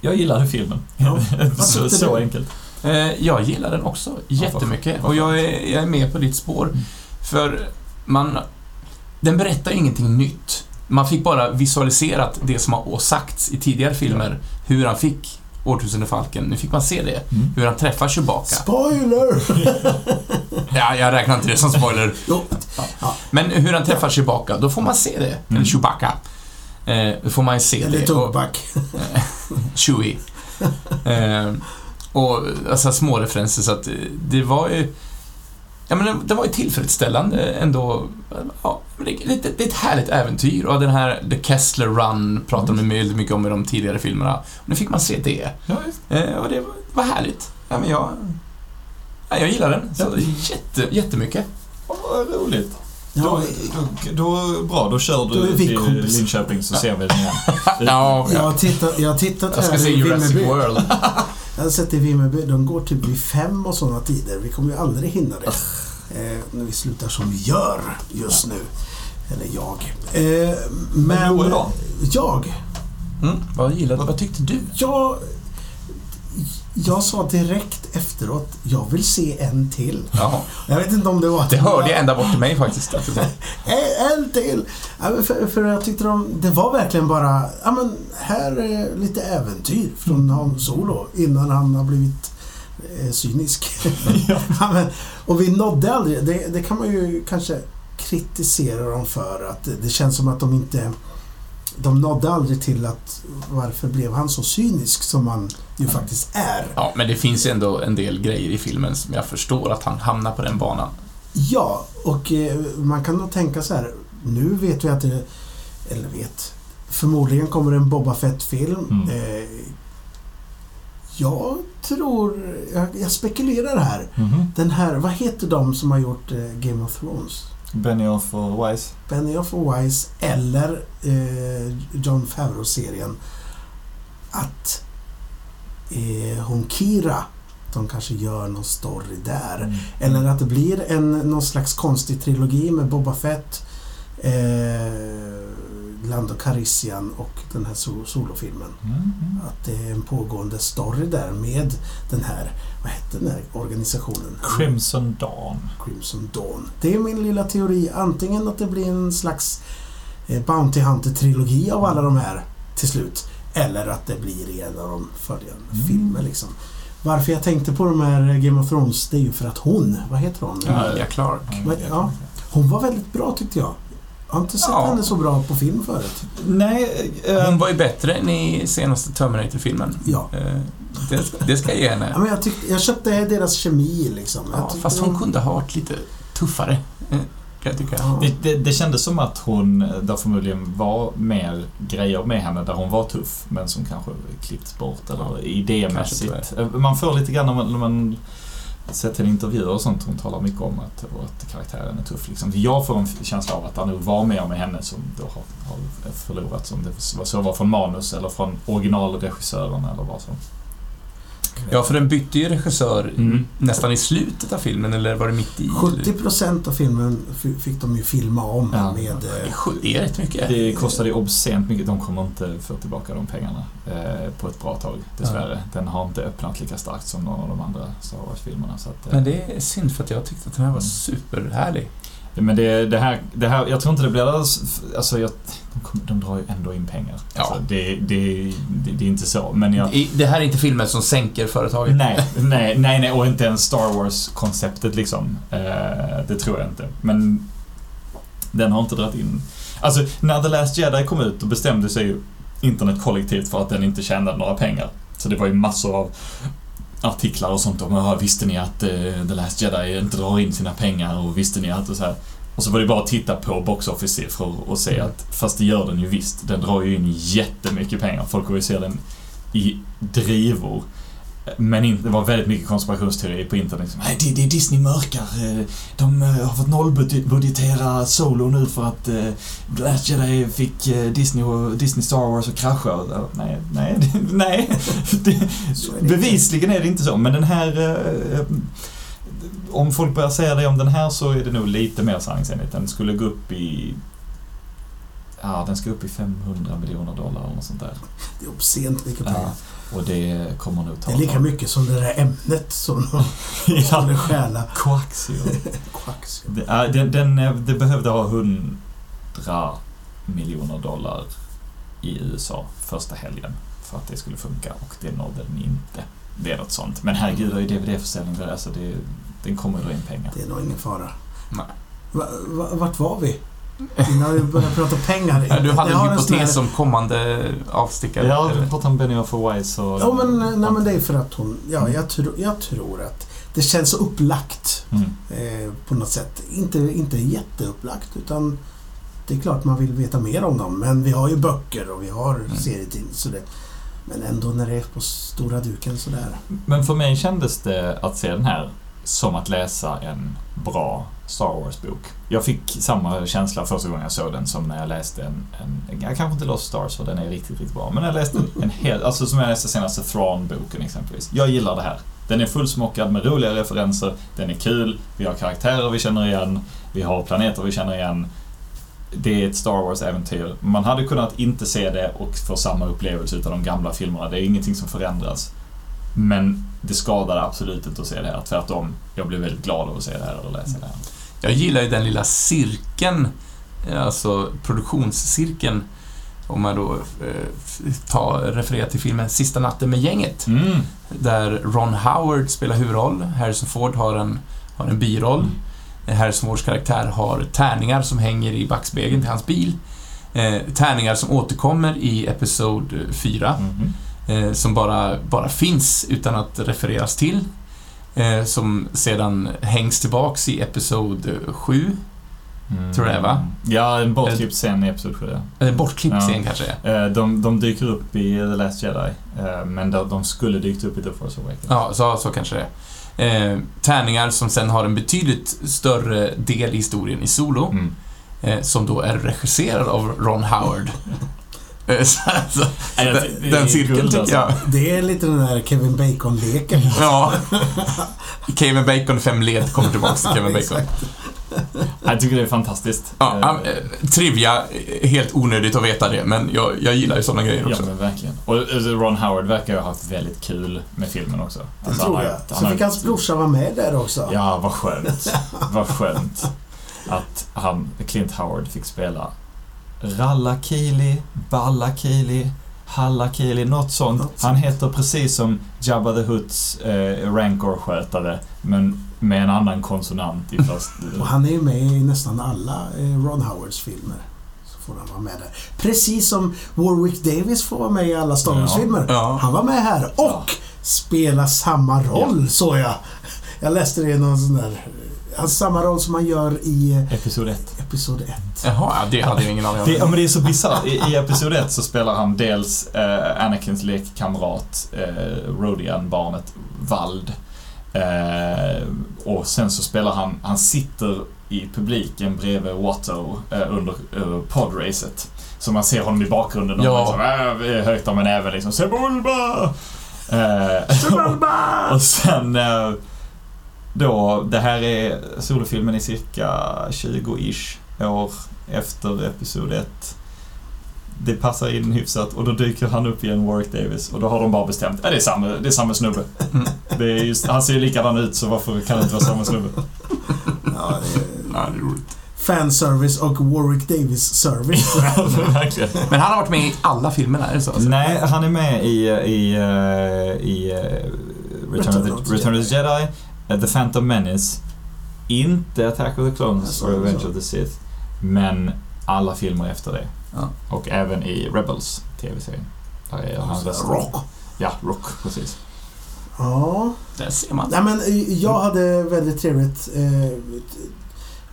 Jag gillade filmen. Ja. Så så enkelt. Eh, jag gillar den också jättemycket och jag är, jag är med på ditt spår. Mm. För man... Den berättar ingenting nytt. Man fick bara visualiserat det som har sagts i tidigare filmer, hur han fick Årtusende Falken. Nu fick man se det. Mm. Hur han träffar Chewbacca. Spoiler! Ja, jag räknar inte det som spoiler. Jo, Men hur han träffar Chewbacca, då får man se det. Mm. Eller Chewbacca. Eh, då får man ju se eller det. Och, tobak. Chewie. Eh, och alltså små referenser så att eh, det var ju... Ja men det, det var ju tillfredsställande ändå. Ja, det, det, det är ett härligt äventyr och den här The Kessler Run pratar de väldigt mycket om i de tidigare filmerna. Och nu fick man se det. Ja. Eh, och det var, var härligt. Ja men jag... Ja, jag gillar den. Så jätte, jättemycket. Vad roligt. Ja, Då, då, då, bra, då kör Då är du vi till kompisar. Linköping så ser vi den igen. Ja, jag har tittat, jag har tittat Jag ska se Jurassic Vimmerby. World. Jag har sett i Vimmerby, de går typ vid fem och sådana tider. Vi kommer ju aldrig hinna det. Eh, när vi slutar som vi gör just nu. Eller jag. Eh, men... Joel då? Jag? Mm, vad gillade Vad tyckte du? Jag... Jag sa direkt efteråt, jag vill se en till. Ja, Jag vet inte om det var... det hörde jag ända bort till mig faktiskt. En, till! Ja, för, för jag tyckte de, det var verkligen bara, ja men här är lite äventyr från Han Solo innan han har blivit eh, cynisk. Ja. ja, men, och vi nådde aldrig, det, det kan man ju kanske kritisera dem för att det, det känns som att de inte de nådde aldrig till att varför blev han så cynisk som han ju faktiskt är. Ja, men det finns ändå en del grejer i filmen som jag förstår att han hamnar på den banan. Ja, och eh, man kan nog tänka så här. Nu vet vi att det... Eller vet. Förmodligen kommer en Boba Fett-film. Mm. Eh, jag tror... Jag, jag spekulerar här. Mhm. Den här... Vad heter de som har gjort eh, Game of Thrones? Benioff och Wise. Benioff och Wise eller eh, John Favreau-serien. Att eh, hon Kira, de kanske gör någon story där. Mm. Eller att det blir en, någon slags konstig trilogi med Boba Fett, eh, Lando Calrissian och den här so- solofilmen. Mm. Att det är en pågående story där med den här, vad hette den här organisationen? Crimson Dawn. Crimson Dawn. Det är min lilla teori. Antingen att det blir en slags eh, Bounty Hunter-trilogi av alla de här till slut. Eller att det blir en av de följande Mm. filmer liksom. Varför jag tänkte på de här Game of Thrones, det är ju för att hon, vad heter hon? Ja, Emilia Clark. Men, ja. Hon var väldigt bra tyckte jag. Jag har inte sett Ja. henne så bra på film förut. Nej, eh, Hon var ju bättre än i senaste Terminator-filmen. Ja. Eh, Det, det ska jag ge ja henne. men jag, tyckte, jag köpte deras kemi liksom. Ja, fast hon de- kunde ha varit lite tuffare, eh, kan jag tycka. Det, det, det kändes som att hon, där förmodligen var mer grejer med henne där hon var tuff, men som kanske klippts bort eller Ja, idémässigt. Eh, Man får lite grann när man, när man sett henne intervjuer och sånt, hon talar mycket om att, att karaktären är tuff. Liksom. Jag får en känsla av att det nog var mer med henne som då har, har förlorat, som det var så var från manus eller från originalregissören eller vad som. Ja, för den bytte ju regissör Mm. nästan i slutet av filmen, eller var det mitt i? 70% av filmen fick de ju filma om Ja. med... Det är eh, rätt mycket. Det kostade ju obscent mycket. De kommer inte få tillbaka de pengarna eh, på ett bra tag, dessvärre. Den har inte öppnat lika starkt som någon av de andra Star Wars-filmerna. Eh, Men det är synd för att jag tyckte att den här var superhärlig. Men det, det, här, det här, jag tror inte det blir alltså jag, de, de drar ju ändå in pengar. Ja. Alltså det, det, det, det är inte så, men jag... Det här är inte filmen som sänker företaget. Nej, nej, nej, nej, och inte ens Star Wars-konceptet liksom. Eh, det tror jag inte. Men den har inte dragit in... Alltså, när The Last Jedi kom ut, då bestämde sig ju internet kollektivt för att den inte tjänade några pengar. Så det var ju massor av artiklar och sånt om "Ja, visste ni att eh, The Last Jedi inte drar in sina pengar och visste ni att och så här. Och så var det bara att titta på box office-siffror och se att, fast det gör den ju visst, den drar ju in jättemycket pengar. Folk går ju se den i drivor. Men in, det var väldigt mycket konspirationsteorier på internet. Liksom, Nej, det, det är Disney mörkar. Eh, De eh, har fått nollbudgetera Solo nu för att eh, Last Jedi fick Disney, och, Disney Star Wars att krascha. Nej, nej, nej. Bevisligen är det inte så. Men den här... Om folk börjar säga det om den här så är det nog lite mer sanningsenligt. Den skulle gå upp i... ja, den ska upp i 500 miljoner dollar eller något sånt där. Det är obscent mycket Ja, pengar. Och det kommer nog ta Det är lika tag. mycket som det där ämnet som de skulle stjäla. Det, ja, den, den, eh, det behövde ha 100 miljoner dollar i USA första helgen för att det skulle funka och det nådde den inte. Det är något sånt. Men herregud, det är ju DVD-försäljning där, så det, den kommer ju dra in pengar. Det är nog ingen fara. Nej. Va, va, vart var vi? Innan vi började prata pengar. Ja, Du hade Jag en hypotes om kommande avstickare. Ja, eller? vi pratar om Benny of Wise och... Ja, men, nej, men det är för att hon... Ja, jag, tro, jag tror att det känns så upplagt Mm. eh, på något sätt. Inte, inte jätteupplagt, utan det är klart man vill veta mer om dem. Men vi har ju böcker och vi har Mm. serietidningar. Så det, men ändå när det är på stora duken sådär. Men för mig kändes det att se den här som att läsa en bra Star Wars-bok. Jag fick samma känsla första gången jag såg den som när jag läste en, en jag kanske inte Lost Stars för den är riktigt, riktigt bra, men jag läste en hel, alltså som jag läste senaste Thrawn-boken exempelvis. Jag gillar det här. Den är fullsmockad med roliga referenser, den är kul, vi har karaktärer vi känner igen, vi har planeter vi känner igen. Det är ett Star Wars-äventyr. Man hade kunnat inte se det och få samma upplevelse utav de gamla filmerna. Det är ingenting som förändras. Men det skadade absolut inte att se det här. Tvärtom, jag blev väldigt glad av att se det här och läsa det här. Jag gillar ju den lilla cirkeln, eh, alltså produktionscirkeln, om man då eh, tar, refererar till filmen Sista natten med gänget, Mm. där Ron Howard spelar huvudroll, Harrison Ford har en, har en biroll. Eh, Harrison Fords karaktär har tärningar som hänger i backspegeln till hans bil. Eh, tärningar som återkommer i Episod 4. Mhm. eh, som bara, bara finns utan att refereras till. Eh, som sedan hängs tillbaks i Episod 7. Mm. Tror jag, va? Ja, en bortklippt scen i Episod 7. ja. Eller bortklippt Ja. scen kanske det. Eh, De, de dyker upp i The Last Jedi, eh, men de, de skulle dykt upp i The Force Awakens. Ja, så, så kanske det är. Eh, tärningar som sen har en betydligt större del i historien i Solo. Mm. Eh, som då är regisserad av Ron Howard. Eh, så, så, Ja, jag- den, det är den cirkeln guld, tycker alltså. jag. Det är lite den där Kevin Bacon-leken. Ja. Kevin Bacon fem led kommer tillbaks till Kevin Bacon. Jag tycker det är fantastiskt. Ja, ja, eh, trivia, eh, helt onödigt att veta det, men jag, jag gillar ju sådana grejer Ja, också. men verkligen. Och eh, Ron Howard verkar ju ha haft väldigt kul med filmen också. Det Alltså, tror han har- jag. han Så har- fick hans brorsa vara med där också. Ja, vad skönt. vad skönt. Att han, Clint Howard, fick spela Rallakili, Ballakili, Hallakili, något sånt. Något Han heter precis som Jabba the Hutts eh, Rancor-skötare, men med en annan konsonant i först... Och han är ju med i nästan alla eh, Ron Howards filmer. Så får han vara med där. Precis som Warwick Davis får vara med i alla Star Wars-filmer. Ja. Han var med här och spelar samma roll, såg jag. Jag läste det i någon sån där... Alltså samma roll som han gör i eh, Episod 1. Episod 1. Jaha, ja, det hade jag ingen aning om. Det, ja, men det är så bisarrt. I, I Episod 1 så spelar han dels eh, Anakins lekkamrat, eh, Rodian-barnet Vald. Eh, och sen så spelar han, han sitter i publiken bredvid Watto eh, under eh, podracet. Så man ser honom i bakgrunden och Ja. liksom, äh, högt om en näve liksom Sebulba! Eh, och sen eh, då, det här är solofilmen i cirka 20-ish år efter Episod 1. Det passar in hyfsat och då dyker han upp igen, Warwick Davis, och då har de bara bestämt att det är samma, det är samma snubbe. Det är just, han ser ju likadan ut så varför kan det inte vara samma snubbe? Ja, det är Ja, det är roligt. fanservice och Warwick Davis-service. Men han har varit med i alla filmerna, är det så? Alltså? Nej, han är med i, i, eh, i eh, Return, of the, Return of the Jedi, The Phantom Menace, inte Attack of the Clones or Revenge så. of the Sith, men alla filmer efter det. Ja. Och även i Rebels, TV-serien. Där är han rösten. Rock. Ja, Rock, precis. Ja. Där ser man. Nej men eh, jag hade väldigt trevligt. Eh,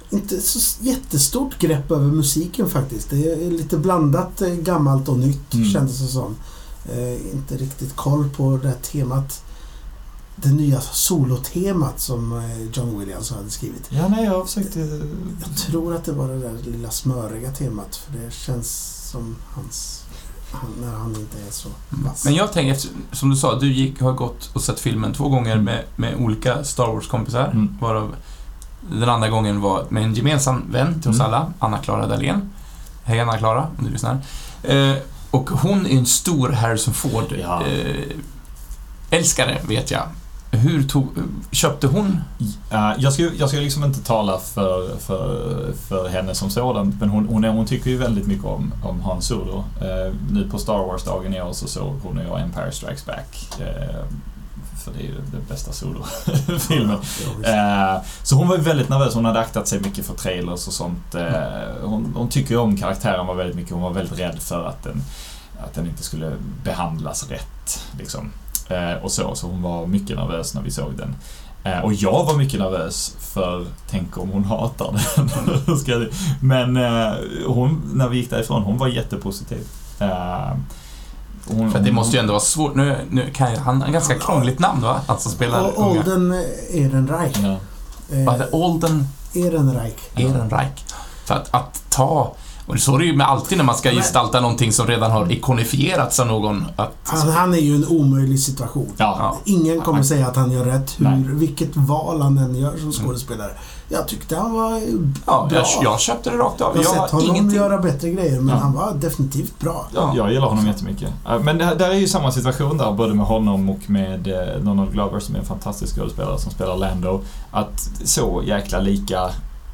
inte så jättestort grepp över musiken faktiskt. Det är lite blandat eh, gammalt och nytt Mm. kändes det som. Eh, inte riktigt koll på det här temat. Det nya solotemat som eh, John Williams hade skrivit. Ja, nej, jag försökte... Jag tror att det var det där lilla smöriga temat för det känns som hans... Han, när han inte är så vass. Men jag tänker, som du sa, du gick, har gått och sett filmen två gånger med, med olika Star Wars-kompisar. Mm. Varav den andra gången var med en gemensam vän till oss Mm. alla, Anna-Klara Dahlén. Hej Anna-Klara, om du lyssnar. Eh, och hon är en stor Harrison Ford Ja. eh, älskare, vet jag. Hur tog... Köpte hon? Uh, jag, ska, jag ska liksom inte tala för, för, för henne som sådan, men hon, hon, hon tycker ju väldigt mycket om, om Han Solo. Uh, nu på Star Wars-dagen i år så såg hon och jag Empire Strikes Back. Uh, för det är ju den bästa Solo-filmen. Ja. Eh, Så hon var ju väldigt nervös. Hon hade aktat sig mycket för trailers och sånt. Eh, Hon, hon tycker ju om karaktären var väldigt mycket. Hon var väldigt rädd för att den, att den inte skulle behandlas rätt. Liksom. Eh, Och så, så hon var mycket nervös när vi såg den. Eh, Och jag var mycket nervös för, tänk om hon hatar den. Men eh, hon, när vi gick därifrån, hon var jättepositiv. Eh, Hon, För det måste ju ändå vara svårt. Nu, nu kan jag, han har ett ganska krångligt namn va? Han som spelar unga. Olden Ehrenreich. Ja. Heter Olden Ehrenreich. Ehrenreich. För att, att ta... Och så är det ju med alltid när man ska Men- gestalta någonting som redan har ikonifierats av någon. Att, Han, han är ju en omöjlig situation. Ja. ja. Ingen kommer Han- säga att han gör rätt, hur, Nej. vilket val han än gör som skådespelare. Jag tyckte han var Ja, bra. jag, jag köpte det rakt av. Jag har sett har honom ingenting... göra bättre grejer, men Ja. han var definitivt bra. Ja, jag gillar honom jättemycket. Eh, Men det, där är ju samma situation där, både med honom och med eh, Donald Glover som är en fantastisk skådespelare som spelar Lando. Att så jäkla lika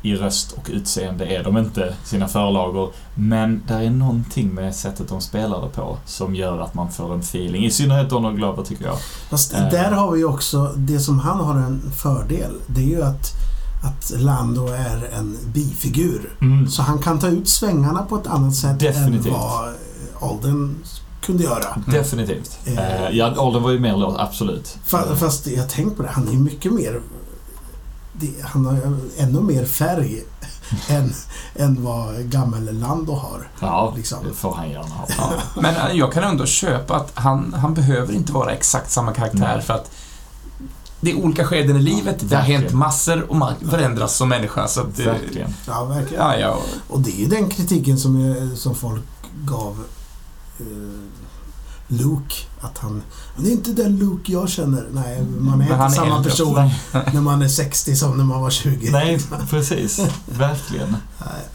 i röst och utseende är de inte, sina förlagor. Men där är någonting med sättet de spelar det på som gör att man får en feeling. I synnerhet Donald Glover tycker jag. Fast Eh. där har vi ju också, det som han har en fördel, det är ju att, att Lando är en bifigur. Mm. Så han kan ta ut svängarna på ett annat sätt Definitivt. än vad Alden kunde göra. Definitivt. Eh. Eh, ja, Alden var ju mer låt, absolut. Fa- Fast jag tänkt på det, han är ju mycket mer... Det, han har ännu mer färg än, än vad gammel Lando har. Ja, Liksom. det får han gärna ha. Ja. Men eh, jag kan ändå köpa att han, han behöver inte vara exakt samma karaktär Nej. för att det är olika skeden i livet, det har hänt massor och man förändras som människa. Så att, eh, Verkligen. Ja, verkligen. Ja, ja. Och det är ju den kritiken som, jag, som folk gav eh, Luke. Att han... Han är inte den Luke jag känner. Nej, man är Men inte är samma äldre person när man är 60 som när man var 20. nej, precis. Verkligen. Nej.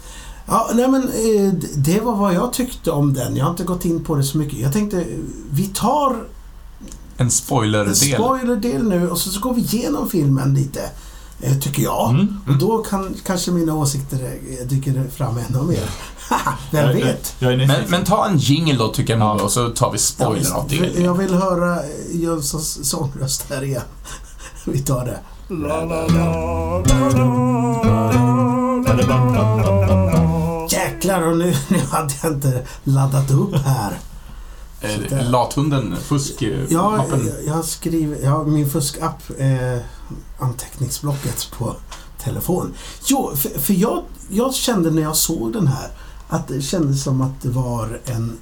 Ja, nej men eh, det var vad jag tyckte om den. Jag har inte gått in på det så mycket. Jag tänkte, vi tar En en spoilerdel. spoilerdel nu och så, så går vi igenom filmen lite. Eh, Tycker jag. Mm. Och då kan kanske mina åsikter eh, dyker fram ännu mer. Vem vet? Men, men ta en jingle då tycker jag Ja. nog och så tar vi Ja, spoiler visst. av det. jag vill höra eh, Jönssons sångröst här igen. Vi tar det. Jäklar, och nu, nu hade jag inte laddat upp här. Eh, Lathunden, fusk, eh, Ja, jag, jag skriver... Ja, min fuskapp. Eh, anteckningsblocket på telefon. Jo, för, för jag, jag kände när jag såg den här att det kändes som att det var en...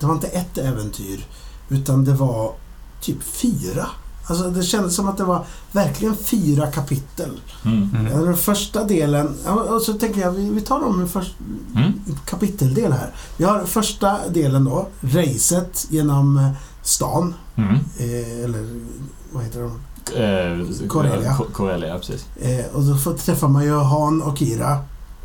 Det var inte ett äventyr, utan det var typ fyra. Alltså det kändes som att det var verkligen fyra kapitel. Mm. Mm. Den första delen, och så tänker jag vi, vi tar dem i först, Mm. kapiteldel här. Vi har första delen då, racet genom eh, stan. Mm. Eh, eller vad heter de? Eh, Corellia, precis. Eh, och då får, träffar man ju Han och Kira.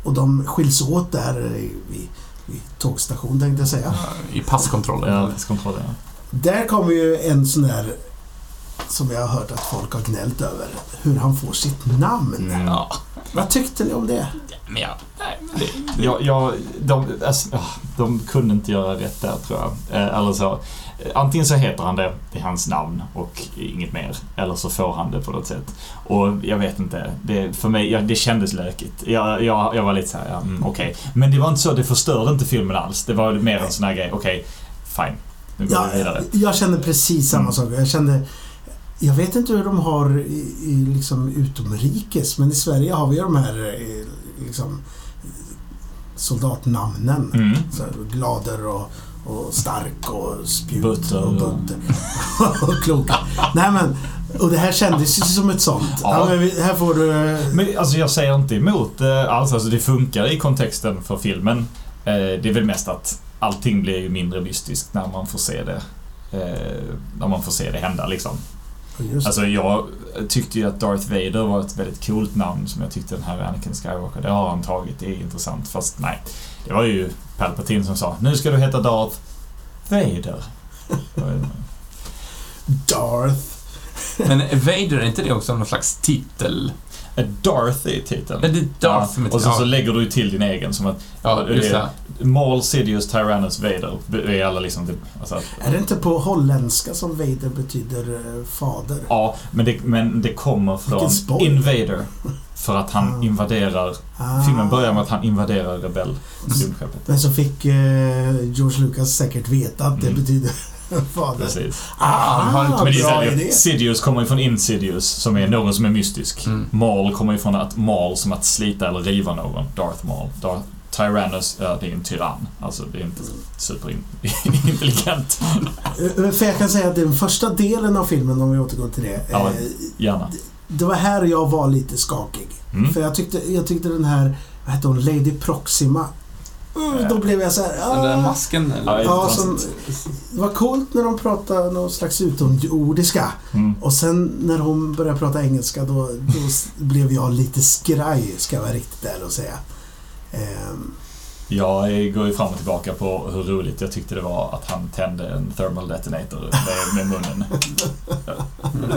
Och de skiljs åt där i- vid, vid tågstation tänkte jag säga. I passkontrollen. Ja, kontrollen. Ja. Där kommer ju en sån där som jag har hört att folk har gnällt över. Hur han får sitt namn. Mm. Ja, Vad tyckte ni om det? men ja, nej, men det, Ja, ja, de, alltså, de kunde inte göra rätt där tror jag. Eh, eller så. eh, Antingen så heter han det i hans namn och inget mer. Eller så får han det på något sätt. Och jag vet inte. Det, för mig, ja, det kändes lökigt. Jag, jag, jag var lite såhär, ja, mm, okej. Men det var inte så, det förstörde inte filmen alls. Det var mer en sån här grej, okej, fine. Nu går Ja, vi vidare. jag kände precis samma Mm. sak. Jag kände... Jag vet inte hur de har i, i liksom utomrikes, men i Sverige har vi ju de här eh, liksom, soldatnamnen. Mm. Så här, Glader och, och Stark och Spjut Butter och Butter. och Kloka. Nej men, och det här kändes ju som ett sånt. Ja. Ja. men vi, här får du... Men alltså jag säger inte emot eh, alls. Alltså det funkar i kontexten för filmen. Eh, det är väl mest att allting blir ju mindre mystiskt när man får se det. Eh, när man får se det hända liksom. Just Alltså jag tyckte ju att Darth Vader var ett väldigt coolt namn som jag tyckte den här Anakin Skywalker, det har han tagit, det är intressant. Fast nej, det var ju Palpatine som sa nu ska du heta Darth Vader. Darth. Men Vader, är inte det också någon slags titel? Darth är titeln. Men det är Darth är och så, så lägger du till din egen som att Ja, just det. Maul, Sidious, Tyrannus, Vader. Är alla liksom typ, alltså, Är det inte på holländska som Vader betyder eh, fader? Ja, men det, men det kommer från. Invader. För att han Ah. invaderar... Ah. Filmen börjar med att han invaderar rebell. Men så fick eh, George Lucas säkert veta att det Mm. betyder fader. Precis. Ah, han Men det är idé. Sidious kommer ju från Insidious, som är någon som är mystisk. Mm. Maul kommer ju från att Maul som att slita eller riva någon. Darth Maul. Darth Tyrannus, ja, det är en tyrann. Alltså, det är inte superintelligent. Eh, För jag kan säga att den första delen av filmen, om vi återgår till det. Ja, eh, Gärna. det var här jag var lite skakig. Mm. För jag tyckte, jag tyckte den här, vad hette hon, Lady Proxima. Mm, då blev jag så här, Den där ah. masken eller? Ja, som, det var coolt när de pratade någon slags utomjordiska. Mm. Och sen när hon började prata engelska då, då blev jag lite skraj, ska jag vara riktigt ärlig och säga. Ehm, Jag går ju fram och tillbaka på hur roligt jag tyckte det var att han tände en thermal detonator med, med munnen.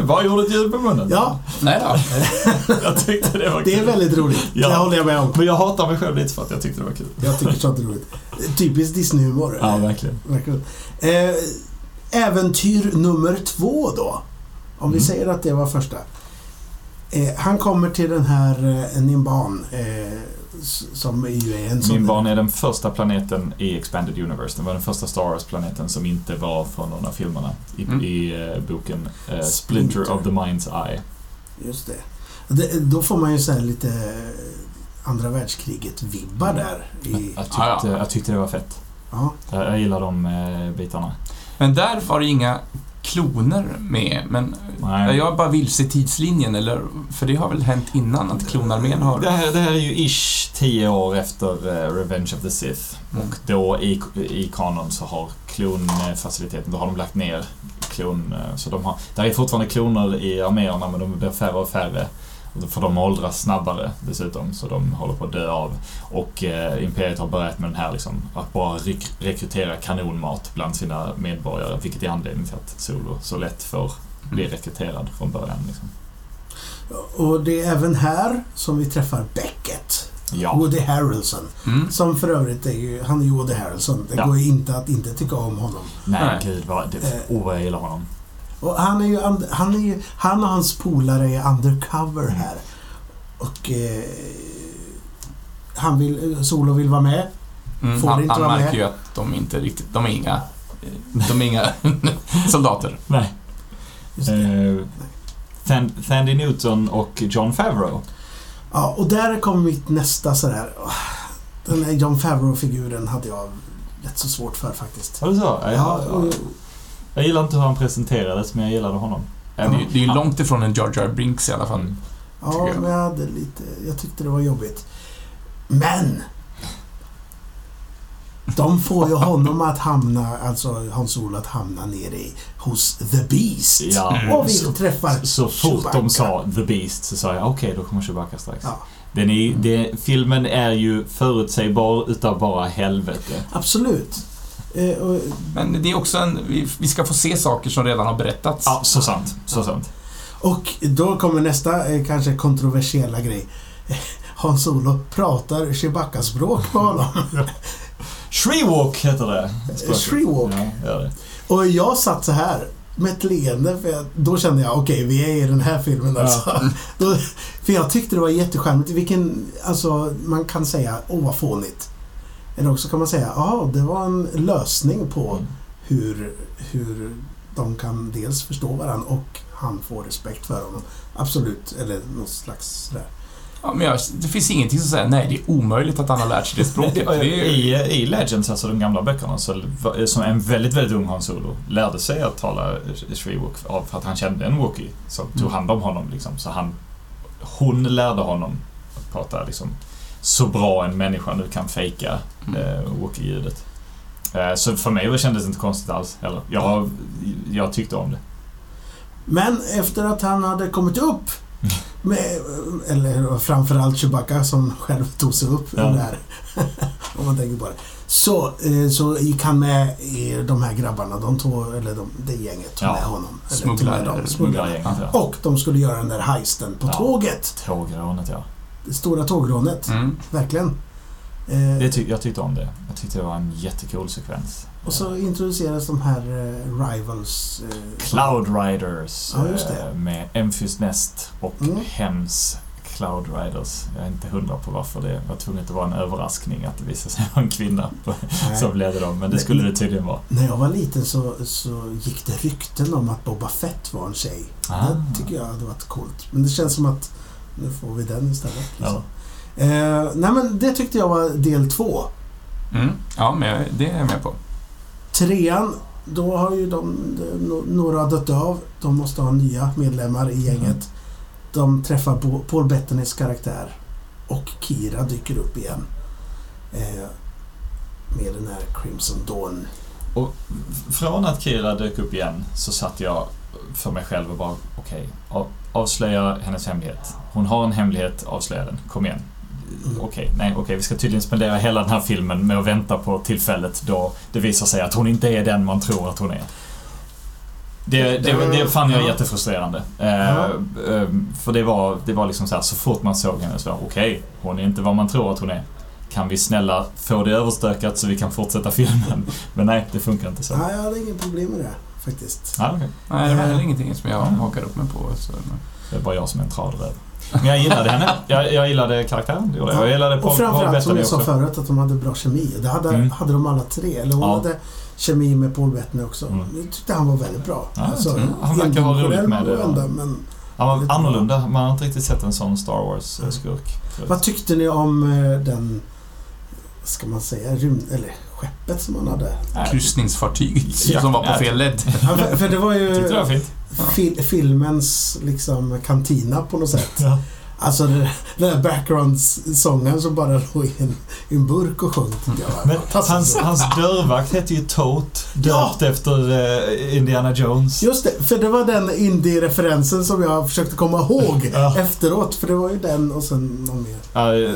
Vad gjorde ett ljud med munnen? ja, Nej då. Jag tyckte det var det är kul. väldigt roligt. Ja. Det håller jag med om. Men jag hatar mig själv lite för att jag tyckte det var kul. Jag tycker sånt är roligt. Typiskt Disney-humor. Ja, verkligen. Verkligen. Eh, äventyr nummer två då. Om vi Mm. säger att det var första. Eh, han kommer till den här eh, Nimban. Eh, som är ju är en sån... Min barn är den första planeten i Expanded Universe. Den var den första Star Wars-planeten som inte var från någon av filmerna i, Mm. i eh, boken eh, Splinter. Splinter of the Mind's Eye. Just det. det. Då får man ju så här lite eh, andra världskriget-vibbar där. I, Jag tyckte, Ja, ja. jag tyckte det var fett. ja. Jag, jag gillar de eh, bitarna. Men där var det inga kloner med, men Nej. jag bara vilse i tidslinjen, eller? För det har väl hänt innan att klonarmén har... Det här, det här är ju ish tio år efter eh, Revenge of the Sith. Mm. Och då i, i kanon så har klonfaciliteten, då har de lagt ner klon... eh, Så de har, där är fortfarande kloner i arméerna men de blir färre och färre. Får de åldras snabbare dessutom, så de håller på att dö av. Och eh, Imperiet har börjat med den här liksom, att bara rek- rekrytera kanonmat bland sina medborgare, vilket är anledningen till att Solo så lätt får bli rekryterad från början. Liksom. Och det är även här som vi träffar Beckett. Ja. Woody Harrelson. Mm. Som för övrigt är ju, han är ju Woody Harrelson. Det Ja. går ju inte att inte tycka om honom. Nej, Nej. gud vad... Det, oh, vad jag gillar honom. Och han är ju, han är ju, han och hans polare är undercover här. Och eh, han vill, Solo vill vara med. Mm. Får Han, inte han vara med. märker ju att de inte riktigt... De är inga... De är inga soldater. Nej. Just det. Eh, Than- Thandie Newton och John Favreau. Ja, och där kommer mitt nästa sådär. Den här John Favreau-figuren hade jag rätt så svårt för faktiskt. Var det så? Ja, Ja, ja, Jag gillar inte hur han presenterades, men jag gillade honom. Det är, ju- det är ju långt ifrån en Jar Jar Binks i alla fall. Mm. ja jag. men jag hade lite... Jag tyckte det var jobbigt. Men! De får ju honom att hamna, alltså Hans Solo att hamna nere i, hos The Beast. Ja. Och vi så, träffar så fort Chewbacca. de sa The Beast så sa jag okej, då kommer Chewbacca strax. Ja. Den är, det, filmen är ju förutsägbar utav bara helvete. Absolut. Eh, och, Men det är också en... Vi, ska få se saker som redan har berättats. Ja, så sant. Så sant. och då kommer nästa eh, kanske kontroversiella grej. Hans Solo pratar Chewbacca-språk på honom. Shreewalk heter det. språket. Shreewalk. Ja, det. Och jag satt så här med ett leende för jag, då kände jag okej, vi är i den här filmen alltså. Då, för jag tyckte det var jättecharmigt. Vilken, alltså man kan säga, åh vad fånigt. Eller också kan man säga, ja det var en lösning på Mm. hur, hur de kan dels förstå varandra och han får respekt för honom. Absolut, eller något slags sådär. Ja, men jag, det finns ingenting som säger nej, det är omöjligt att han har lärt sig det språket. Det är, I, I Legends, alltså de gamla böckerna, så som en väldigt, väldigt ung Han Solo lärde sig att tala Shreewalk av för att han kände en Wookie som tog Mm. hand om honom. Liksom. Så han, hon lärde honom att prata liksom, så bra en människa nu kan fejka Mm. eh, Wookie-ljudet. Eh, så för mig kändes det inte konstigt alls heller. Jag, jag tyckte om det. Men efter att han hade kommit upp med, eller framförallt Chewbacca som själv tog sig upp Ja. här. om man tänker på det. Så, eh, så gick han med i de här grabbarna, de två, eller de, det gänget tog Ja. med honom. Eller Smugglare- tog med dem, smugglare. Smuggargänget, ja. Och de skulle göra den där heisten på Ja. tåget. Tågrånet, ja. Stora tågrånet. Mm. Verkligen. Eh, Det ty- jag tyckte om det. Jag tyckte det var en jättecool sekvens. och så introduceras de här eh, Rivals. Eh, Cloud Riders Ja, med Emphys Nest och Mm. Hems Cloud Riders. Jag är inte hundra på varför det var tvunget att vara en överraskning att det visade sig vara en kvinna som ledde dem, men det skulle det tydligen vara. När jag var liten så, så gick det rykten om att Boba Fett var en tjej. Ah. Det tycker jag hade varit coolt. Men det känns som att nu får vi den istället. Ja. Liksom. Eh, nej men det tyckte jag var del två. Mm. Ja, men jag- det är jag med på. Trean, då har ju de, några dött av. De måste ha nya medlemmar i gänget. De träffar Paul Bettanys karaktär. Och Kira dyker upp igen. Eh, med den här Crimson Dawn. Från att Kira dök upp igen så satt jag för mig själv och bara okej, av- avslöja hennes hemlighet. Hon har en hemlighet, avslöja den. Kom igen. Mm. Okej, nej, okej, vi ska tydligen spendera hela den här filmen med att vänta på tillfället då det visar sig att hon inte är den man tror att hon är. Det, det, det fann jag Ja. jättefrustrerande. Ja. eh, för det var, det var liksom så här, så fort man såg henne så var okej, hon är inte vad man tror att hon är. Kan vi snälla få det överstökat så vi kan fortsätta filmen? Men nej, det funkar inte så. Nej, jag hade inget problem med det faktiskt. Ja, okej. Nej, det var heller ingenting som jag Mm. hakar upp mig på. Så, Det är bara jag som är en travräv. Men jag gillade henne. Jag, jag gillade karaktären, jag. Jag gillade Paul, och framförallt som jag sa förut att de hade bra kemi. Det hade, Mm. hade de alla tre. Eller hon Ja. hade kemi med Paul Bettany också. Mm. Jag tyckte han var väldigt bra. Alltså, Ja, mm. Han verkar ha roligt med det. varenda, Men Han var annorlunda. Man har inte riktigt sett en sån Star Wars-skurk. vad tyckte ni om eh, den, ska man säga, rymd, eller skeppet som han hade? Kryssningsfartyg Ja. som var på fel led. Ja, för, för det var ju det var fil, filmens liksom kantina på något sätt. Ja. Alltså den där background-sången som bara låg i en, i en burk och sjöng Men hans, hans dörrvakt hette ju Tote, Ja! döpt efter eh, Indiana Jones. Just det, för det var den indie-referensen som jag försökte komma ihåg Ja. efteråt. För det var ju den och sen någon mer. Ja, eh,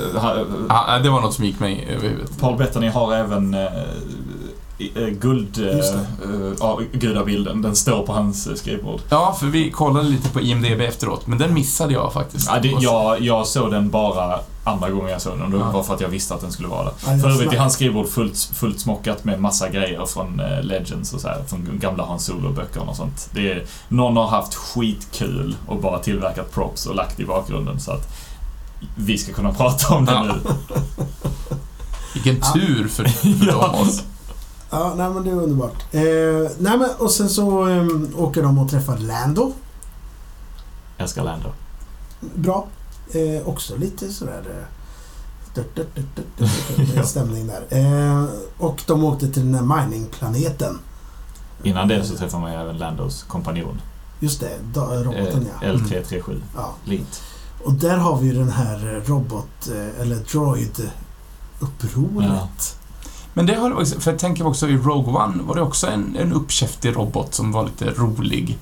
Ja, det var något som gick mig över huvudet. Paul Bettany har även eh, eh, guld... Ja, gudabilden. Den står på hans skrivbord. Ja, för vi kollade lite på IMDB efteråt, men den missade jag faktiskt. Ja, det, jag, jag såg den bara andra gången jag såg den och det Ja. var för att jag visste att den skulle vara där. Ja, För övrigt är hans skrivbord fullt, fullt smockat med massa grejer från Legends och så här, från gamla Hans Solo-böckerna och sånt. Det är, någon har haft skitkul och bara tillverkat props och lagt i bakgrunden så att vi ska kunna prata om det Ja. nu. Vilken tur för, för Ja. dem oss. Ja, nej men det är underbart. Eh, nej men och sen så eh, åker de och träffar Lando. Älskar Lando. Bra. Eh, också lite sådär... Eh, dut, dut, dut, dut, Ja. stämning där. Eh, och de åkte till den här miningplaneten. Innan det så träffar man ju även Landos kompanjon. Just det, da, roboten ja. Eh, L337. ja. Lint. Och där har vi ju den här robot, eh, eller droid-upproret. Men det har det också, för jag tänker också i Rogue One var det också en, en uppkäftig robot som var lite rolig.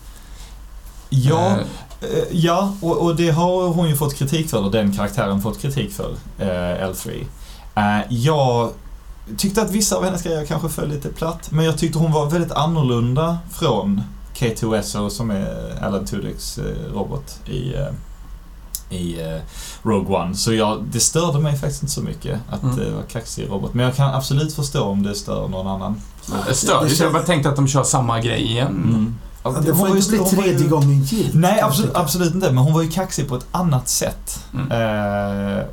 Ja, Eh, Eh, Ja, och, och det har hon ju fått kritik för, och den karaktären fått kritik för, eh, L3. Eh, jag tyckte att vissa av hennes grejer kanske föll lite platt, men jag tyckte hon var väldigt annorlunda från K2SO som är Alan Tudyks eh, robot i, eh, i eh, Rogue One. Så jag, det störde mig faktiskt inte så mycket att Mm. det var kaxig robot. Men jag kan absolut förstå om det stör någon annan. det störde jag bara tänkte att de kör samma grej igen. Mm. Ja, Hon det får var ju- inte bli var ju- tredje gången gillt. Nej, absolut, absolut inte. Men hon var ju kaxig på ett annat sätt. Mm. Eh,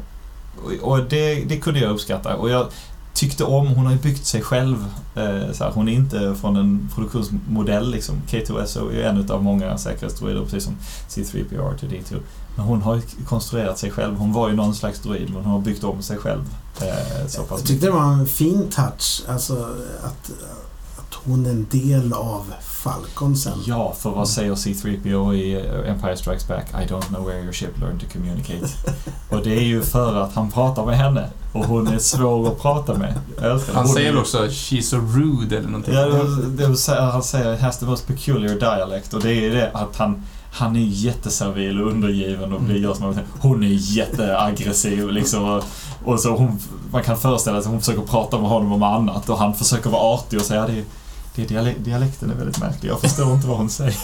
och och det, det kunde jag uppskatta. Och jag tyckte om, hon har ju byggt sig själv. Eh, så här, hon är inte från en produktionsmodell liksom. K2SO är en av många säkerhetsdroider, precis som C3PO och R2D2. Men hon har ju konstruerat sig själv. Hon var ju någon slags droid, men hon har byggt om sig själv. Eh, så pass Jag tyckte det var en fin touch. Alltså att, att hon är en del av Falcon sen. Ja, för vad säger C3PO i eh, Empire Strikes Back? I don't know where your ship learned to communicate. och det är ju för att han pratar med henne. Och hon är svår att prata med. Han hon säger också 'She's so rude' eller någonting. Ja, det, det, säger- han säger has the most peculiar dialect och det är det att han han är jätteservil och undergiven och blir gör som man Hon är jätteaggressiv liksom. Och, så hon, man kan föreställa sig att hon försöker prata med honom om annat och han försöker vara artig och säga det, det dialek, dialekten är väldigt märklig. Jag förstår inte vad hon säger.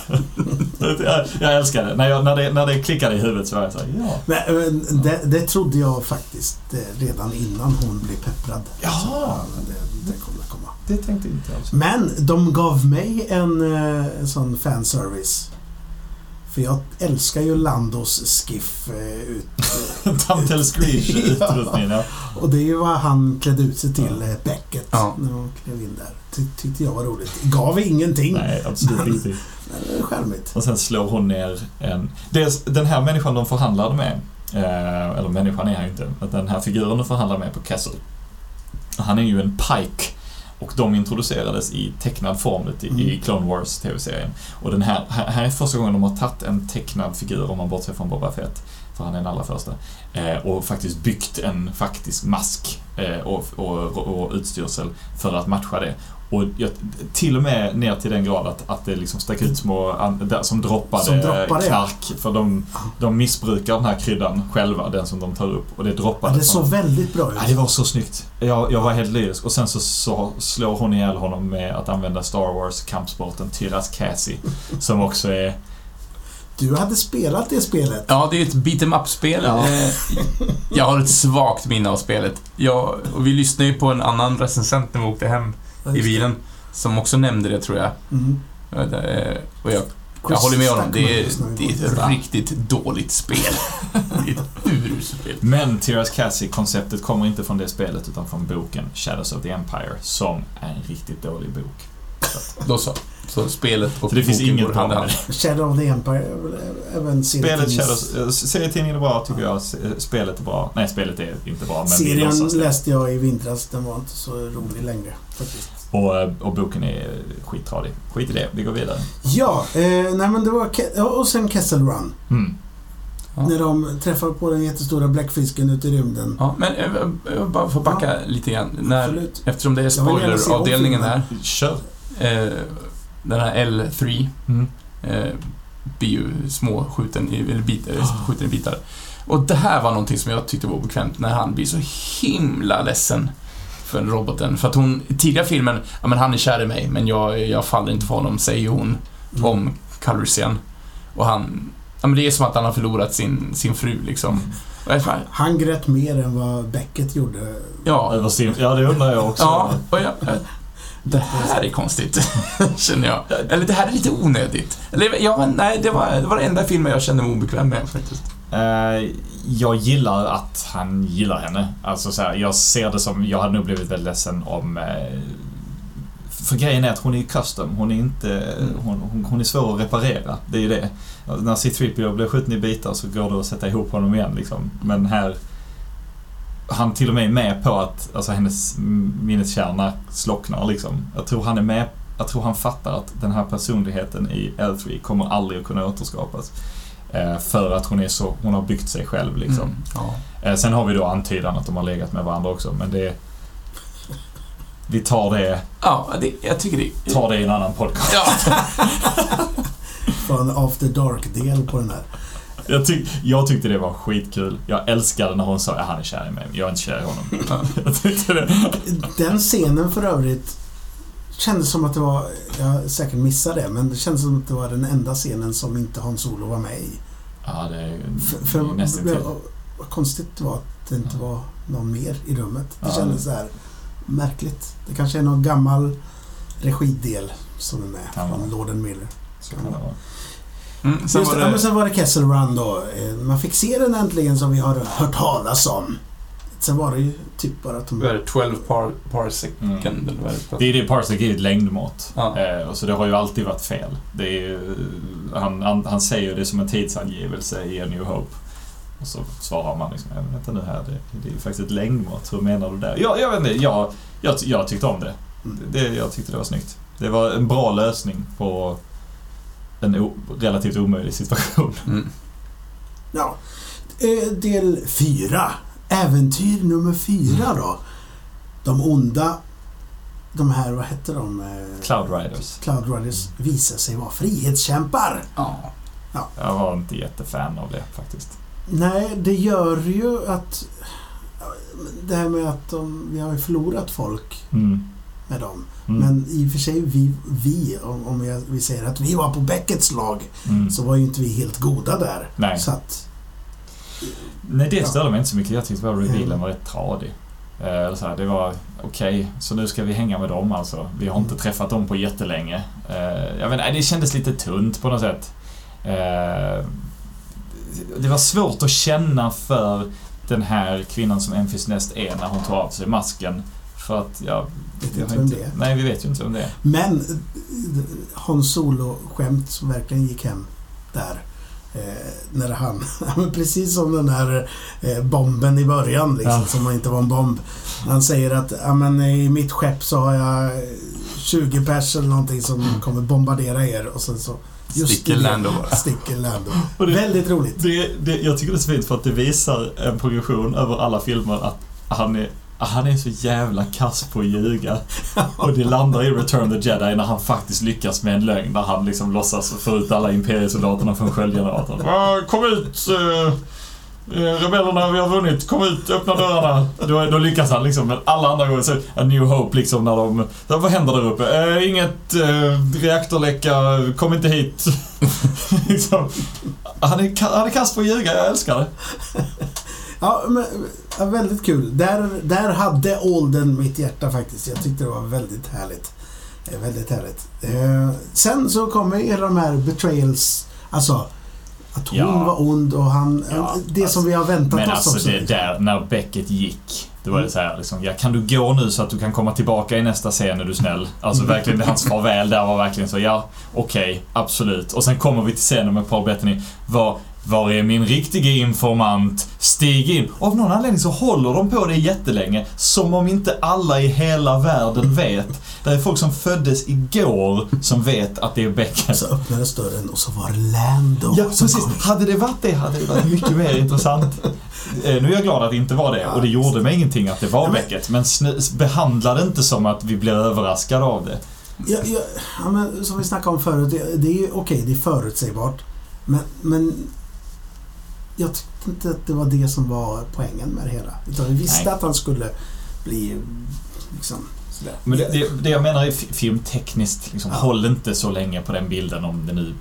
jag, jag älskar det. När, jag, när det. när det klickade i huvudet så var jag såhär, ja. Men, det, det trodde jag faktiskt eh, redan innan hon blev pepprad. Men det, det kommer komma. Det tänkte inte jag. Alltså. Men de gav mig en, eh, en sån fanservice. För jag älskar ju Landos skiff eh, ut. Tamtel Screech utrustningen, ja. Och det är ju vad han klädde ut sig till, eh, Beckett, Ja. när de klev in där. Ty, tyckte jag var roligt. Gav ingenting. Nej, absolut inte. Men det är Charmigt. Och sen slår hon ner en... Dels, den här människan de förhandlade med, eh, eller människan är han inte, men den här figuren de förhandlade med på Kessel. Han är ju en pike. Och de introducerades i tecknad form i, i Mm. Clone Wars TV-serien. Och den här, här här är första gången de har tagit en tecknad figur, om man bortser från Boba Fett, för han är den allra första, eh, och faktiskt byggt en faktisk mask eh, och, och, och utstyrsel för att matcha det. Och jag, till och med ner till den grad att, att det liksom stack ut små, som droppade, Som droppade, ja. knark. För de, de missbrukar den här kryddan själva, den som de tar upp. Och det Ja, droppade. det såg väldigt bra ut. Ja, det var så snyggt. Jag, jag var helt lyrisk. Och sen så, så slår hon ihjäl honom med att använda Star Wars kampsporten Tyras Cassie. Som också är... Du hade spelat det spelet. Ja, det är ett beat em up-spel. Ja. Jag har ett svagt minne av spelet. Jag, och vi lyssnade ju på en annan recensent när vi åkte hem i bilen, som också nämnde det tror jag. Mm. Eh, Och jag, jag håller med honom. Det är, det är ett riktigt dåligt spel. Det är ett uruselt spel. Men Tyras Cassie-konceptet kommer inte från det spelet utan från boken Shadows of the Empire, som är en riktigt dålig bok. Då så. Så spelet och Så det finns inget hand i hand. Shadow of the Empire även Spelet eh, Serietidningen är bra tycker jag. S- Spelet är bra. Nej, spelet är inte bra, men Serien läste jag i vintras. Den var inte så rolig längre faktiskt. Och, eh, och boken är skittradig. Skit i det, vi går vidare. Ja, eh, nej men det var... Ja, och sen Kessel Run. Mm. Ja. När de träffar på den jättestora bläckfisken ute i rymden. Ja, men eh, jag bara får backa lite grann. När, Absolut. eftersom det är spoileravdelningen här. Kör. Eh, den här L3 Mm. eh, blir ju små skjuten i, eller bit, Ah. skjuten i bitar. Och det här var någonting som jag tyckte var obekvämt när han blir så himla ledsen för roboten. För att hon, i tidiga filmen, ja men han är kär i mig, men jag, jag faller inte för honom, säger hon Mm. om Calrissian. Och han, ja men det är som att han har förlorat sin, sin fru liksom. Bara, Han grät mer än vad Beckett gjorde. ja, ja, det undrar jag också. ja, och jag, det här är konstigt, känner jag. Eller det här är lite onödigt. Eller ja, nej, det var, det var den enda filmen jag kände mig obekväm med faktiskt. Eh, jag gillar att han gillar henne. Alltså så här, jag ser det som, jag hade nog blivit väldigt ledsen om... Eh, för grejen är att hon är custom, hon är inte... Mm. Hon, hon, hon är svår att reparera. Det är ju det. När C-3PO blir skjuten i bitar så går det att sätta ihop honom igen liksom. Men här... Han till och med är med på att alltså, hennes minneskärna slocknar liksom. Jag tror han är med jag tror han fattar att den här personligheten i L3 kommer aldrig att kunna återskapas. Eh, för att hon är så, hon har byggt sig själv liksom. Mm, ja. Eh, sen har vi då antydan att de har legat med varandra också, men det... Vi tar det, Ja, det, jag tycker det... tar det i en annan podcast. Ja. Från After Dark-del på den här. Jag, tyck, jag tyckte det var skitkul. Jag älskade när hon sa att han är kär i mig. Jag är inte kär i honom. jag tyckte det. Den scenen för övrigt kändes som att det var, jag har säkert missat det, men det kändes som att det var den enda scenen som inte Hans Olo var med i. Ja, det är För, för nästan till. vad konstigt det var att det inte var någon mer i rummet. Det Ja. kändes så här märkligt. Det kanske är någon gammal regidel som är med Kan från. Lorden Miller. Så kan det vara. Mm, sen Just var det, ja, sen var det Kessel Run då. Eh, Man fick se den äntligen som vi har hört talas om. Sen var det ju typ bara att de... Vad är det? 12 par, par second, Mm. eller vad är det? Det är det Parsec är ju ett längdmått. Ja. Eh, och så det har ju alltid varit fel. Det är ju, han, han, han säger det som en tidsangivelse i A New Hope. Och så svarar man liksom, "Ja, men vänta nu här, det, det är ju faktiskt ett längdmått. Hur menar du där? Ja, jag vet inte, jag, jag, jag tyckte om det. Mm. det. Jag tyckte det var snyggt. Det var en bra lösning på en relativt omöjlig situation. Mm. Ja. Eh, Del 4. Äventyr nummer fyra då. De onda, de här, vad hette de? Eh, Cloud Riders. Cloud Riders visar sig vara frihetskämpar. Ja. Jag var inte jättefan av det faktiskt. Nej, det gör ju att... Det här med att de, vi har ju förlorat folk Mm. Med dem. Mm. Men i och för sig, vi, vi om, om vi, vi säger att vi var på Beckets lag, Mm. så var ju inte vi helt goda där. Nej. Så att... Nej, det Ja. störde mig inte så mycket. Jag tyckte bara revealen Mm. var rätt tradig. Eh, så här, det var okej, så nu ska vi hänga med dem alltså. Vi har inte träffat dem på jättelänge. Eh, jag inte, det kändes lite tunt på något sätt. Eh, det var svårt att känna för den här kvinnan som Memphis Nest är när hon tar av sig masken. För att jag... Vet jag inte vem det är. Nej, vi vet ju inte vem det är. Men eh, Hans Solo-skämt som verkligen gick hem där. Eh, när han, precis som den här eh, bomben i början liksom, Ja. som inte var en bomb. Han säger att ja, men, i mitt skepp så har jag eh, 20 pers eller någonting som kommer bombardera er och sen så Sticker det, Lando bara. Sticker Lando. Det- Väldigt roligt. Det, det, jag tycker det är så fint för att det visar en progression över alla filmer att han är, han är så jävla kass på att ljuga. Och det landar i Return of the Jedi när han faktiskt lyckas med en lögn. När han liksom låtsas få ut alla imperiesoldaterna från sköldgeneratorn. Kom ut! eh, eh, Rebellerna, vi har vunnit. Kom ut, öppna dörrarna. Då, då lyckas han liksom. Men alla andra gånger så A New Hope liksom när de... Vad händer där uppe? Eh, inget eh, reaktorläcka. Kom inte hit. liksom. Han är, han är kass på att ljuga, jag älskar det. Ja, men, ja, väldigt kul. Där, där hade Olden mitt hjärta faktiskt. Jag tyckte det var väldigt härligt. Eh, väldigt härligt. Eh, sen så kommer hela de här betrayals. Alltså, att hon Ja. var ond och han... Ja, det alltså, som vi har väntat Men oss alltså också. det där, när Becket gick. Då var det så här liksom, ja kan du gå nu så att du kan komma tillbaka i nästa scen är du snäll? Alltså verkligen, det hans farväl där var verkligen så, ja, okej, absolut. Och sen kommer vi till scenen med Paul Bettany. Var, var är min riktiga informant? Stig in. Och av någon anledning så håller de på det jättelänge. Som om inte alla i hela världen vet. Det är folk som föddes igår som vet att det är Becket. Så öppnades dörren och så var det Lando Ja, precis. kom. Hade det varit det hade det varit mycket mer intressant. Eh, Nu är jag glad att det inte var det och det gjorde mig ingenting att det var Ja, men- Becket. Men behandla det inte som att vi blir överraskade av det. Ja, ja, ja, men, som vi snackade om förut, det, det är ju okej, det är förutsägbart. Men, men jag tyckte inte att det var det som var poängen med det hela. Utan vi visste Nej. att han skulle bli liksom sådär. Men det, det, det jag menar är fi- filmtekniskt, liksom, Ja. håll inte så länge på den bilden om det nu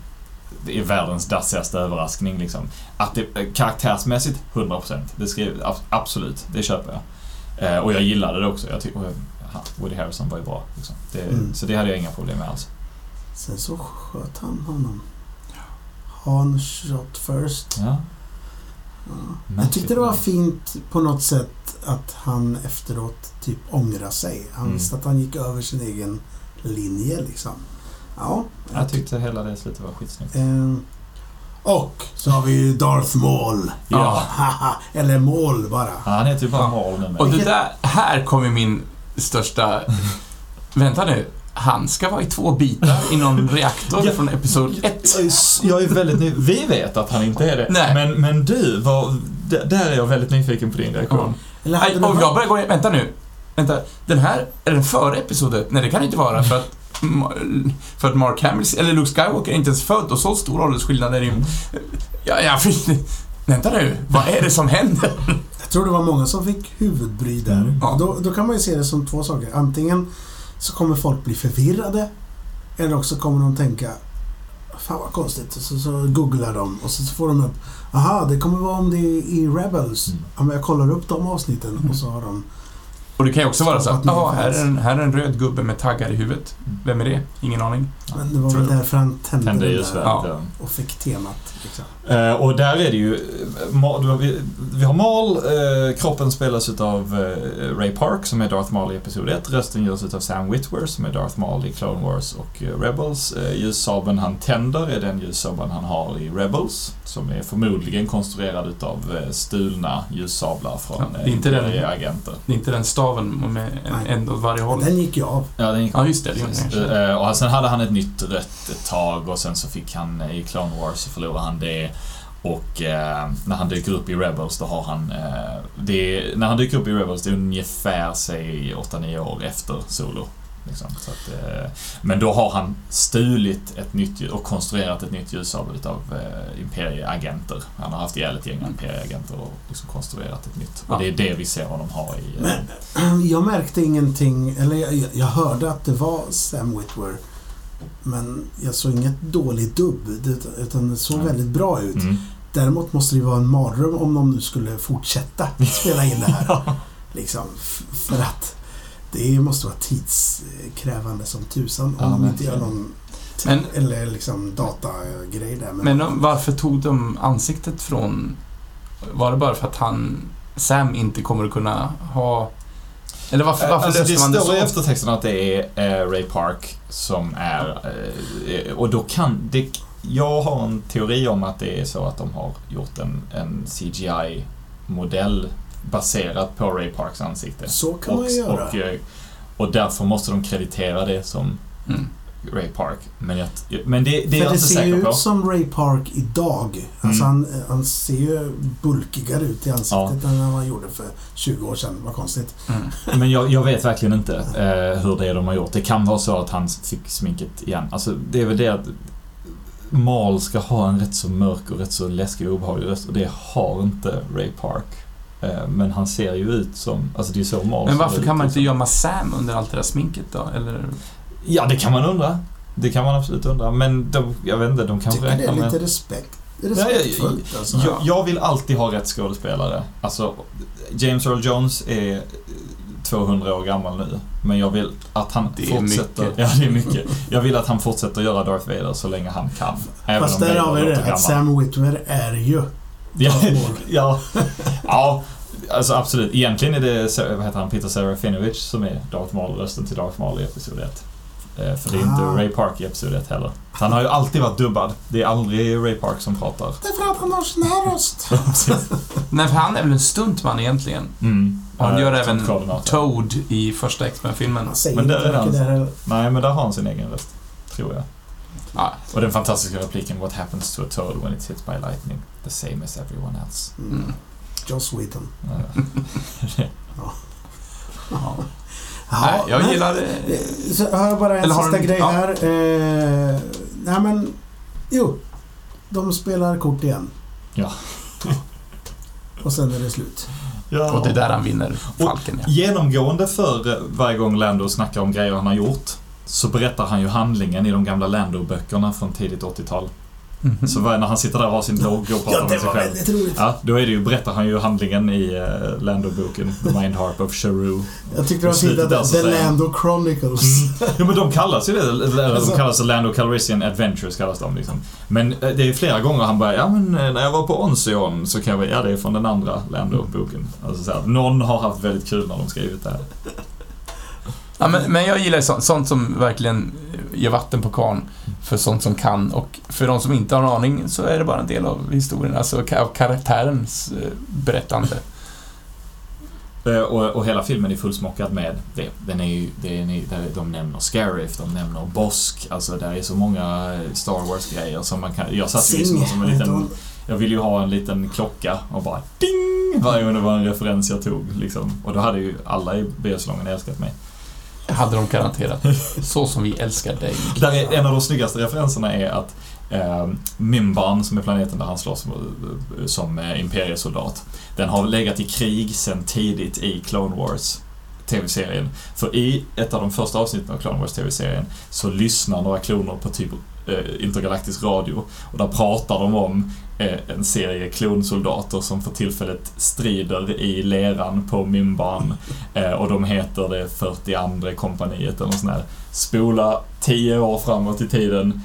är världens dassigaste överraskning. Liksom. Att det, karaktärsmässigt, 100%. Det skrev, ab- absolut, det köper jag. Eh, och jag gillade det också. Jag tycker, och ja, Woody Harrison var ju bra. Liksom. Det, Mm. Så det hade jag inga problem med alls. Sen så sköt han honom. Han shot first. Ja. Ja. Jag tyckte det var fint på något sätt att han efteråt typ ångrar sig. Han Mm. visste att han gick över sin egen linje liksom. Ja. Jag tyckte hela det slutet var skitsnyggt. Eh, och så har vi ju Darth Maul. Ja. Eller Maul bara. Ja, han heter ju bara. Maul nu. Och det där, här kommer min största... Vänta nu. Han ska vara i två bitar i någon reaktor Ja. från Episod 1. Jag är väldigt ny. Vi vet att han inte är det. Nej. Men, men du, var, där är jag väldigt nyfiken på din reaktion. Nej, det och jag börjar gå in- Vänta nu. Vänta. Den här, är den före episodet? Nej, det kan det inte vara för att för att Mark Hamill, eller Luke Skywalker är inte ens född och så stor åldersskillnad är det ju. Mm. Ja, jag fick... Vänta nu, vad är det som händer? Jag tror det var många som fick huvudbry där. Mm. Ja. Då, då kan man ju se det som två saker. Antingen så kommer folk bli förvirrade eller också kommer de tänka Fan vad konstigt. Så, så googlar de och så, så får de upp Aha, det kommer vara om det är i Rebels. Mm. Ja, men jag kollar upp de avsnitten och så har de Och det kan ju också vara så att, ja, här är, en, här är en röd gubbe med taggar i huvudet. Vem är det? Ingen aning. Men det var väl därför han tände, Tände den där Ja. Och fick temat. Liksom. Eh, och där är det ju... eh, vi, har Maul, eh, kroppen spelas utav eh, Ray Park som är Darth Maul i Episod 1. Rösten görs utav Sam Witwer som är Darth Maul i Clone Wars och eh, Rebels. Eh, ljussabeln han tänder är den ljussabeln han har i Rebels. Som är förmodligen konstruerad utav stulna ljussablar från Ja, det är inte den- agenter. Det är inte den staven med en, åt varje håll. Den gick ju av. Ja, den gick Ja, just det. det. Eh, Och sen hade han ett nytt rött ett tag och sen så fick han eh, i Clone Wars så förlorade han det. Och eh, när han dyker upp i Rebels då har han... Eh, det är, när han dyker upp i Rebels det är ungefär, säg 8-9 år efter Solo. Liksom. Så att, eh, men då har han stulit ett nytt ljus och konstruerat ett nytt ljusabel utav eh, imperieagenter. Han har haft ihjäl ett gäng imperieagenter och liksom konstruerat ett nytt. Ja. Och det är det vi ser honom ha i... Eh, Men jag märkte ingenting, eller jag, jag hörde att det var Sam Witwer. Men jag såg inget dåligt dubb, det- utan det såg Nej. väldigt bra ut. mm. Däremot måste det vara en mardröm om de nu skulle fortsätta spela in det här. Ja. Liksom, för att det måste vara tidskrävande som tusan om Ja, de inte gör någon t- Men- eller liksom datagrej där. Men de- varför tog de ansiktet från... Var det bara för att han... Sam inte kommer att kunna ha... Eller varför, varför alltså, löste det man det står i så? eftertexten att det är eh, Ray Park som är... Eh, och då kan... Det, jag har en teori om att det är så att de har gjort en, en CGI-modell baserat på Ray Parks ansikte. Så kan och, man göra. och, eh, och därför måste de kreditera det som Mm. Ray Park. Men, jag, men det, det är jag det inte ser ju säker på. ut som Ray Park idag. Alltså Mm. han, han ser ju bulkigare ut i ansiktet än vad han gjorde för 20 år sedan. Vad konstigt. Mm. Men jag, jag vet verkligen inte eh, hur det är de har gjort. Det kan vara så att han fick sminket igen. Alltså, det är väl det att Mal ska ha en rätt så mörk och rätt så läskig och obehaglig röst och det har inte Ray Park. Eh, men han ser ju ut som, alltså det är så Mal Men varför kan man inte liksom. gömma Sam under allt det där sminket då? Eller? Ja, det kan man undra. Det kan man absolut undra. Men de, jag vet inte, de kanske tycker det är räknar med... lite respekt, ja, respektfullt. Alltså. Jag, jag vill alltid ha rätt skådespelare. Alltså, James Earl Jones är 200 år gammal nu. Men jag vill att han Det är fortsätter... mycket. Ja, det är mycket. Jag vill att han fortsätter göra Darth Vader så länge han kan. Även Fast om där har vi det, att Sam Witwer är ju Ja, ja, ja, alltså absolut. Egentligen är det, vad heter han, Peter Serafinovich som är Darth Maul, rösten till Darth Maul i Episod 1. Eh, För det är inte Ah. Ray Park i Episod 1 heller. Han har ju alltid varit dubbad. Det är aldrig Ray Park som pratar. Det är för att han har sån här röst. Nej, för han är väl en stuntman egentligen. Mm. Han Eh, gör även. Toad i första X-Men-filmen. Men där är han. där. Nej, men där har han sin egen röst. Tror jag. Ja, Och den fantastiska repliken What happens to a toad when it's hit by lightning? The same as everyone else. Mm. Joss Whedon. Ja. Ja, Nej, jag men- gillar... Eh, Så har jag bara en Eller sista du- grej ja. här. Eh, nej men, jo. De spelar kort igen. Ja. Och sen är det slut. ja. Och det är där han vinner Falken, ja. Genomgående för eh, varje gång Lando snackar om grejer han har gjort så berättar han ju handlingen i de gamla Lando-böckerna från tidigt 80-tal. Mhm. Så vad- när han sitter där och har sin logg och Ja, pratar det med sig själv. väldigt roligt. Ja, då är det ju, berättar han ju handlingen i uh, Lando-boken The Mind Harp of Sharu. Jag tyckte det var fint att så The Lando Chronicles. Mm. Ja men de kallas ju det, eller Alltså. de kallas Lando Calrissian Adventures kallas de liksom. Men eh, det är flera gånger han bara, ja men eh, när jag var på Onsion så kan jag ja det är från den andra Lando-boken. Alltså så någon har haft väldigt kul när de skrivit det här. Ja, men, men jag gillar sånt, sånt som verkligen ger vatten på karn för sånt som kan och för de som inte har en aning så är det bara en del av historien, alltså av karaktärens eh, berättande. Eh, Och, och hela filmen är fullsmockad med det. Den är ju, den är, där de nämner Scarif, de nämner Bosk, alltså där är så många eh, Star Wars-grejer som man kan... Jag satt ju liksom Sing, som en liten... Jag ville ju ha en liten klocka och bara ding! Varje gång det var en referens jag tog liksom. Och då hade ju alla i biosalongen älskat mig. Det Hade de garanterat. Så som vi älskar dig. Där är, en av de snyggaste referenserna är att eh, Mimban, som är planeten där han slåss som, som eh, imperiesoldat, den har legat i krig sedan tidigt i Clone Wars TV-serien. För i ett av de första avsnitten av Clone Wars TV-serien så lyssnar några kloner på typ eh, intergalaktisk radio och där pratar de om Eh, en serie klonsoldater som för tillfället strider i leran på Mimban eh, och de heter det 42 kompaniet eller något sånt där. Spola 10 år framåt i tiden.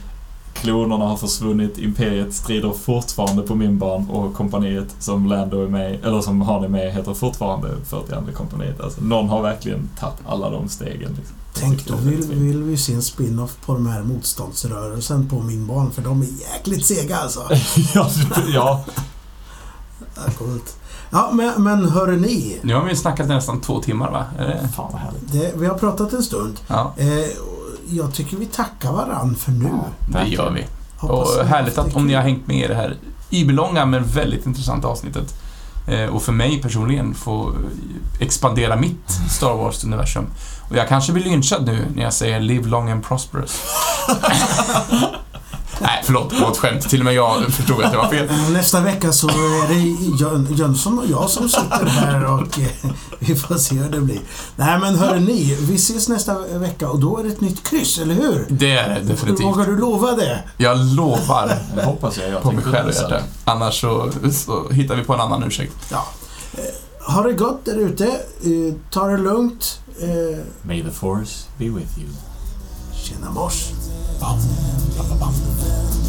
Klonerna har försvunnit, Imperiet strider fortfarande på Mimban och kompaniet som Lando är med eller som har det med heter fortfarande 42 kompaniet. Alltså någon har verkligen tagit alla de stegen. Liksom. Tänk, då vill, vill vi se en spin-off på de här motståndsrörelsen på min barn för de är jäkligt sega alltså. ja, ja, Ja, coolt. Ja, men, men hörni ni. Nu har vi snackat nästan två timmar, va? Är det? fan vad härligt. Det, vi har pratat en stund. Ja, Eh, jag tycker vi tackar varann för nu. det gör vi. Hoppas Och härligt att om ni har hängt med i det här IB-långa men väldigt intressanta avsnittet. Eh, och för mig personligen få expandera mitt Star Wars-universum. Och jag kanske blir lynchad nu när jag säger Live long and prosperous. Nej, förlåt, det var ett skämt. Till och med jag förstod att det var fel. Nästa vecka så är det Jön- Jönsson och jag som sitter här och eh, vi får se hur det blir. Nej men hörni, ni, vi ses nästa vecka och då är det ett nytt kryss, eller hur? Det är det definitivt. Vågar du lova det? Jag lovar Det hoppas jag. jag på mig själv och. Annars så, så hittar vi på en annan ursäkt. Ja. Eh, Ha det gott där ute. Eh, Ta det lugnt. May the force be with you. Tjena mors. bum, bum, bum.